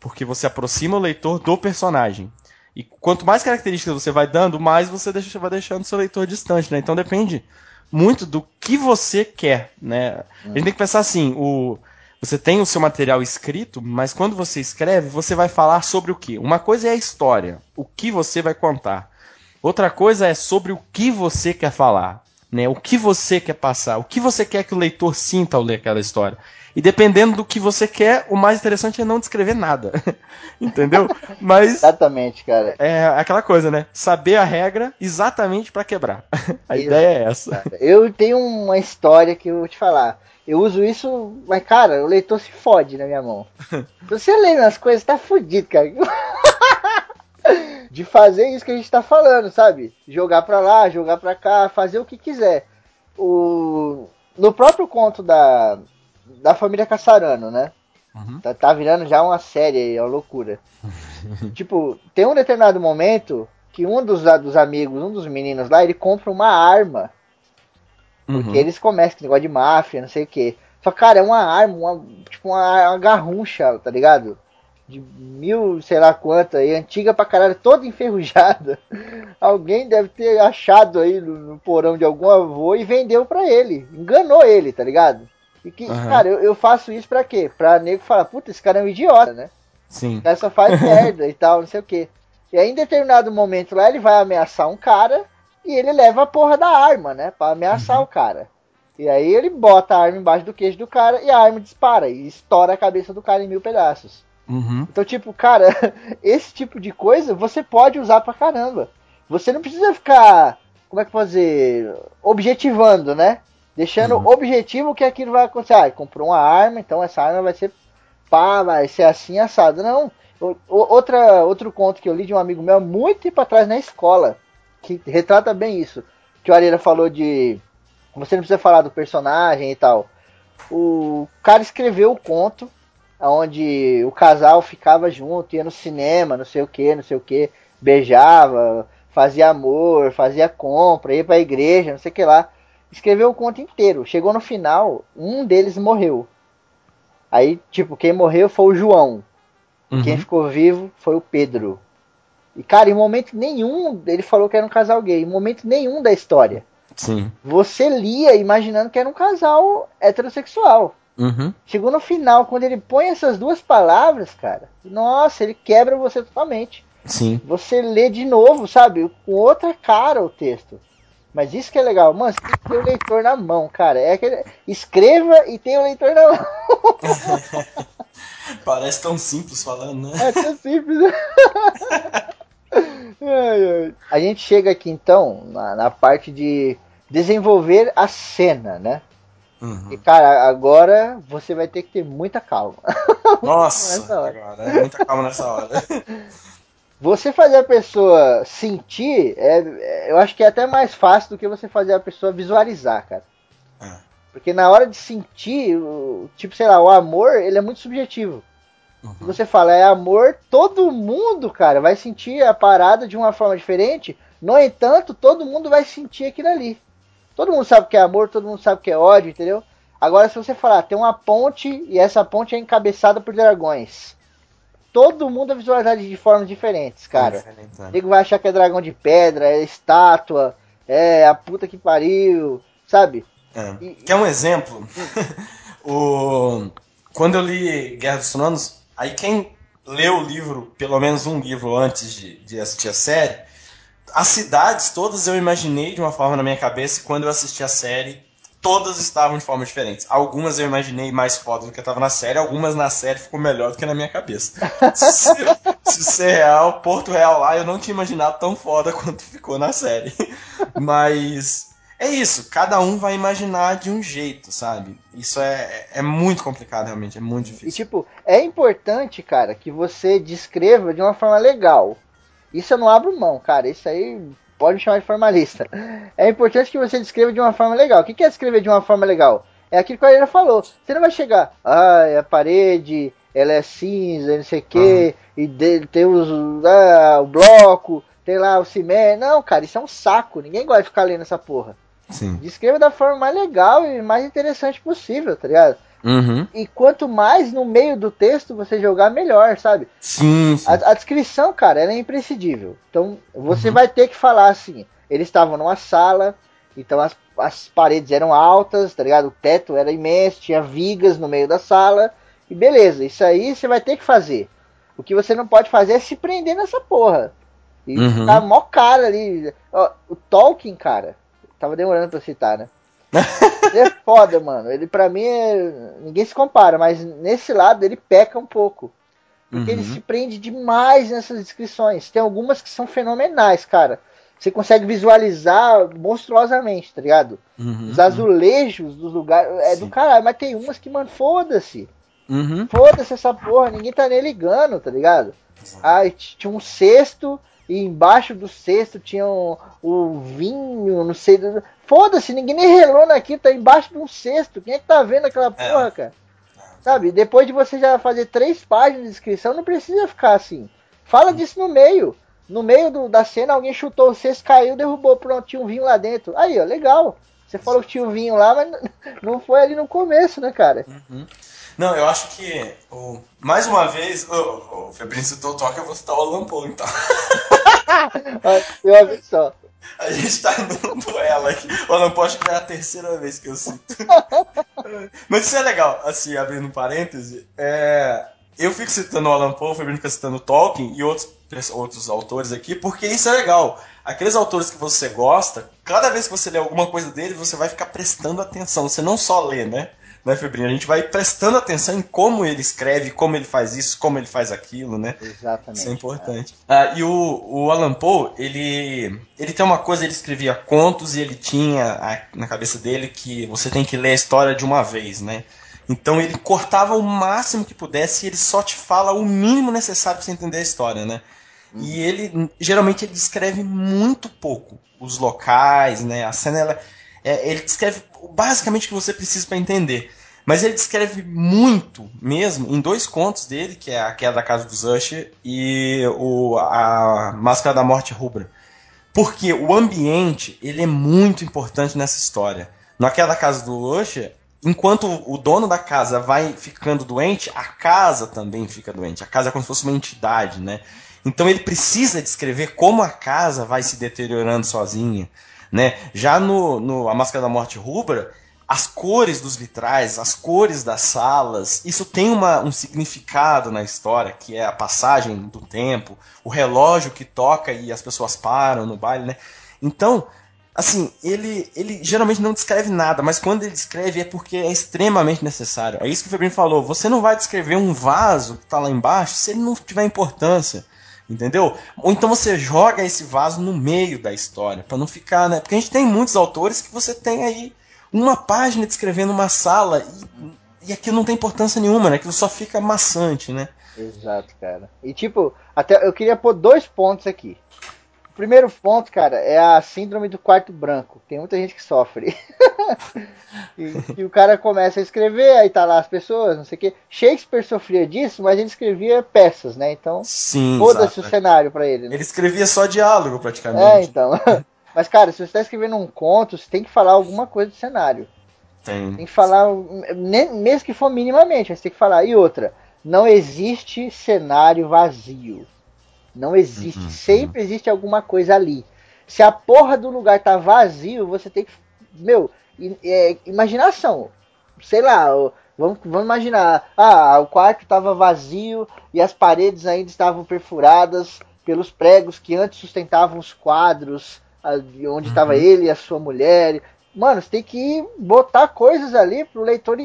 porque você aproxima o leitor do personagem. E quanto mais características você vai dando, mais você deixa, vai deixando seu leitor distante, né? Então depende muito do que você quer, né? A gente tem que pensar assim, o você tem o seu material escrito, mas quando você escreve, você vai falar sobre o que? Uma coisa é a história, o que você vai contar. Outra coisa é sobre o que você quer falar, né? O que você quer passar, o que você quer que o leitor sinta ao ler aquela história. E dependendo do que você quer, o mais interessante é não descrever nada. Entendeu? Mas. Exatamente, cara. É aquela coisa, né? Saber a regra exatamente para quebrar. a Exato, ideia é essa. Eu tenho uma história que eu vou te falar. Eu uso isso, mas cara, o leitor se fode na minha mão. Você lê as coisas, tá fudido, cara. De fazer isso que a gente tá falando, sabe? Jogar pra lá, jogar pra cá, fazer o que quiser. O... No próprio conto da, da família Caçarano, né? Uhum. Tá, tá, virando já uma série aí, é uma loucura. tipo, tem um determinado momento que um dos, dos amigos, um dos meninos lá, ele compra uma arma. Porque uhum. eles começam com negócio de máfia, não sei o que. Só, cara, é uma arma, uma, tipo uma, uma garruncha, tá ligado? De mil, sei lá quanto aí, antiga pra caralho, toda enferrujada. Alguém deve ter achado aí no, no porão de algum avô e vendeu pra ele. Enganou ele, tá ligado? E que, Aham. cara, eu, eu faço isso pra quê? Pra nego falar, puta, esse cara é um idiota, né? Sim. O cara só faz merda e tal, não sei o quê. E aí, em determinado momento lá, ele vai ameaçar um cara e ele leva a porra da arma, né? Pra ameaçar o cara. E aí ele bota a arma embaixo do queixo do cara e a arma dispara e estoura a cabeça do cara em mil pedaços. Uhum. Então, tipo, cara, esse tipo de coisa você pode usar pra caramba. Você não precisa ficar, como é que dizer, objetivando, né? Deixando objetivo que aquilo vai acontecer. Ah, comprou uma arma, então essa arma vai ser pá, vai ser assim assado. Não. O- Outra, outro conto que eu li de um amigo meu muito tempo atrás na escola, que retrata bem isso. Que o Areira falou de. Você não precisa falar do personagem e tal. O cara escreveu o conto onde o casal ficava junto, ia no cinema, não sei o que, não sei o que, beijava, fazia amor, fazia compra, ia pra igreja, não sei o que lá. Escreveu o conto inteiro. Chegou no final, um deles morreu. Aí, tipo, quem morreu foi o João. Uhum. Quem ficou vivo foi o Pedro. E, cara, em momento nenhum ele falou que era um casal gay. Em momento nenhum da história. Sim. Você lia imaginando que era um casal heterossexual. Uhum. Chegou no final, quando ele põe essas duas palavras, cara, nossa, ele quebra você totalmente. Sim. Você lê de novo, sabe? Com outra cara o texto. Mas isso que é legal, mano, você tem que ter o leitor na mão, cara. É aquele... Escreva e tenha o leitor na mão. Parece tão simples falando, né? É tão simples. Ai, ai. A gente chega aqui então na, na parte de desenvolver a cena, né? Uhum. E cara, agora você vai ter que ter muita calma. Nossa, agora, é muita calma nessa hora. Você fazer a pessoa sentir, é, é- eu acho que é até mais fácil do que você fazer a pessoa visualizar, cara. É. Porque na hora de sentir, o- tipo, sei lá, o amor, ele é muito subjetivo. Se você fala é amor, todo mundo, cara, vai sentir a parada de uma forma diferente. No entanto, todo mundo vai sentir aquilo ali. Todo mundo sabe o que é amor, todo mundo sabe o que é ódio, entendeu? Agora, se você falar, tem uma ponte e essa ponte é encabeçada por dragões. Todo mundo vai visualizar de formas diferentes, cara. O nego vai achar que é dragão de pedra, é estátua, é a puta que pariu, sabe? É. E- Quer um exemplo? o... Quando eu li Guerra dos Tronos, aí quem leu o livro, pelo menos um livro antes de, de assistir a série, as cidades todas eu imaginei de uma forma na minha cabeça e quando eu assisti a série, todas estavam de formas diferentes. Algumas eu imaginei mais foda do que estava na série, algumas na série ficou melhor do que na minha cabeça. se, se ser real, Porto Real lá eu não tinha imaginado tão foda quanto ficou na série. Mas é isso, cada um vai imaginar de um jeito, sabe? Isso é, é muito complicado, realmente, é muito E difícil. tipo, é importante, cara, que você descreva de uma forma legal. Isso eu não abro mão, cara. Isso aí pode me chamar de formalista. É importante que você descreva de uma forma legal. O que é descrever de uma forma legal? É aquilo que a Aira falou. Você não vai chegar, ah, a parede, ela é cinza, não sei o que, e de- tem os, ah, o bloco, tem lá o cimento. Não, cara, isso é um saco. Ninguém gosta de ficar lendo essa porra. Sim. Descreva da forma mais legal e mais interessante possível, tá ligado? Uhum. E quanto mais no meio do texto você jogar, melhor, sabe? Sim, sim. A, a descrição, cara, ela é imprescindível. Então, você vai ter que falar assim: eles estavam numa sala, então as, as paredes eram altas, tá ligado? O teto era imenso, tinha vigas no meio da sala, e beleza, isso aí você vai ter que fazer. O que você não pode fazer é se prender nessa porra. E Uhum. ficar mó cara ali. Ó, o Tolkien, cara, tava demorando pra citar, né? Ele é foda, mano. Ele pra mim é. Ninguém se compara, mas nesse lado ele peca um pouco. Porque ele Uhum. se prende demais nessas descrições. Tem algumas que são fenomenais, cara. Você consegue visualizar monstruosamente, tá ligado? Uhum. Os azulejos dos lugares. É do Sim. caralho, mas tem umas que, mano, foda-se. Uhum. Foda-se essa porra, ninguém tá nem ligando, tá ligado? Aí t- tinha um cesto e embaixo do cesto tinha um, o vinho, não sei. Foda-se, ninguém nem relou naquilo, tá embaixo de um cesto. Quem é que tá vendo aquela porra, cara? Sabe? Depois de você já fazer três páginas de descrição, não precisa ficar assim. Fala disso no meio. No meio do- da cena, alguém chutou o cesto, caiu, derrubou. Pronto, tinha um vinho lá dentro. Aí, ó, legal. Você falou que tinha um vinho lá, mas não foi ali no começo, né, cara? Não, eu acho que, o, mais uma vez, o, o Febrinho citou o toque, eu vou citar o Alan Poe, então. Uma vez só. A gente tá num duelo aqui. O Alan Poe acho que é a terceira vez que eu cito. Mas isso é legal, assim, abrindo um parêntese. É, eu fico citando o Alan Poe, o Fabiano fica citando Tolkien e outros, outros autores aqui, porque isso é legal. Aqueles autores que você gosta, cada vez que você lê alguma coisa dele, você vai ficar prestando atenção. Você não só lê, né? Né, Febrinho? A gente vai prestando atenção em como ele escreve, como ele faz isso, como ele faz aquilo, né? Exatamente. Isso é importante. Ah, e o, o Alan Poe, ele, ele tem uma coisa, ele escrevia contos e ele tinha a- na cabeça dele que você tem que ler a história de uma vez, né? Então ele cortava o máximo que pudesse e ele só te fala o mínimo necessário para você entender a história, né? E ele geralmente ele descreve muito pouco os locais, né? A cena ela, é, ele descreve basicamente o que você precisa para entender. Mas ele descreve muito mesmo em dois contos dele, que é a Queda da Casa dos Usher e o, a Máscara da Morte Rubra. Porque o ambiente, ele é muito importante nessa história. Na Queda da Casa do Usher, enquanto o dono da casa vai ficando doente, a casa também fica doente. A casa é como se fosse uma entidade, né? Então ele precisa descrever como a casa vai se deteriorando sozinha, né? Já no, no A Máscara da Morte Rubra, as cores dos vitrais, as cores das salas, isso tem uma, um significado na história, que é a passagem do tempo, o relógio que toca e as pessoas param no baile, né? Então, assim, ele, ele geralmente não descreve nada, mas quando ele descreve é porque é extremamente necessário. É isso que o Febrinho falou. Você não vai descrever um vaso que está lá embaixo se ele não tiver importância. Entendeu? Ou então você joga esse vaso no meio da história, para não ficar, né? Porque a gente tem muitos autores que você tem aí uma página descrevendo uma sala e, e aquilo não tem importância nenhuma, né? Aquilo só fica maçante, né? Exato, cara. E tipo, até eu queria pôr dois pontos aqui. O primeiro ponto, cara, é a síndrome do quarto branco. Tem muita gente que sofre. e, e o cara começa a escrever, aí tá lá as pessoas, não sei o quê. Shakespeare sofria disso, mas ele escrevia peças, né? Então, foda-se o exato. cenário pra ele. né? Ele escrevia só diálogo praticamente. É, então. Mas, cara, se você tá escrevendo um conto, você tem que falar alguma coisa do cenário. Tem. Tem que falar, mesmo que for minimamente, mas tem que falar. E outra, não existe cenário vazio. Não existe. Uhum, Sempre existe alguma coisa ali. Se a porra do lugar tá vazio, você tem que. Meu, é, imaginação. Sei lá, vamos, vamos imaginar. Ah, o quarto tava vazio e as paredes ainda estavam perfuradas pelos pregos que antes sustentavam os quadros, onde estava ele e a sua mulher. Mano, você tem que botar coisas ali pro leitor,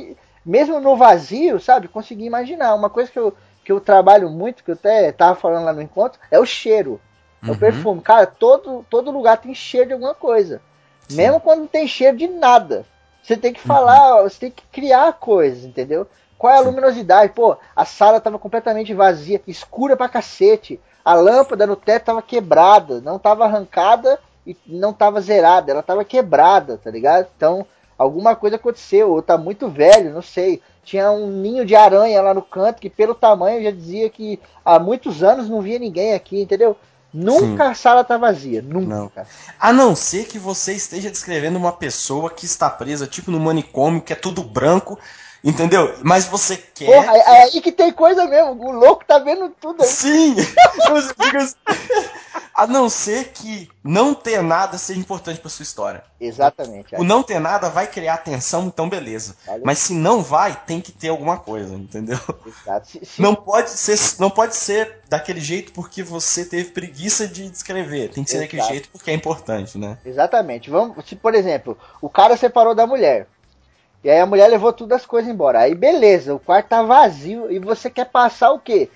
mesmo no vazio, sabe? Conseguir imaginar. Uma coisa que eu, que eu trabalho muito, que eu até tava falando lá no encontro, é o cheiro. É o Uhum. perfume. Cara, todo, todo lugar tem cheiro de alguma coisa. Mesmo quando não tem cheiro de nada. Você tem que falar, você tem que criar coisas, entendeu? Qual é a Sim. luminosidade? Pô, a sala tava completamente vazia, escura pra cacete. A lâmpada no teto tava quebrada, não tava arrancada e não tava zerada, ela tava quebrada, tá ligado? Então, alguma coisa aconteceu, ou tá muito velho, não sei. Tinha um ninho de aranha lá no canto que pelo tamanho já dizia que há muitos anos não via ninguém aqui, entendeu? Nunca a sala tá vazia, nunca. Não. A não ser que você esteja descrevendo uma pessoa que está presa, tipo no manicômio, que é tudo branco, entendeu? Mas você quer. Porra, é, aí que tem coisa mesmo, o louco tá vendo tudo aí. Sim! A não ser que não ter nada seja importante pra sua história. Exatamente. O não ter nada vai criar tensão, então beleza. Valeu. Mas se não vai, tem que ter alguma coisa, entendeu? Exato. Não pode ser, não pode ser daquele jeito porque você teve preguiça de descrever. Tem que ser daquele Exato. jeito porque é importante, né? Exatamente. Vamos, se, por exemplo, o cara separou da mulher. E aí a mulher levou todas as coisas embora. Aí beleza, o quarto tá vazio e você quer passar o quê?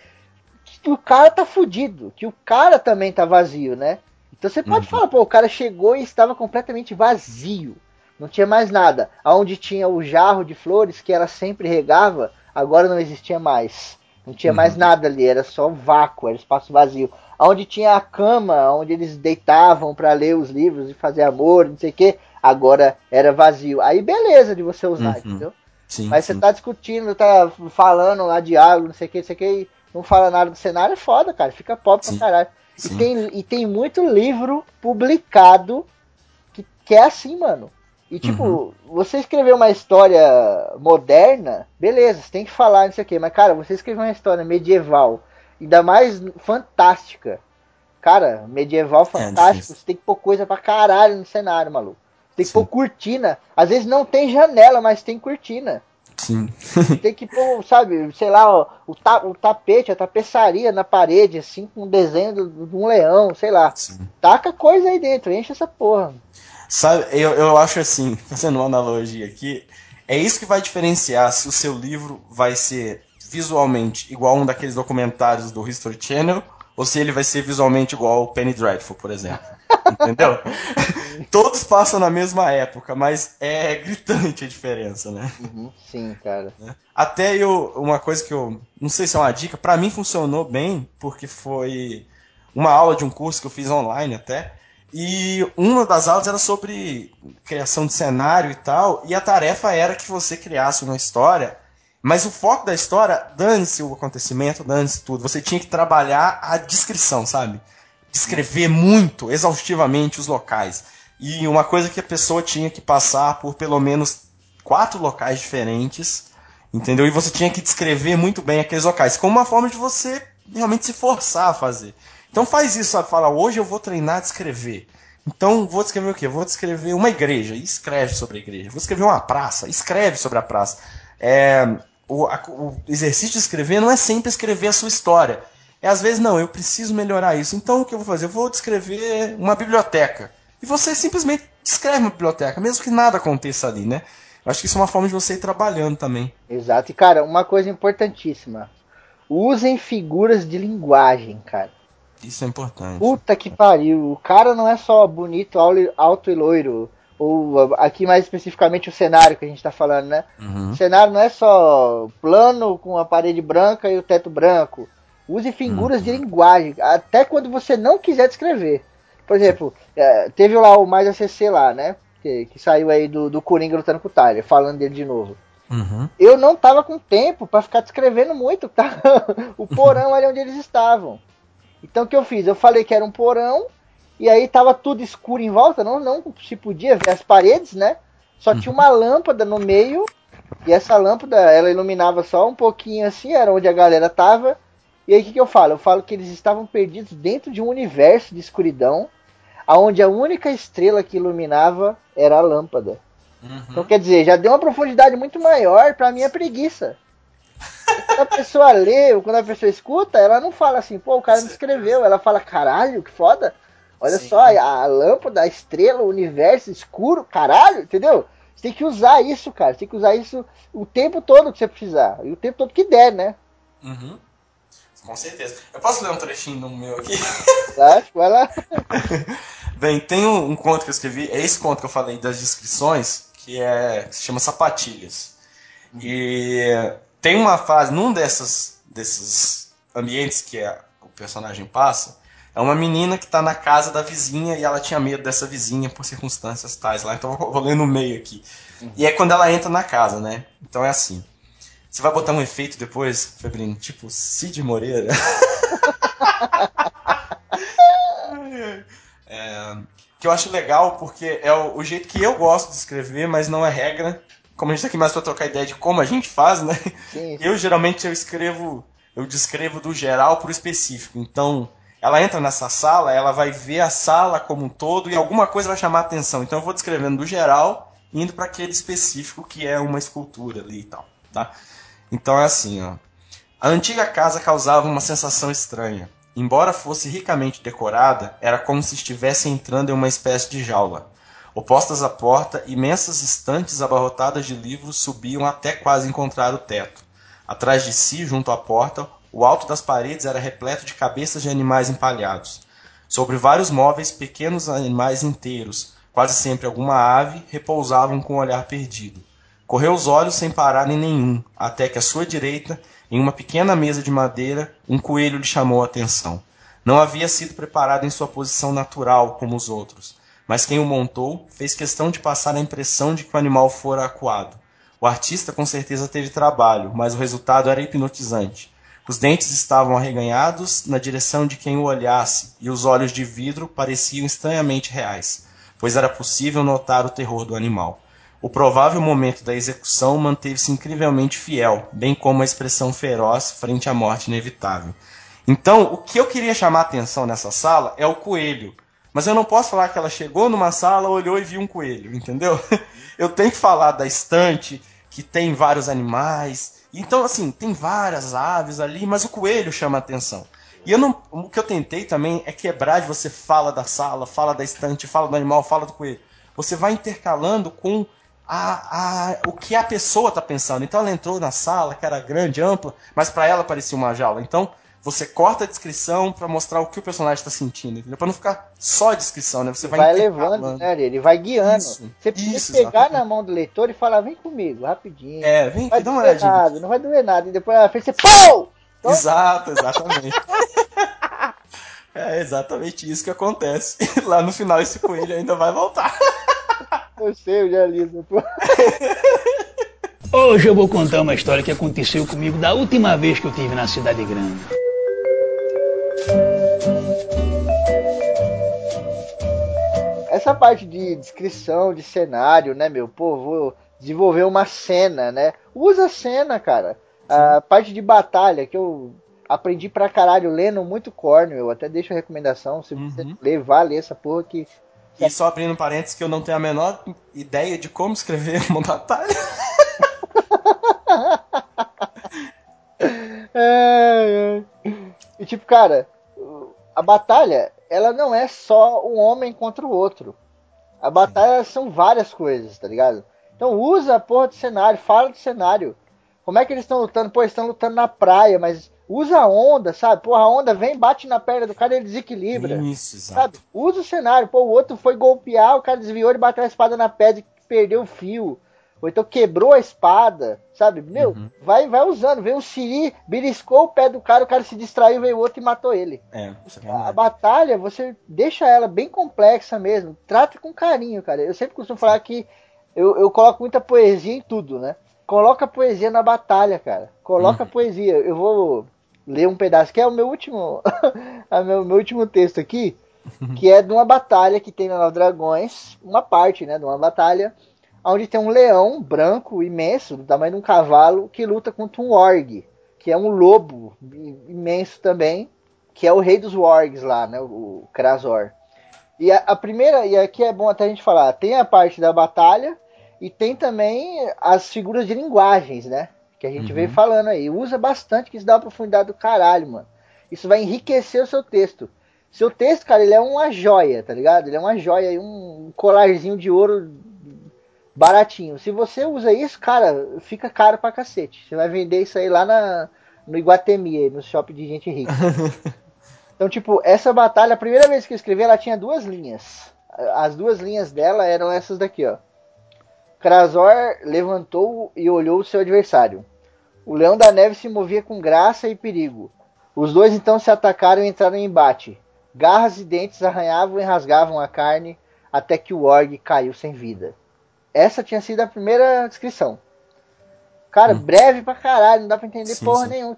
Que o cara tá fudido, que o cara também tá vazio, né? Então você pode Uhum. falar, pô, o cara chegou e estava completamente vazio. Não tinha mais nada. Aonde tinha o jarro de flores que ela sempre regava, agora não existia mais. Não tinha mais Uhum. nada ali, era só vácuo, era espaço vazio. Onde tinha a cama, onde eles deitavam para ler os livros e fazer amor, não sei o que, agora era vazio. Aí beleza de você usar, Uhum. entendeu? Sim. Mas sim. você tá discutindo, tá falando lá diálogo, não sei o que, não sei o que, e não fala nada do cenário, é foda, cara. Fica pobre Sim. pra caralho. E tem, e tem muito livro publicado que, que é assim, mano. E tipo, Uhum. você escrever uma história moderna, beleza, você tem que falar não sei o que, mas cara, você escrever uma história medieval, ainda mais fantástica, cara, medieval fantástico, você tem que pôr coisa pra caralho no cenário, maluco. Tem que Sim. pôr cortina. Às vezes não tem janela, mas tem cortina. Sim. Tem que pôr, sabe, sei lá, ó, o, ta- o tapete, a tapeçaria na parede, assim, com um desenho de um leão, sei lá. Sim. Taca coisa aí dentro, enche essa porra. Sabe, eu, eu acho assim, fazendo uma analogia aqui, é isso que vai diferenciar se o seu livro vai ser visualmente igual um daqueles documentários do History Channel ou se ele vai ser visualmente igual ao Penny Dreadful, por exemplo. Entendeu? Todos passam na mesma época, mas é gritante a diferença, né? Sim, cara. Até eu, uma coisa que eu não sei se é uma dica, pra mim funcionou bem, porque foi uma aula de um curso que eu fiz online até. E uma das aulas era sobre criação de cenário e tal, e a tarefa era que você criasse uma história, mas o foco da história, dane-se o acontecimento, dane-se tudo, você tinha que trabalhar a descrição, sabe? Descrever muito, exaustivamente os locais. E uma coisa que a pessoa tinha que passar por pelo menos quatro locais diferentes, entendeu? E você tinha que descrever muito bem aqueles locais, como uma forma de você realmente se forçar a fazer. Então faz isso, sabe? Fala, hoje eu vou treinar a descrever. Então vou descrever o quê? Vou descrever uma igreja, escreve sobre a igreja. Vou escrever uma praça, escreve sobre a praça. É, o, a- o exercício de escrever não é sempre escrever a sua história. É às vezes, não, eu preciso melhorar isso. Então o que eu vou fazer? Eu vou descrever uma biblioteca. E você simplesmente descreve uma biblioteca, mesmo que nada aconteça ali, né? Eu acho que isso é uma forma de você ir trabalhando também. Exato. E, cara, uma coisa importantíssima. Usem figuras de linguagem, cara. Isso é importante. Puta que pariu. O cara não é só bonito, alto e loiro. Ou aqui mais especificamente o cenário que a gente tá falando, né? Uhum. O cenário não é só plano com a parede branca e o teto branco. Use figuras de linguagem, até quando você não quiser descrever. Por exemplo, é, teve lá o Mais ACC lá, né? Que, que saiu aí do, do Coringa lutando com o Tyler, falando dele de novo. Uhum. Eu não tava com tempo pra ficar descrevendo muito tá? o porão ali onde eles estavam. Então o que eu fiz? Eu falei que era um porão, e aí tava tudo escuro em volta, não, não se podia ver as paredes, né? Só tinha uma lâmpada no meio, e essa lâmpada ela iluminava só um pouquinho assim, era onde a galera tava. E aí o que, que eu falo? Eu falo que eles estavam perdidos dentro de um universo de escuridão, aonde a única estrela que iluminava era a lâmpada. Então quer dizer, já deu uma profundidade muito maior pra minha preguiça. Quando a pessoa lê, ou quando a pessoa escuta, ela não fala assim, pô, o cara não escreveu. Ela fala, caralho, que foda. Olha Sim. só, a, lâmpada, a estrela, o universo escuro, caralho, entendeu? Você tem que usar isso, cara. Você tem que usar isso o tempo todo que você precisar. E o tempo todo que der, né? Uhum. Com certeza. Eu posso ler um trechinho do meu aqui? Tá? Vai lá. Bem, tem um, um conto que eu escrevi, é esse conto que eu falei das descrições, que é que se chama Sapatilhas. E tem uma fase, num dessas, desses ambientes que é- o personagem passa, é uma menina que está na casa da vizinha e ela tinha medo dessa vizinha por circunstâncias tais lá, então eu vou, ler no meio aqui. E é quando ela entra na casa, né? Então é assim. Você vai botar um efeito depois, Febrino, tipo Cid Moreira. É, que eu acho legal porque é o, o jeito que eu gosto de escrever, mas não é regra. Como a gente tá aqui mais pra trocar ideia de como a gente faz, né? Sim, Eu geralmente eu escrevo, eu descrevo do geral pro específico. Então, ela entra nessa sala, ela vai ver a sala como um todo e alguma coisa vai chamar a atenção. Então eu vou descrevendo do geral, indo para aquele específico que é uma escultura ali e tal, tá? Então é assim, ó. A antiga casa causava uma sensação estranha. Embora fosse ricamente decorada, era como se estivesse entrando em uma espécie de jaula. Opostas à porta, imensas estantes abarrotadas de livros subiam até quase encontrar o teto. Atrás de si, junto à porta, o alto das paredes era repleto de cabeças de animais empalhados. Sobre vários móveis, pequenos animais inteiros, quase sempre alguma ave, repousavam com o olhar perdido. Correu os olhos sem parar em nenhum, até que à sua direita, em uma pequena mesa de madeira, um coelho lhe chamou a atenção. Não havia sido preparado em sua posição natural, como os outros, mas quem o montou fez questão de passar a impressão de que o animal fora acuado. O artista com certeza teve trabalho, mas o resultado era hipnotizante. Os dentes estavam arreganhados na direção de quem o olhasse, e os olhos de vidro pareciam estranhamente reais, pois era possível notar o terror do animal. O provável momento da execução manteve-se incrivelmente fiel, bem como a expressão feroz frente à morte inevitável. Então, o que eu queria chamar a atenção nessa sala é o coelho. Mas eu não posso falar que ela chegou numa sala, olhou e viu um coelho, entendeu? Eu tenho que falar da estante, que tem vários animais. Então, assim, tem várias aves ali, mas o coelho chama a atenção. E eu não, o que eu tentei também é quebrar de você fala da sala, fala da estante, fala do animal, fala do coelho. Você vai intercalando com a, a, o que a pessoa está pensando. Então ela entrou na sala, que era grande, ampla, mas para ela parecia uma jaula. Então você corta a descrição para mostrar o que o personagem está sentindo, entendeu? Para não ficar só a descrição, né? Você vai, vai levando, né? Ele vai guiando. Isso, você precisa isso, pegar exatamente. na mão do leitor e falar, vem comigo, rapidinho. É, vem não vai doer nada, não vai doer nada. E depois na frente você, pô! Então- Exato, exatamente. é exatamente isso que acontece. E lá no final esse coelho ainda vai voltar. Eu sei, eu já li. Hoje eu vou contar uma história que aconteceu comigo da última vez que eu tive na cidade grande. Essa parte de descrição, de cenário, né, meu? Pô, vou desenvolver uma cena, né? Usa cena, cara. A parte de batalha, que eu aprendi pra caralho lendo muito Cornwell. Eu até deixo a recomendação, se você Uhum. ler, vá ler essa porra que... E só abrindo parênteses que eu não tenho a menor ideia de como escrever uma batalha. É, é. E tipo, cara, a batalha, ela não é só um homem contra o outro. A batalha são várias coisas, tá ligado? Então usa a porra do cenário, fala do cenário. Como é que eles estão lutando? Pô, eles estão lutando na praia, mas usa a onda, sabe? Porra, a onda vem, bate na perna do cara e ele desequilibra. Isso, exato. Sabe? Usa o cenário. Pô, o outro foi golpear, o cara desviou, ele bateu a espada na pedra e perdeu o fio. Ou então quebrou a espada, sabe? Meu, Uhum. vai, vai usando. Veio um Siri, beliscou o pé do cara, o cara se distraiu, veio outro e matou ele. É, isso é A verdade. batalha, você deixa ela bem complexa mesmo. Trata com carinho, cara. Eu sempre costumo falar que eu, eu coloco muita poesia em tudo, né? Coloca poesia na batalha, cara. Coloca Uhum. poesia. Eu vou ler um pedaço, que é o meu último, a meu, meu último texto aqui, que é de uma batalha que tem na Nova Dragões, uma parte, né, de uma batalha, onde tem um leão branco imenso, do tamanho de um cavalo, que luta contra um org, que é um lobo imenso também, que é o rei dos wargs lá, né, o, Krasor. E a, a primeira, e aqui é bom até a gente falar, tem a parte da batalha e tem também as figuras de linguagens, né? Que a gente Uhum. veio falando aí. Usa bastante, que isso dá uma profundidade do caralho, mano. Isso vai enriquecer o seu texto. Seu texto, cara, ele é uma joia, tá ligado? Ele é uma joia, um colarzinho de ouro baratinho. Se você usa isso, cara, fica caro pra cacete. Você vai vender isso aí lá na, no Iguatemi, no shopping de gente rica. Então, tipo, essa batalha, a primeira vez que eu escrevi, ela tinha duas linhas. As duas linhas dela eram essas daqui, ó. Krasor levantou e olhou o seu adversário. O leão da neve se movia com graça e perigo. Os dois então se atacaram e entraram em embate. Garras e dentes arranhavam e rasgavam a carne até que o org caiu sem vida. Essa tinha sido a primeira descrição. Cara, breve pra caralho, não dá pra entender Sim, porra sim. nenhuma.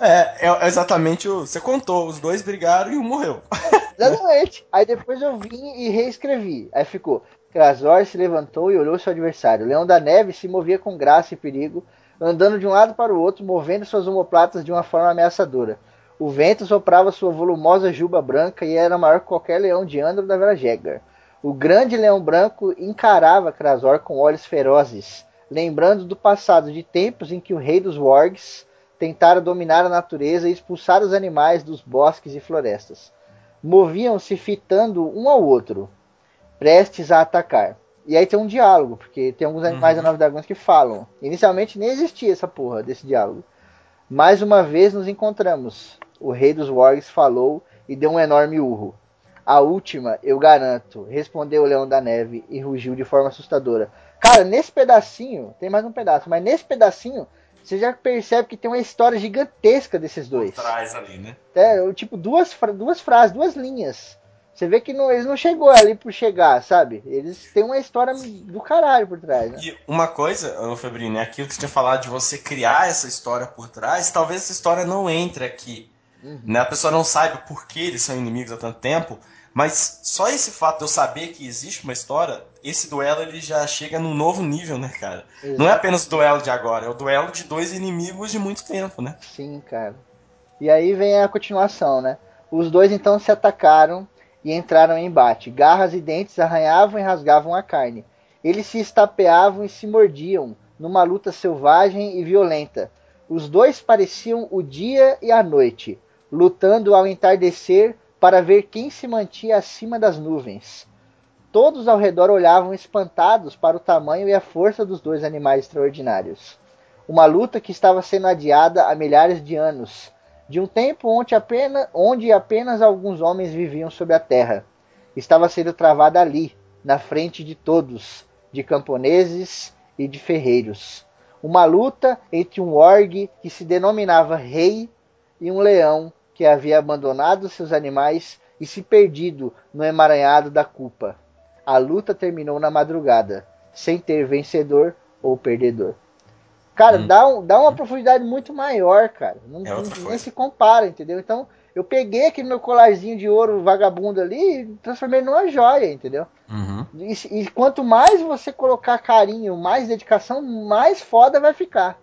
É, é exatamente o. Você contou, os dois brigaram e um morreu. Exatamente. Aí depois eu vim e reescrevi. Aí ficou: Krasor se levantou e olhou seu adversário. O leão da neve se movia com graça e perigo, andando de um lado para o outro, movendo suas omoplatas de uma forma ameaçadora. O vento soprava sua volumosa juba branca e era maior que qualquer leão de Andro da Vera Jäger. O grande leão branco encarava Krasor com olhos ferozes, lembrando do passado de tempos em que o rei dos Wargs tentara dominar a natureza e expulsar os animais dos bosques e florestas moviam-se fitando um ao outro, prestes a atacar. E aí tem um diálogo, porque tem alguns animais da Nova Dragões que falam. Inicialmente nem existia essa porra desse diálogo. Mais uma vez nos encontramos. O rei dos Wargs falou e deu um enorme urro. A última, eu garanto, respondeu o leão da neve e rugiu de forma assustadora. Cara, nesse pedacinho, tem mais um pedaço, mas nesse pedacinho você já percebe que tem uma história gigantesca desses dois. Traz ali, né? É, tipo, duas, duas frases, duas linhas. Você vê que não, eles não chegou ali por chegar, sabe? Eles têm uma história do caralho por trás, né? E uma coisa, ô Febrino, é aquilo que você tinha falado de você criar essa história por trás, talvez essa história não entre aqui. Né? A pessoa não saiba por que eles são inimigos há tanto tempo, mas só esse fato de eu saber que existe uma história, esse duelo ele já chega num novo nível, né, cara? Não é apenas o duelo de agora, é o duelo de dois inimigos de muito tempo, né? Sim, cara. E aí vem a continuação, né? Os dois então se atacaram e entraram em embate. Garras e dentes arranhavam e rasgavam a carne. Eles se estapeavam e se mordiam, numa luta selvagem e violenta. Os dois pareciam o dia e a noite, lutando ao entardecer para ver quem se mantinha acima das nuvens. Todos ao redor olhavam espantados para o tamanho e a força dos dois animais extraordinários. Uma luta que estava sendo adiada há milhares de anos, de um tempo onde apenas, onde apenas alguns homens viviam sobre a terra. Estava sendo travada ali, na frente de todos, de camponeses e de ferreiros. Uma luta entre um org que se denominava rei e um leão que havia abandonado seus animais e se perdido no emaranhado da culpa. A luta terminou na madrugada, sem ter vencedor ou perdedor. Cara, hum. dá, um, dá uma profundidade muito maior, cara. Não, é nem se compara, entendeu? Então, eu peguei aquele meu colarzinho de ouro vagabundo ali e transformei numa joia, entendeu? Uhum. E, e, quanto mais você colocar carinho, mais dedicação, mais foda vai ficar.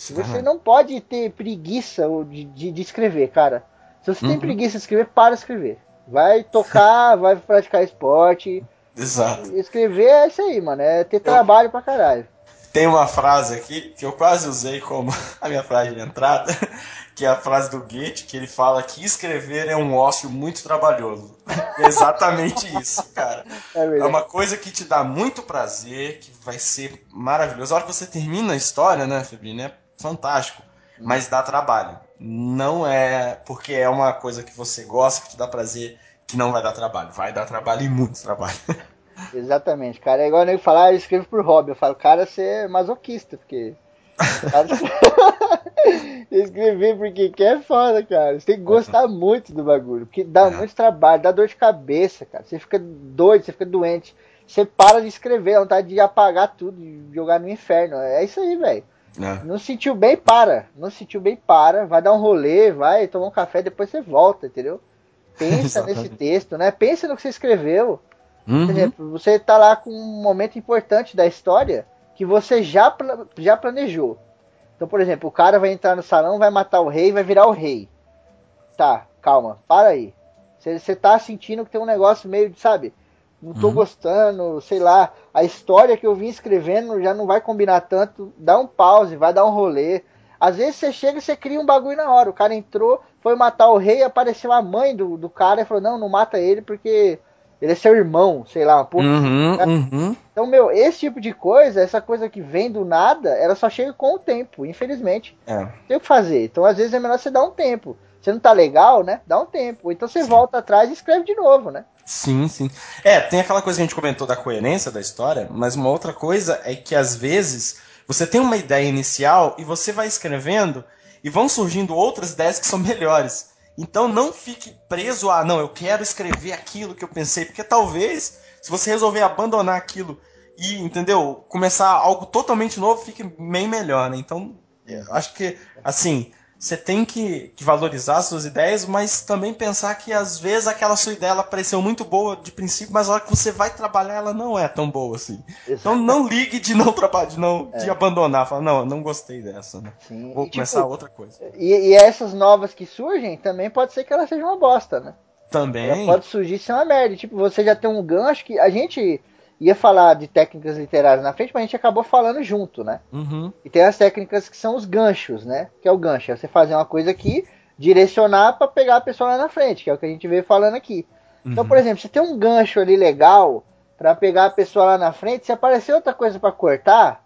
Você não pode ter preguiça de, de, de escrever, cara. Se você uhum. tem preguiça de escrever, para de escrever. Vai tocar, vai praticar esporte. Exato. Escrever é isso aí, mano. É ter eu... trabalho pra caralho. Tem uma frase aqui que eu quase usei como a minha frase de entrada, que é a frase do Goethe, que ele fala que escrever é um ócio muito trabalhoso. É exatamente isso, cara. É, é, uma coisa que te dá muito prazer, que vai ser maravilhoso. A hora que você termina a história, né, Febrina, é fantástico, mas dá trabalho. Não é porque é uma coisa que você gosta, que te dá prazer, que não vai dar trabalho. Vai dar trabalho e muito trabalho. Exatamente, cara. É igual eu falar, ah, eu escrevo por hobby. Eu falo, cara, você é masoquista, porque. Escrever porque quer é foda, cara. Você tem que gostar muito do bagulho. Porque dá é. muito trabalho, dá dor de cabeça, cara. Você fica doido, você fica doente. Você para de escrever, dá vontade de apagar tudo e jogar no inferno. É isso aí, velho. É. Não sentiu bem, para. Não sentiu bem, para. Vai dar um rolê, vai tomar um café, depois você volta, entendeu? Pensa nesse texto, né? Pensa no que você escreveu. Uhum. Por exemplo, você tá lá com um momento importante da história que você já, já planejou. Então, por exemplo, o cara vai entrar no salão, vai matar o rei e vai virar o rei. Tá, calma, para aí. Você tá sentindo que tem um negócio meio, sabe? Não tô uhum. gostando, sei lá. A história que eu vim escrevendo já não vai combinar tanto. Dá um pause, vai dar um rolê. Às vezes você chega e você cria um bagulho na hora. O cara entrou, foi matar o rei, apareceu a mãe do, do cara e falou: Não, não mata ele porque ele é seu irmão, sei lá, porra. Uhum, uhum. Então, meu, esse tipo de coisa, essa coisa que vem do nada, ela só chega com o tempo, infelizmente. É. Tem o que fazer. Então, às vezes, é melhor você dar um tempo. Você não tá legal, né? Dá um tempo. Então você sim. volta atrás e escreve de novo, né? Sim, sim. É, tem aquela coisa que a gente comentou da coerência da história, mas uma outra coisa é que às vezes você tem uma ideia inicial e você vai escrevendo e vão surgindo outras ideias que são melhores. Então não fique preso a, não, eu quero escrever aquilo que eu pensei, porque talvez, se você resolver abandonar aquilo e, entendeu, começar algo totalmente novo, fique bem melhor, né? Então, acho que, assim, você tem que, que, valorizar suas ideias, mas também pensar que às vezes aquela sua ideia ela pareceu muito boa de princípio, mas a hora que você vai trabalhar ela não é tão boa assim. Exato. Então não ligue de não trabalhar, de não é. de abandonar, fala não, não gostei dessa, né? Sim. Vou e, começar tipo, outra coisa. E, e, essas novas que surgem também pode ser que elas sejam uma bosta, né? Também. Ela pode surgir ser uma merda. Tipo, você já tem um gancho que a gente ia falar de técnicas literárias na frente, mas a gente acabou falando junto, né? Uhum. E tem as técnicas que são os ganchos, né? Que é o gancho, é você fazer uma coisa aqui, direcionar para pegar a pessoa lá na frente, que é o que a gente veio falando aqui. Uhum. Então, por exemplo, você tem um gancho ali legal para pegar a pessoa lá na frente, se aparecer outra coisa para cortar,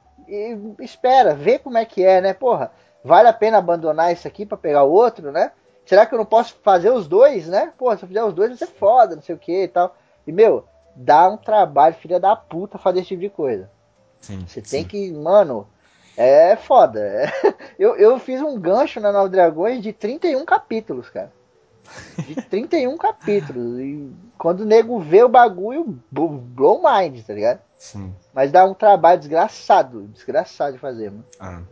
espera, vê como é que é, né? Porra, vale a pena abandonar isso aqui para pegar o outro, né? Será que eu não posso fazer os dois, né? Pô, se eu fizer os dois vai ser foda, não sei o que e tal. E, meu, dá um trabalho, filha da puta, fazer esse tipo de coisa. Sim, Você sim. tem que, mano, é foda. Eu, eu fiz um gancho na Nova Dragões de 31 capítulos, cara. De 31 capítulos. E quando o nego vê o bagulho, blow mind, tá ligado? Sim. Mas dá um trabalho desgraçado, desgraçado de fazer, mano. Ah.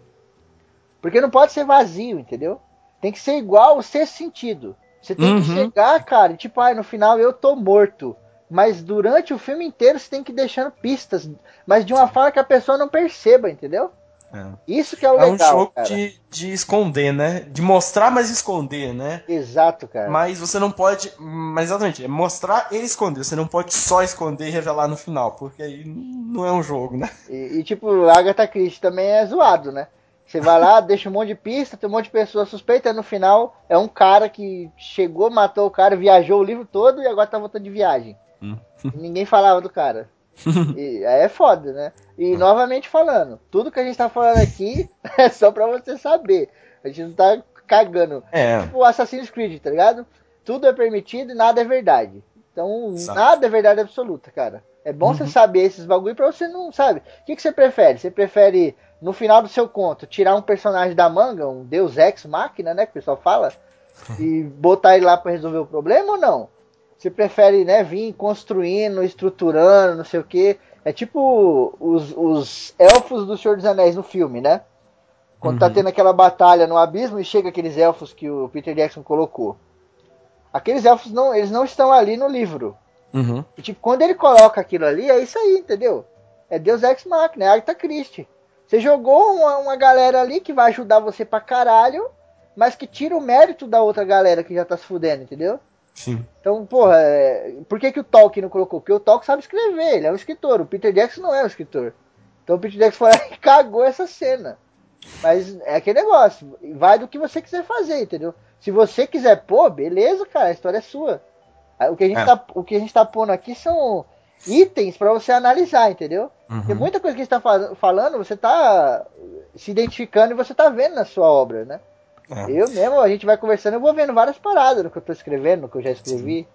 Porque não pode ser vazio, entendeu? Tem que ser igual o sexto sentido. Você tem uhum. que chegar, cara, e tipo, ai, no final eu tô morto mas durante o filme inteiro você tem que ir deixando pistas, mas de uma forma que a pessoa não perceba, entendeu? É. Isso que é o É um legal, jogo de, de esconder, né? De mostrar, mas esconder, né? Exato, cara. Mas você não pode. Mas exatamente, é mostrar e esconder. Você não pode só esconder e revelar no final, porque aí não é um jogo, né? E, e, tipo, Agatha Christie também é zoado, né? Você vai lá, deixa um monte de pista, tem um monte de pessoas suspeitas, e no final é um cara que chegou, matou o cara, viajou o livro todo e agora tá voltando de viagem. Hum. Ninguém falava do cara. E aí é foda, né? E novamente falando, tudo que a gente tá falando aqui é só pra você saber. A gente não tá cagando. É. Tipo o Assassin's Creed, tá ligado? Tudo é permitido e nada é verdade. Então, Exato. nada é verdade absoluta, cara. É bom você saber esses bagulho pra você não, sabe? O que, que você prefere? Você prefere, no final do seu conto, tirar um personagem da manga, um Deus Ex Máquina, né? Que o pessoal fala, e botar ele lá pra resolver o problema ou não? Você prefere, né, vir construindo, estruturando, não sei o que. É tipo os, os elfos do Senhor dos Anéis no filme, né? Quando tá tendo aquela batalha no abismo e chega aqueles elfos que o Peter Jackson colocou. Aqueles elfos não, eles não estão ali no livro. Uhum. E, tipo, quando ele coloca aquilo ali, é isso aí, entendeu? É Deus Ex Machina, é Agatha Christie. Você jogou uma, uma galera ali que vai ajudar você pra caralho, mas que tira o mérito da outra galera que já tá se fudendo, entendeu? Sim. Então, porra, é... por que, que o Tolkien não colocou? Porque o Tolkien sabe escrever, ele é um escritor. O Peter Jackson não é um escritor. Então o Peter Jackson foi lá e cagou essa cena. Mas é aquele negócio, vai do que você quiser fazer, entendeu? Se você quiser pôr, beleza, cara, a história é sua. Aí, O que a gente, É. tá, o que a gente tá pondo aqui são itens pra você analisar, entendeu? Uhum. Tem muita coisa que a gente tá fa- falando, você tá se identificando e você tá vendo na sua obra, né? É. Eu mesmo, a gente vai conversando, eu vou vendo várias paradas no que eu tô escrevendo, no que eu já escrevi.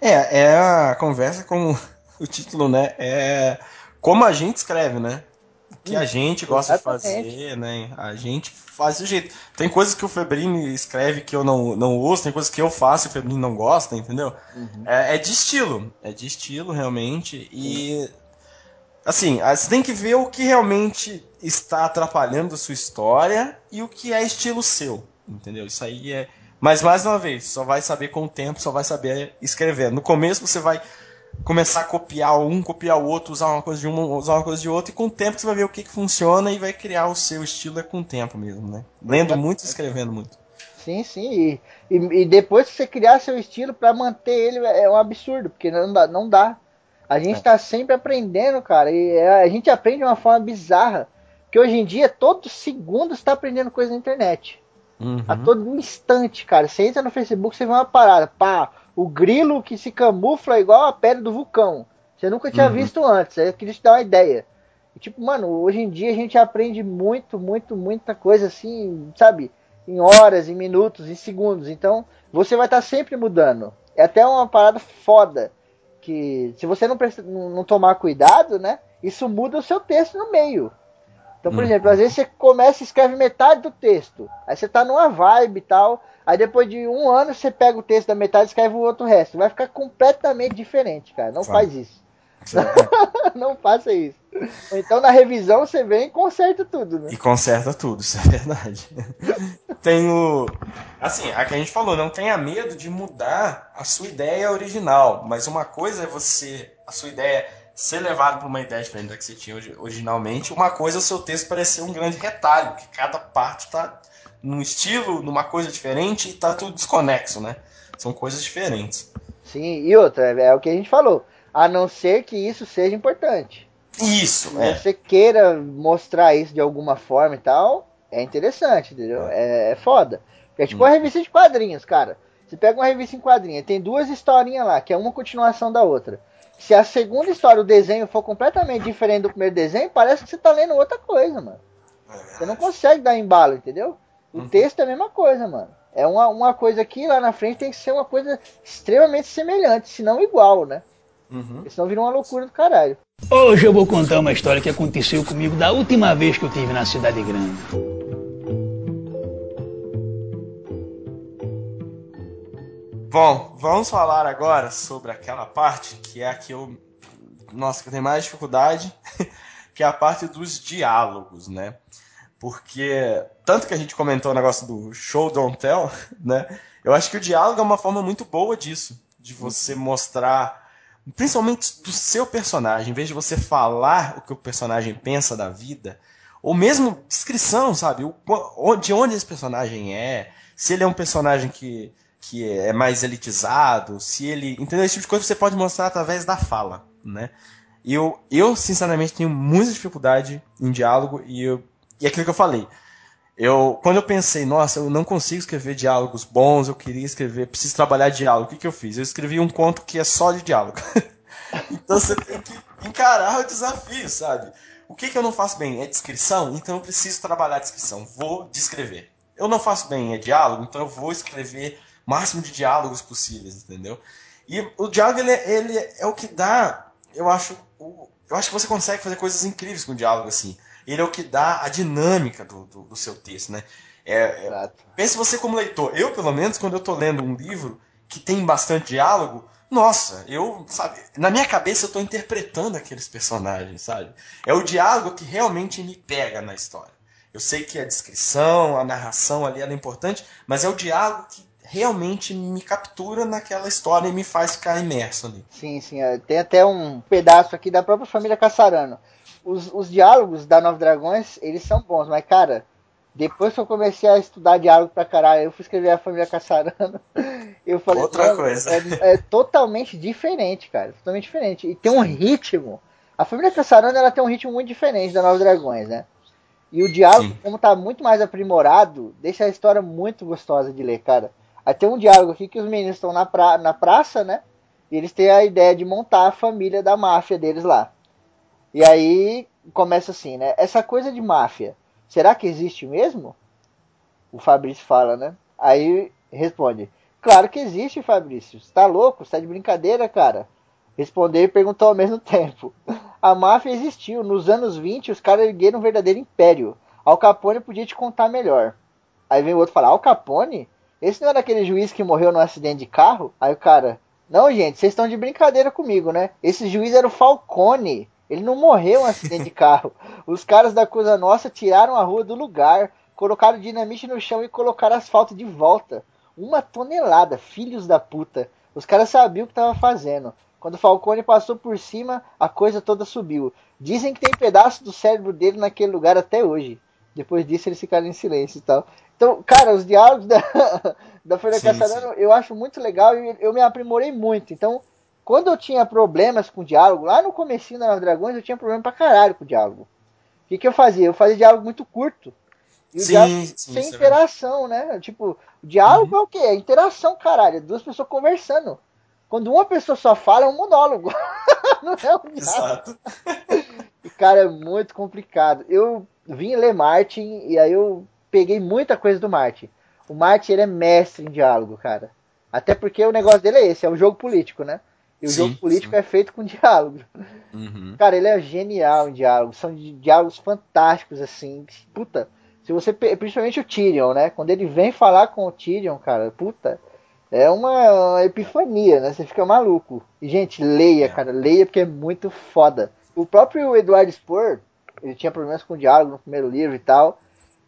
É, é a conversa como o título, né? É como a gente escreve, né? O que a gente gosta de exatamente. fazer, né? A gente faz do jeito. Tem coisas que o Febrini escreve que eu não, não uso, tem coisas que eu faço e o Febrini não gosta, entendeu? É, é de estilo. É de estilo, realmente. E. Assim, você tem que ver o que realmente está atrapalhando a sua história e o que é estilo seu. Entendeu? Isso aí é. Mas mais uma vez, só vai saber com o tempo, só vai saber escrever. No começo você vai começar a copiar um, copiar o outro, usar uma coisa de um, usar uma coisa de outro, e com o tempo você vai ver o que, que funciona e vai criar o seu estilo é com o tempo mesmo, né? Lendo muito e escrevendo muito. Sim, sim. E, e, e depois que você criar seu estilo pra manter ele é um absurdo, porque não dá. Não dá. A gente tá sempre aprendendo, cara. E é- a gente aprende de uma forma bizarra. Que hoje em dia, todo segundo você tá aprendendo coisa na internet. Uhum. A todo instante, cara. Você entra no Facebook, você vê uma parada. Pá, o grilo que se camufla igual a pedra do vulcão. Você nunca tinha Uhum. visto antes. Aí eu queria te dar uma ideia. E, tipo, mano, hoje em dia a gente aprende muito, muito, muita coisa assim, sabe? Em horas, em minutos, em segundos. Então, você vai estar sempre mudando. É até uma parada foda. Que se você não, presta- não não tomar cuidado, né? Isso muda o seu texto no meio. Então, por Hum. exemplo, às vezes você começa e escreve metade do texto. Aí você tá numa vibe e tal. Aí depois de um ano você pega o texto da metade e escreve o outro resto. Vai ficar completamente diferente, cara. Não faz isso. não faça isso. Então na revisão você vem e conserta tudo, né? E conserta tudo, isso é verdade. tem o. Assim, a que a gente falou, não tenha medo de mudar a sua ideia original. Mas uma coisa é você. A sua ideia ser levada para uma ideia diferente da que você tinha ori- originalmente. Uma coisa é o seu texto parecer um grande retalho, que cada parte está num estilo, numa coisa diferente e tá tudo desconexo, né? São coisas diferentes. Sim, e outra, é, é o que a gente falou. A não ser que isso seja importante. Isso, Se é. você queira mostrar isso de alguma forma e tal, é interessante, entendeu? É, é foda. É tipo uma revista de quadrinhos, cara. Você pega uma revista em quadrinhos, tem duas historinhas lá, que é uma continuação da outra. Se a segunda história, o desenho, for completamente diferente do primeiro desenho, parece que você tá lendo outra coisa, mano. Você não consegue dar embalo, entendeu? O texto é a mesma coisa, mano. É uma, uma coisa aqui, lá na frente tem que ser uma coisa extremamente semelhante, se não igual, né? Uhum. Porque senão vira uma loucura do caralho. Hoje eu vou contar uma história que aconteceu comigo da última vez que eu tive na cidade grande. Bom, vamos falar agora sobre aquela parte que é a que eu. Nossa, que eu tenho mais dificuldade, que é a parte dos diálogos, né? Porque, tanto que a gente comentou o negócio do show don't tell, né? Eu acho que o diálogo é uma forma muito boa disso, de você mostrar, principalmente do seu personagem, em vez de você falar o que o personagem pensa da vida, ou mesmo descrição, sabe? De onde esse personagem é, se ele é um personagem que, que é mais elitizado, se ele. Entendeu? Esse tipo de coisa você pode mostrar através da fala, né? Eu, eu, sinceramente, tenho muita dificuldade em diálogo e, eu, e é aquilo que eu falei. Eu, quando eu pensei, nossa, eu não consigo escrever diálogos bons, eu queria escrever, preciso trabalhar diálogo. O que, que eu fiz? Eu escrevi um conto que é só de diálogo. então você tem que encarar o desafio, sabe? O que, que eu não faço bem? É descrição? Então eu preciso trabalhar a descrição. Vou descrever. Eu não faço bem é diálogo, então eu vou escrever máximo de diálogos possíveis, entendeu? E o diálogo, ele, é- ele é o que dá, eu acho, o- eu acho que você consegue fazer coisas incríveis com o diálogo, assim. Ele é o que dá a dinâmica do, do, do seu texto, né? É, é. Pense você como leitor. Eu, pelo menos, quando eu tô lendo um livro que tem bastante diálogo, nossa, eu, sabe, na minha cabeça eu tô interpretando aqueles personagens, sabe? É o diálogo que realmente me pega na história. Eu sei que a descrição, a narração ali ela é importante, mas é o diálogo que realmente me captura naquela história e me faz ficar imerso ali. Sim, sim. é, Tem até um pedaço aqui da própria família Caçarano. Os, os diálogos da Nove Dragões, eles são bons, mas, cara, depois que eu comecei a estudar diálogo pra caralho, eu fui escrever a família Caçarano, eu falei, Outra "Mano, coisa." É, é totalmente diferente, cara. Totalmente diferente. E tem um ritmo. A família Caçarano, ela tem um ritmo muito diferente da Nove Dragões, né? E o diálogo, Sim. como tá muito mais aprimorado, deixa a história muito gostosa de ler, cara. Aí tem um diálogo aqui que os meninos estão na, pra, na praça, né? E eles têm a ideia de montar a família da máfia deles lá. E aí começa assim, né? Essa coisa de máfia, será que existe mesmo? O Fabrício fala, né? Aí responde: Claro que existe, Fabrício. Você tá louco? Você tá de brincadeira, cara? Responder e perguntou ao mesmo tempo. A máfia existiu. Nos anos 20, os caras ergueram um verdadeiro império. Al Capone podia te contar melhor. Aí vem o outro falar: Al Capone? Esse não era aquele juiz que morreu num acidente de carro? Aí o cara: Não, gente, vocês estão de brincadeira comigo, né? Esse juiz era o Falcone. Ele não morreu em um acidente de carro. Os caras da Coisa Nossa tiraram a rua do lugar, colocaram dinamite no chão e colocaram asfalto de volta. Uma tonelada, filhos da puta. Os caras sabiam o que estavam fazendo. Quando o Falcone passou por cima, a coisa toda subiu. Dizem que tem pedaço do cérebro dele naquele lugar até hoje. Depois disso eles ficaram em silêncio e tal. Então, cara, os diálogos da, da Folha Caçadora eu acho muito legal e eu me aprimorei muito. Então, quando eu tinha problemas com diálogo, lá no comecinho da Nova Dragões eu tinha problema pra caralho com diálogo. O que, que eu fazia? Eu fazia diálogo muito curto. E o Sim, diálogo sim, sem isso é interação, né? Tipo, o diálogo é o quê? É interação, caralho. É duas pessoas conversando. Quando uma pessoa só fala, é um monólogo. Não é um diálogo. Exato. E, cara, é muito complicado. Eu vim ler Martin e aí eu peguei muita coisa do Martin. O Martin, ele é mestre em diálogo, cara. Até porque o negócio dele é esse, é um jogo político, né? E o Sim, jogo político sim. é feito com diálogo. Uhum. Cara, ele é genial em diálogo. São di- diálogos fantásticos, assim. Puta, se você. Principalmente o Tyrion, né? Quando ele vem falar com o Tyrion, cara, puta. É uma, epifania, né? Você fica maluco. E, gente, leia, É. cara. Leia porque é muito foda. O próprio Eduardo Spohr, ele tinha problemas com diálogo no primeiro livro e tal.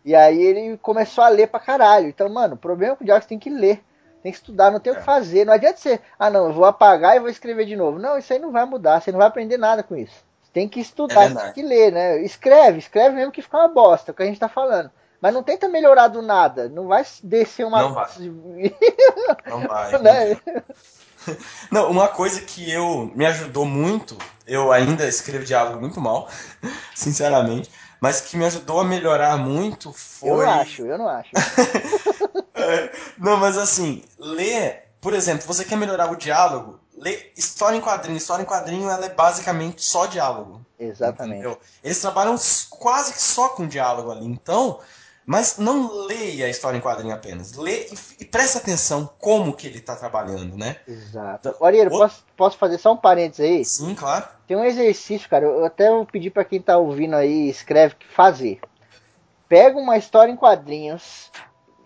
E aí ele começou a ler pra caralho. Então, mano, o problema com diálogo é que você tem que ler. Tem que estudar, não tem o que É. fazer. Não adianta você, ah não, eu vou apagar e vou escrever de novo. Não, isso aí não vai mudar, você não vai aprender nada com isso. Você tem que estudar, É tem que ler, né? Escreve, escreve mesmo que fica uma bosta, é o que a gente tá falando. Mas não tenta melhorar do nada. Não vai descer uma. Não vai. Não vai. Né? Não, uma coisa que eu me ajudou muito, eu ainda escrevo diálogo muito mal, sinceramente, mas que me ajudou a melhorar muito foi. Eu acho, eu não acho. É, não, mas assim, ler, por exemplo, você quer melhorar o diálogo, lê história em quadrinho. História em quadrinho ela é basicamente só diálogo. Exatamente. entendeu? Eles trabalham quase que só com diálogo ali. Então, mas não leia a história em quadrinho apenas. Lê e, e preste atenção como que ele está trabalhando, né? Exato. Orieiro, O- posso, posso fazer só um parênteses aí? Sim, claro. Tem um exercício, cara. Eu até vou pedir pra quem tá ouvindo aí, escreve, fazer. Pega uma história em quadrinhos,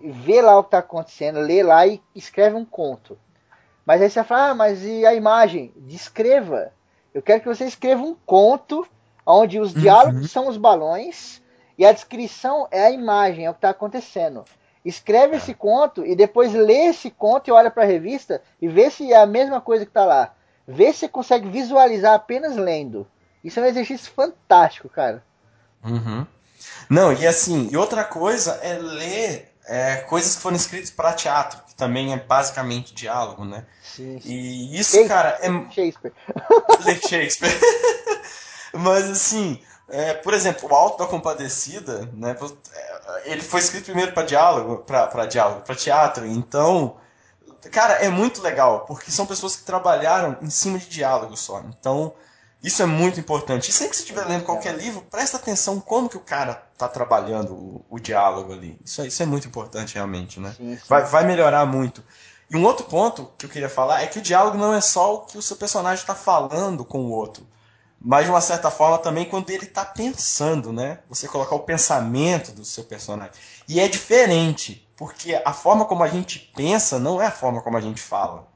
vê lá o que tá acontecendo, lê lá e escreve um conto. Mas aí você vai falar, ah, mas e a imagem? Descreva. Eu quero que você escreva um conto onde os diálogos são os balões e a descrição é a imagem, é o que tá acontecendo. Escreve esse conto e depois lê esse conto e olha pra revista e vê se é a mesma coisa que tá lá. Vê se você consegue visualizar apenas lendo. Isso é um exercício fantástico, cara. Uhum. Não, e assim, e outra coisa é ler é, coisas que foram escritas para teatro, que também é basicamente diálogo, né? Sim, sim. E isso, cara, é Shakespeare. ler Shakespeare. Mas assim, é, por exemplo, o Alto da Compadecida, né? é, Ele foi escrito primeiro para diálogo, para diálogo, para teatro. Então, cara, é muito legal, porque são pessoas que trabalharam em cima de diálogo só. Então, isso é muito importante. E sempre que você estiver lendo qualquer livro, presta atenção como que o cara tá trabalhando o, o diálogo ali. Isso, é- isso é muito importante realmente, né? Sim, sim. Vai, vai melhorar muito. E um outro ponto que eu queria falar é que o diálogo não é só o que o seu personagem está falando com o outro, mas de uma certa forma também quando ele está pensando, né? Você colocar o pensamento do seu personagem. E é diferente, porque a forma como a gente pensa não é a forma como a gente fala,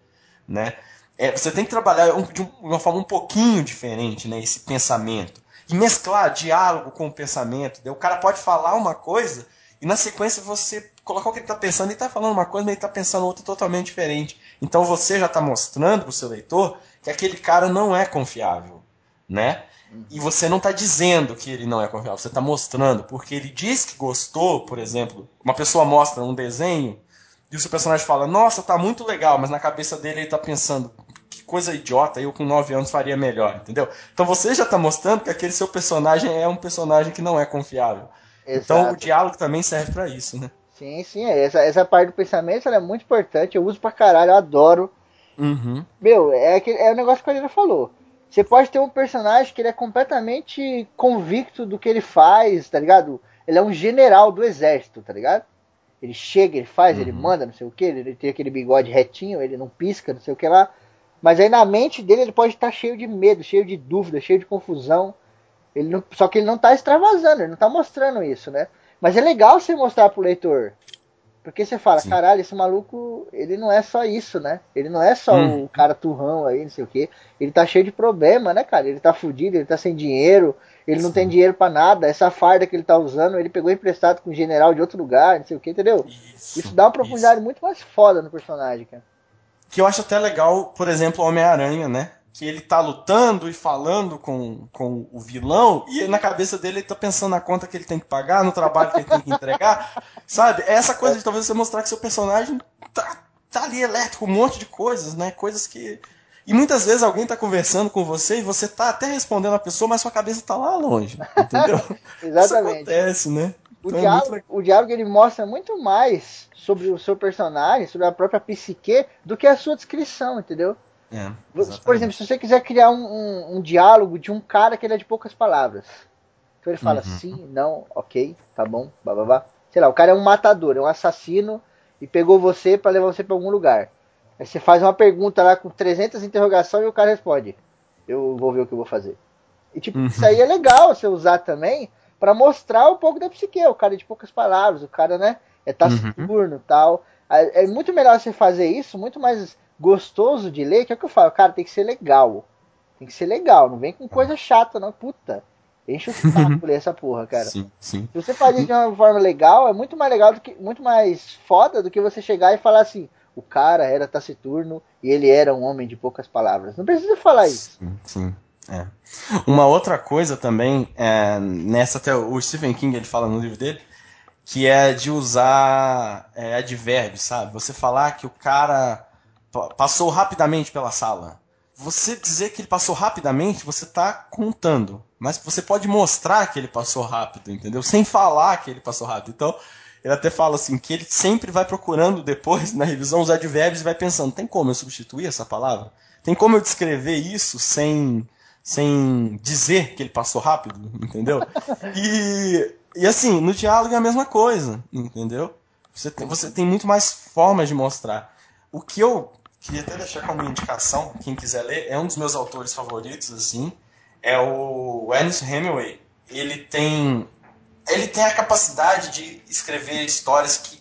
né? É, você tem que trabalhar um- de um- uma forma um pouquinho diferente, né? Esse pensamento. E mesclar diálogo com o pensamento. Daí O cara pode falar uma coisa e na sequência você colocar o que ele está pensando, ele está falando uma coisa, mas ele está pensando outra totalmente diferente. Então você já está mostrando para o seu leitor que aquele cara não é confiável, né? E você não está dizendo que ele não é confiável, você está mostrando, porque ele diz que gostou, por exemplo, uma pessoa mostra um desenho e o seu personagem fala, nossa, tá muito legal, mas na cabeça dele ele tá pensando, que coisa idiota, eu com 9 anos faria melhor, entendeu? Então você já tá mostrando que aquele seu personagem é um personagem que não é confiável. Então o Exato. diálogo também serve para isso, né? Sim, sim, é. essa, essa parte do pensamento é muito importante, eu uso pra caralho, eu adoro. Uhum. Meu, é, aquele, é o negócio que a Lina falou. Você pode ter um personagem que ele é completamente convicto do que ele faz, tá ligado? Ele é um general do exército, tá ligado? Ele chega, ele faz, ele manda, não sei o que, ele tem aquele bigode retinho, ele não pisca, não sei o que lá. Mas aí na mente dele ele pode estar cheio de medo, cheio de dúvida, cheio de confusão. Ele não, só que ele não tá extravasando, ele não tá mostrando isso, né? Mas é legal você mostrar pro leitor. Porque você fala, Sim. caralho, esse maluco, ele não é só isso, né? Ele não é só Hum. o cara turrão aí, não sei o quê. Ele tá cheio de problema, né, cara? Ele tá fudido, ele tá sem dinheiro, ele não Sim. tem dinheiro pra nada. Essa farda que ele tá usando, ele pegou emprestado com um general de outro lugar, não sei o quê, entendeu? Isso, Isso dá uma profundidade muito mais foda no personagem, cara. Que eu acho até legal, por exemplo, o Homem-Aranha, né? Que ele tá lutando e falando com, com o vilão, e na cabeça dele ele tá pensando na conta que ele tem que pagar, no trabalho que ele tem que entregar. sabe? É essa coisa de talvez você mostrar que seu personagem tá, tá ali elétrico, um monte de coisas, né? Coisas que. E muitas vezes alguém tá conversando com você e você tá até respondendo a pessoa, mas sua cabeça tá lá longe. Entendeu? Isso Exatamente. acontece, né? O Então é diálogo, legal. o diálogo ele mostra muito mais sobre o seu personagem, sobre a própria psique, do que a sua descrição, entendeu? É, Por exemplo, se você quiser criar um, um- um diálogo de um cara que ele é de poucas palavras. Então ele fala Uhum. sim, não, ok, tá bom, bababá. Sei lá, o cara é um matador, é um assassino e pegou você pra levar você pra algum lugar. Aí você faz uma pergunta lá com 300 interrogações e o cara responde: Eu vou ver o que eu vou fazer. E tipo, Uhum. isso aí é legal você usar também pra mostrar um pouco da psique. O cara é de poucas palavras, o cara, né, é taciturno e tal. É é muito melhor você fazer isso, muito mais gostoso de ler, que é o que eu falo, cara, tem que ser legal. Tem que ser legal, não vem com coisa chata, não. Puta, enche o saco ler essa porra, cara. Sim, sim. Se você faz isso de uma forma legal, é muito mais legal do que. Muito mais foda do que você chegar e falar assim, o cara era taciturno e ele era um homem de poucas palavras. Não precisa falar isso. Sim, sim. É. Uma outra coisa também, é, nessa até o Stephen King ele fala no livro dele, que é de usar é, advérbios, sabe? Você falar que o cara passou rapidamente pela sala. Você dizer que ele passou rapidamente, você está contando. Mas você pode mostrar que ele passou rápido, entendeu? Sem falar que ele passou rápido. Então, ele até fala assim, que ele sempre vai procurando depois, na revisão, os advérbios e vai pensando, tem como eu substituir essa palavra? Tem como eu descrever isso sem, sem dizer que ele passou rápido, entendeu? E, e assim, no diálogo é a mesma coisa, entendeu? Você tem, você tem muito mais formas de mostrar. O que eu queria até deixar como indicação, quem quiser ler, é um dos meus autores favoritos, assim, é o Ernest Hemingway. Ele tem, ele tem a capacidade de escrever histórias que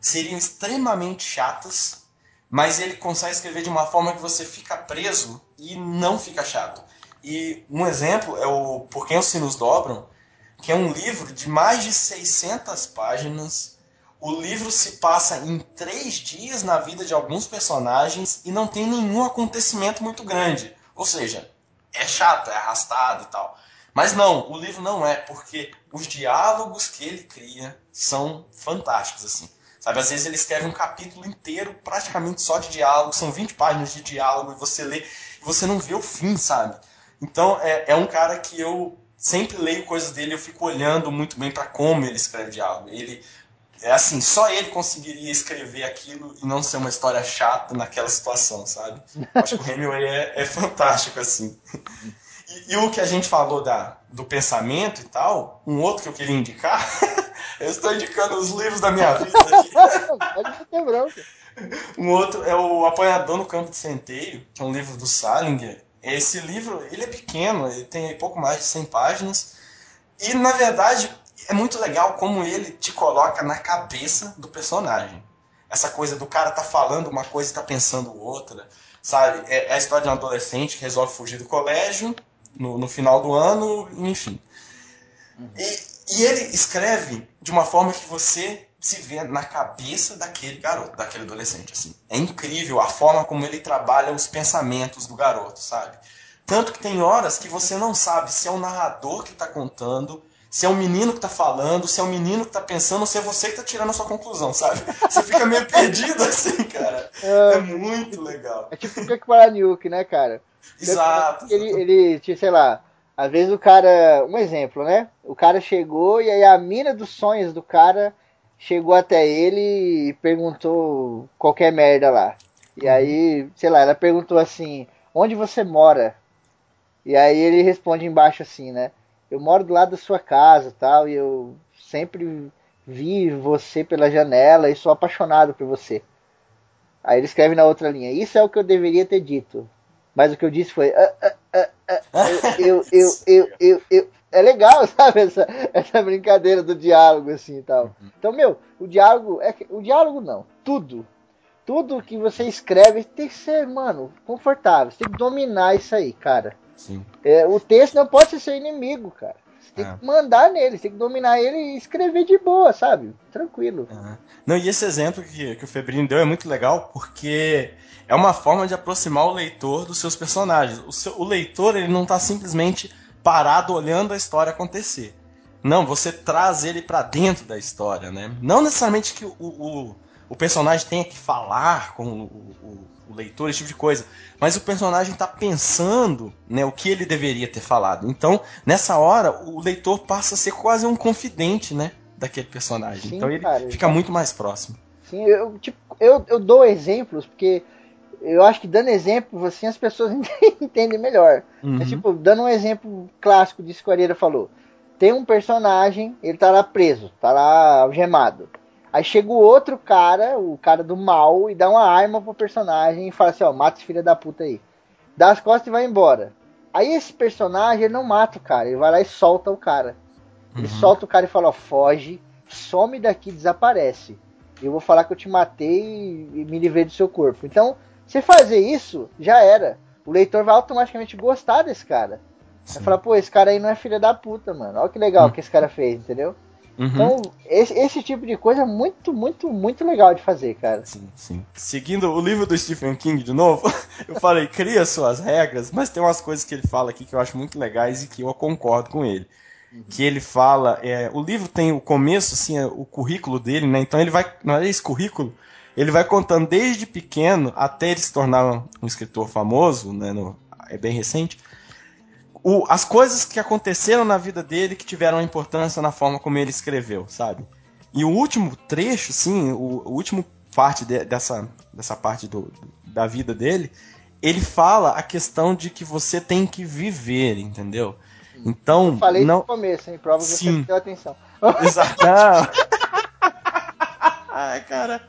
seriam extremamente chatas, mas ele consegue escrever de uma forma que você fica preso e não fica chato. E um exemplo é o Por Quem os Sinos Dobram, que é um livro de mais de 600 páginas. O livro se passa em três dias na vida de alguns personagens e não tem nenhum acontecimento muito grande. Ou seja, é chato, é arrastado e tal. Mas não, o livro não é, porque os diálogos que ele cria são fantásticos, assim. Sabe, às vezes ele escreve um capítulo inteiro praticamente só de diálogo, são 20 páginas de diálogo, e você lê e você não vê o fim, sabe? Então é, é um cara que eu sempre leio coisas dele, eu fico olhando muito bem para como ele escreve diálogo. Ele é assim, só ele conseguiria escrever aquilo e não ser uma história chata naquela situação, sabe? Acho que o Hemingway é, é fantástico assim. E, e, o que a gente falou da, do pensamento e tal, um outro que eu queria indicar, eu estou indicando os livros da minha vida aqui. um outro é o Apanhador no Campo de Centeio, que é um livro do Salinger. Esse livro, ele é pequeno, ele tem pouco mais de 100 páginas. E, na verdade, é muito legal como ele te coloca na cabeça do personagem. Essa coisa do cara tá falando uma coisa e tá pensando outra. Sabe? É, é a história de um adolescente que resolve fugir do colégio no, no final do ano, enfim. Uhum. E, e ele escreve de uma forma que você se vê na cabeça daquele garoto, daquele adolescente, assim. É incrível a forma como ele trabalha os pensamentos do garoto, sabe? Tanto que tem horas que você não sabe se é o narrador que está contando, se é o menino que está falando, se é o menino que está pensando, se é você que está tirando a sua conclusão, sabe? Você fica meio perdido assim, cara. É, é muito legal. É tipo o Kick Baraniuk, né, cara? Exato. Ele, ele, sei lá, às vezes o cara. Um exemplo, né? O cara chegou e aí a mina dos sonhos do cara chegou até ele e perguntou qualquer merda lá. E uhum. aí, sei lá, ela perguntou assim: onde você mora? E aí ele responde embaixo assim, né? Eu moro do lado da sua casa tal, e eu sempre vi você pela janela e sou apaixonado por você. Aí ele escreve na outra linha: Isso é o que eu deveria ter dito. Mas o que eu disse foi: ah, ah, ah, ah eu, eu, eu, eu, eu, É legal, sabe? Essa, essa brincadeira do diálogo assim e tal. Então, meu, o diálogo. É, o diálogo não. Tudo. Tudo que você escreve tem que ser, mano, confortável. Você tem que dominar isso aí, cara. Sim. É, o texto não pode ser seu inimigo, cara. Você tem é. que mandar nele, você tem que dominar ele e escrever de boa, sabe? Tranquilo. É. Não, e esse exemplo que, que o Febrini deu é muito legal porque é uma forma de aproximar o leitor dos seus personagens. O, seu, o leitor ele não está simplesmente parado olhando a história acontecer. Não, você traz ele para dentro da história, né? Não necessariamente que o, o, o personagem tenha que falar com o, o, o, leitor, esse tipo de coisa, mas o personagem está pensando né, o que ele deveria ter falado. Então, nessa hora, o leitor passa a ser quase um confidente né, daquele personagem. Sim, então ele cara, fica muito mais próximo. Sim, eu, tipo, eu, eu dou exemplos, porque eu acho que dando exemplo, assim, as pessoas entendem melhor. Uhum. É, tipo, dando um exemplo clássico disso que o Areira falou. Tem um personagem, ele tá lá preso, tá lá algemado. Aí chega o outro cara, o cara do mal, e dá uma arma pro personagem e fala assim, ó, mata esse filho da puta aí. Dá as costas e vai embora. Aí esse personagem, ele não mata o cara, ele vai lá e solta o cara. Ele uhum. solta o cara e fala, ó, foge, some daqui, desaparece. Eu vou falar que eu te matei e me livrei do seu corpo. Então, se fazer isso, já era. O leitor vai automaticamente gostar desse cara. Vai falar, pô, esse cara aí não é filho da puta, mano. Olha que legal uhum. que esse cara fez, entendeu? Uhum. Então, esse, esse, tipo de coisa é muito, muito, muito legal de fazer, cara. Sim, sim. Seguindo o livro do Stephen King de novo, eu falei, cria suas regras, mas tem umas coisas que ele fala aqui que eu acho muito legais e que eu concordo com ele. Uhum. Que ele fala, é, o livro tem o começo, assim, é, o currículo dele, né? Então ele vai, não é esse currículo, ele vai contando desde pequeno até ele se tornar um escritor famoso, né, no, é bem recente, o, as coisas que aconteceram na vida dele que tiveram importância na forma como ele escreveu, sabe? E o último trecho, sim, o, o último parte de, dessa, dessa parte do, da vida dele, ele fala a questão de que você tem que viver, entendeu? Então, Eu falei não... no começo, hein? Prova que Sim. você deu atenção. Exato. Ai, cara.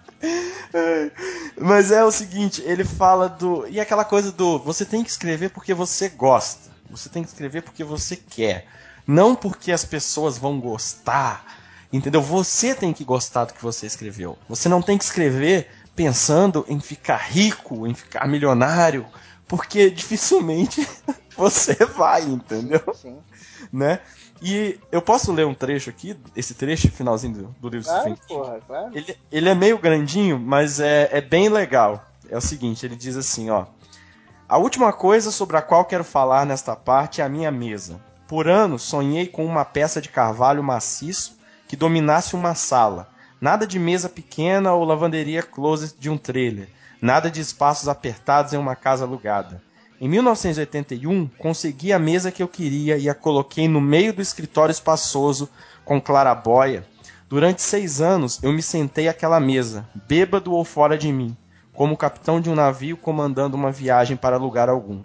Mas é o seguinte, ele fala do. E aquela coisa do. Você tem que escrever porque você gosta. Você tem que escrever porque você quer. Não porque as pessoas vão gostar. Entendeu? Você tem que gostar do que você escreveu. Você não tem que escrever pensando em ficar rico, em ficar milionário, porque dificilmente você vai, entendeu? Sim. Né? E eu posso ler um trecho aqui, esse trecho finalzinho do, do livro claro, Stephen porra, claro. Ele, ele é meio grandinho, mas é, é bem legal. É o seguinte, ele diz assim, ó. A última coisa sobre a qual quero falar nesta parte é a minha mesa. Por anos sonhei com uma peça de carvalho maciço que dominasse uma sala. Nada de mesa pequena ou lavanderia closet de um trailer. Nada de espaços apertados em uma casa alugada. Em 1981, consegui a mesa que eu queria e a coloquei no meio do escritório espaçoso com clarabóia. Durante seis anos eu me sentei àquela mesa, bêbado ou fora de mim, como capitão de um navio comandando uma viagem para lugar algum.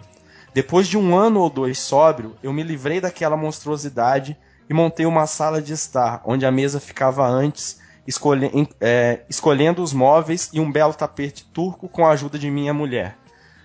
Depois de um ano ou dois sóbrio, eu me livrei daquela monstruosidade e montei uma sala de estar, onde a mesa ficava antes, escolhe é, escolhendo os móveis e um belo tapete turco com a ajuda de minha mulher.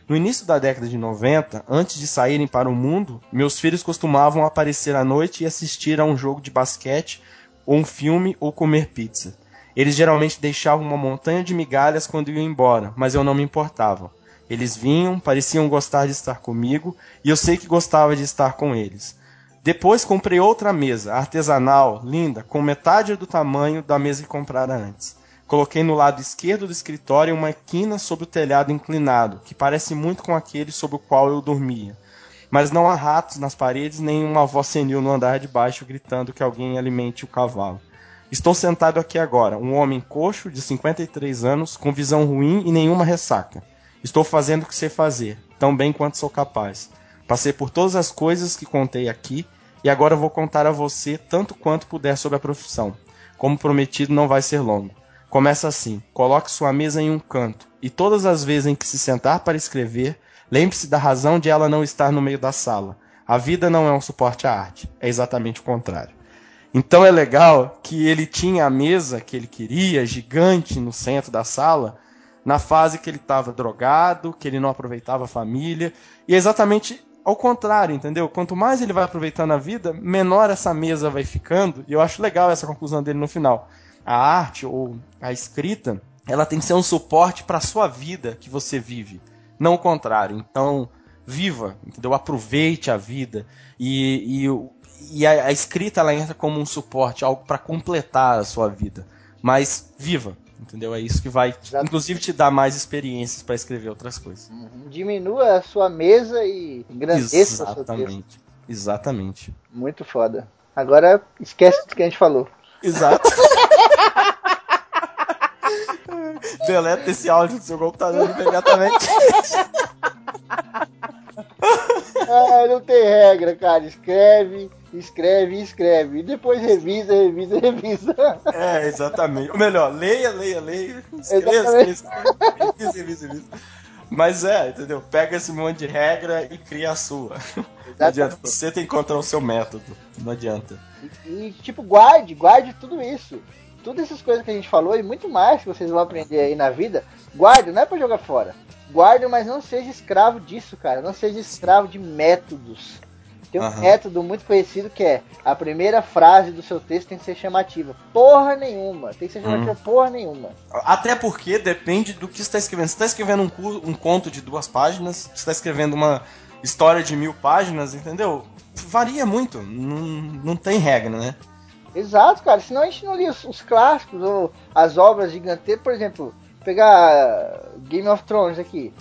No início da década de 90, antes de saírem para o mundo, meus filhos costumavam aparecer à noite e assistir a um jogo de basquete ou um filme ou comer pizza. Eles geralmente deixavam uma montanha de migalhas quando iam embora, mas eu não me importava. Eles vinham, pareciam gostar de estar comigo, e eu sei que gostava de estar com eles. Depois comprei outra mesa, artesanal, linda, com metade do tamanho da mesa que comprara antes. Coloquei no lado esquerdo do escritório uma quina sobre o telhado inclinado, que parece muito com aquele sobre o qual eu dormia mas não há ratos nas paredes nem uma voz senil no andar de baixo gritando que alguém alimente o cavalo. Estou sentado aqui agora, um homem coxo de 53 anos, com visão ruim e nenhuma ressaca. Estou fazendo o que sei fazer, tão bem quanto sou capaz. Passei por todas as coisas que contei aqui e agora vou contar a você tanto quanto puder sobre a profissão. Como prometido, não vai ser longo. Começa assim: coloque sua mesa em um canto e todas as vezes em que se sentar para escrever, Lembre-se da razão de ela não estar no meio da sala. A vida não é um suporte à arte, é exatamente o contrário. Então é legal que ele tinha a mesa que ele queria, gigante, no centro da sala, na fase que ele estava drogado, que ele não aproveitava a família, e é exatamente ao contrário, entendeu? Quanto mais ele vai aproveitando a vida, menor essa mesa vai ficando, e eu acho legal essa conclusão dele no final. A arte ou a escrita, ela tem que ser um suporte para a sua vida que você vive não o contrário. Então, viva, entendeu? Aproveite a vida e, e, e a, a, escrita ela entra como um suporte, algo para completar a sua vida. Mas viva, entendeu? É isso que vai, inclusive, te dar mais experiências para escrever outras coisas. Uhum. Diminua a sua mesa e engrandeça Exatamente. Exatamente. Muito foda. Agora esquece do que a gente falou. Exato. Deleta esse áudio do seu computador imediatamente. ah, não tem regra, cara. Escreve, escreve, escreve. E depois revisa, revisa, revisa. É, exatamente. Ou melhor, leia, leia, leia. Escreva, escreva, revisa, revisa, revisa. Mas é, entendeu? Pega esse monte de regra e cria a sua. Não adianta. Você tem que encontrar o seu método. Não adianta. E, e tipo, guarde, guarde tudo isso todas essas coisas que a gente falou e muito mais que vocês vão aprender aí na vida, guarde, não é para jogar fora. Guarde, mas não seja escravo disso, cara. Não seja escravo de métodos. Tem um uhum. método muito conhecido que é a primeira frase do seu texto tem que ser chamativa. Porra nenhuma. Tem que ser chamativa uhum. porra nenhuma. Até porque depende do que você está escrevendo. Se está escrevendo um, um conto de duas páginas, se está escrevendo uma história de mil páginas, entendeu? Varia muito. Não, não tem regra, né? Exato, cara. Senão a gente não lia os, os clássicos ou as obras gigantescas. Por exemplo, pegar Game of Thrones aqui.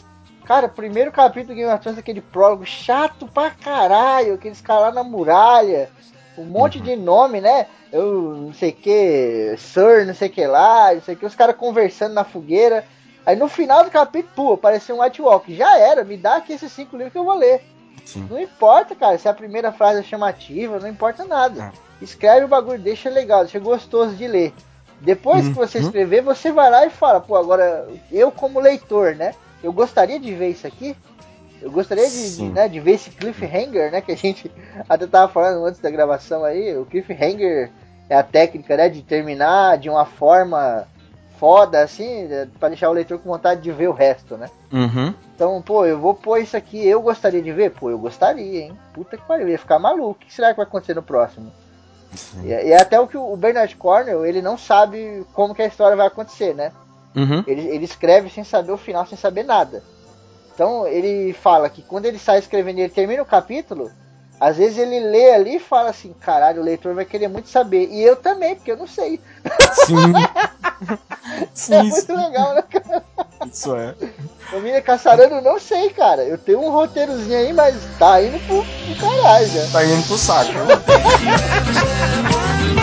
Cara, primeiro capítulo do Game of Thrones, aquele prólogo chato pra caralho, aqueles caras lá na muralha, um monte de nome, né? Eu não sei que, Sir, não sei que lá, não sei que, os caras conversando na fogueira. Aí no final do capítulo, pô, apareceu um White Walk. Já era, me dá aqui esses cinco livros que eu vou ler. Sim. Não importa, cara, se a primeira frase é chamativa, não importa nada. É escreve o bagulho, deixa legal, deixa gostoso de ler. Depois uhum. que você escrever, você vai lá e fala, pô, agora eu como leitor, né? Eu gostaria de ver isso aqui. Eu gostaria de, né, de ver esse cliffhanger, né? Que a gente até tava falando antes da gravação aí. O cliffhanger é a técnica, né? De terminar de uma forma foda, assim, para deixar o leitor com vontade de ver o resto, né? Uhum. Então, pô, eu vou pôr isso aqui, eu gostaria de ver? Pô, eu gostaria, hein? Puta que pariu, ia ficar maluco. O que será que vai acontecer no próximo? E, e, é até o que o Bernard Cornell, ele não sabe como que a história vai acontecer, né? Uhum. Ele, ele escreve sem saber o final, sem saber nada. Então ele fala que quando ele sai escrevendo e ele termina o capítulo, às vezes ele lê ali e fala assim, caralho, o leitor vai querer muito saber. E eu também, porque eu não sei. Sim. sim é muito sim. legal, né, cara? sonha. Família Caçarano, não sei, cara. Eu tenho um roteirozinho aí, mas tá indo pro, pro caralho já. Tá indo pro saco.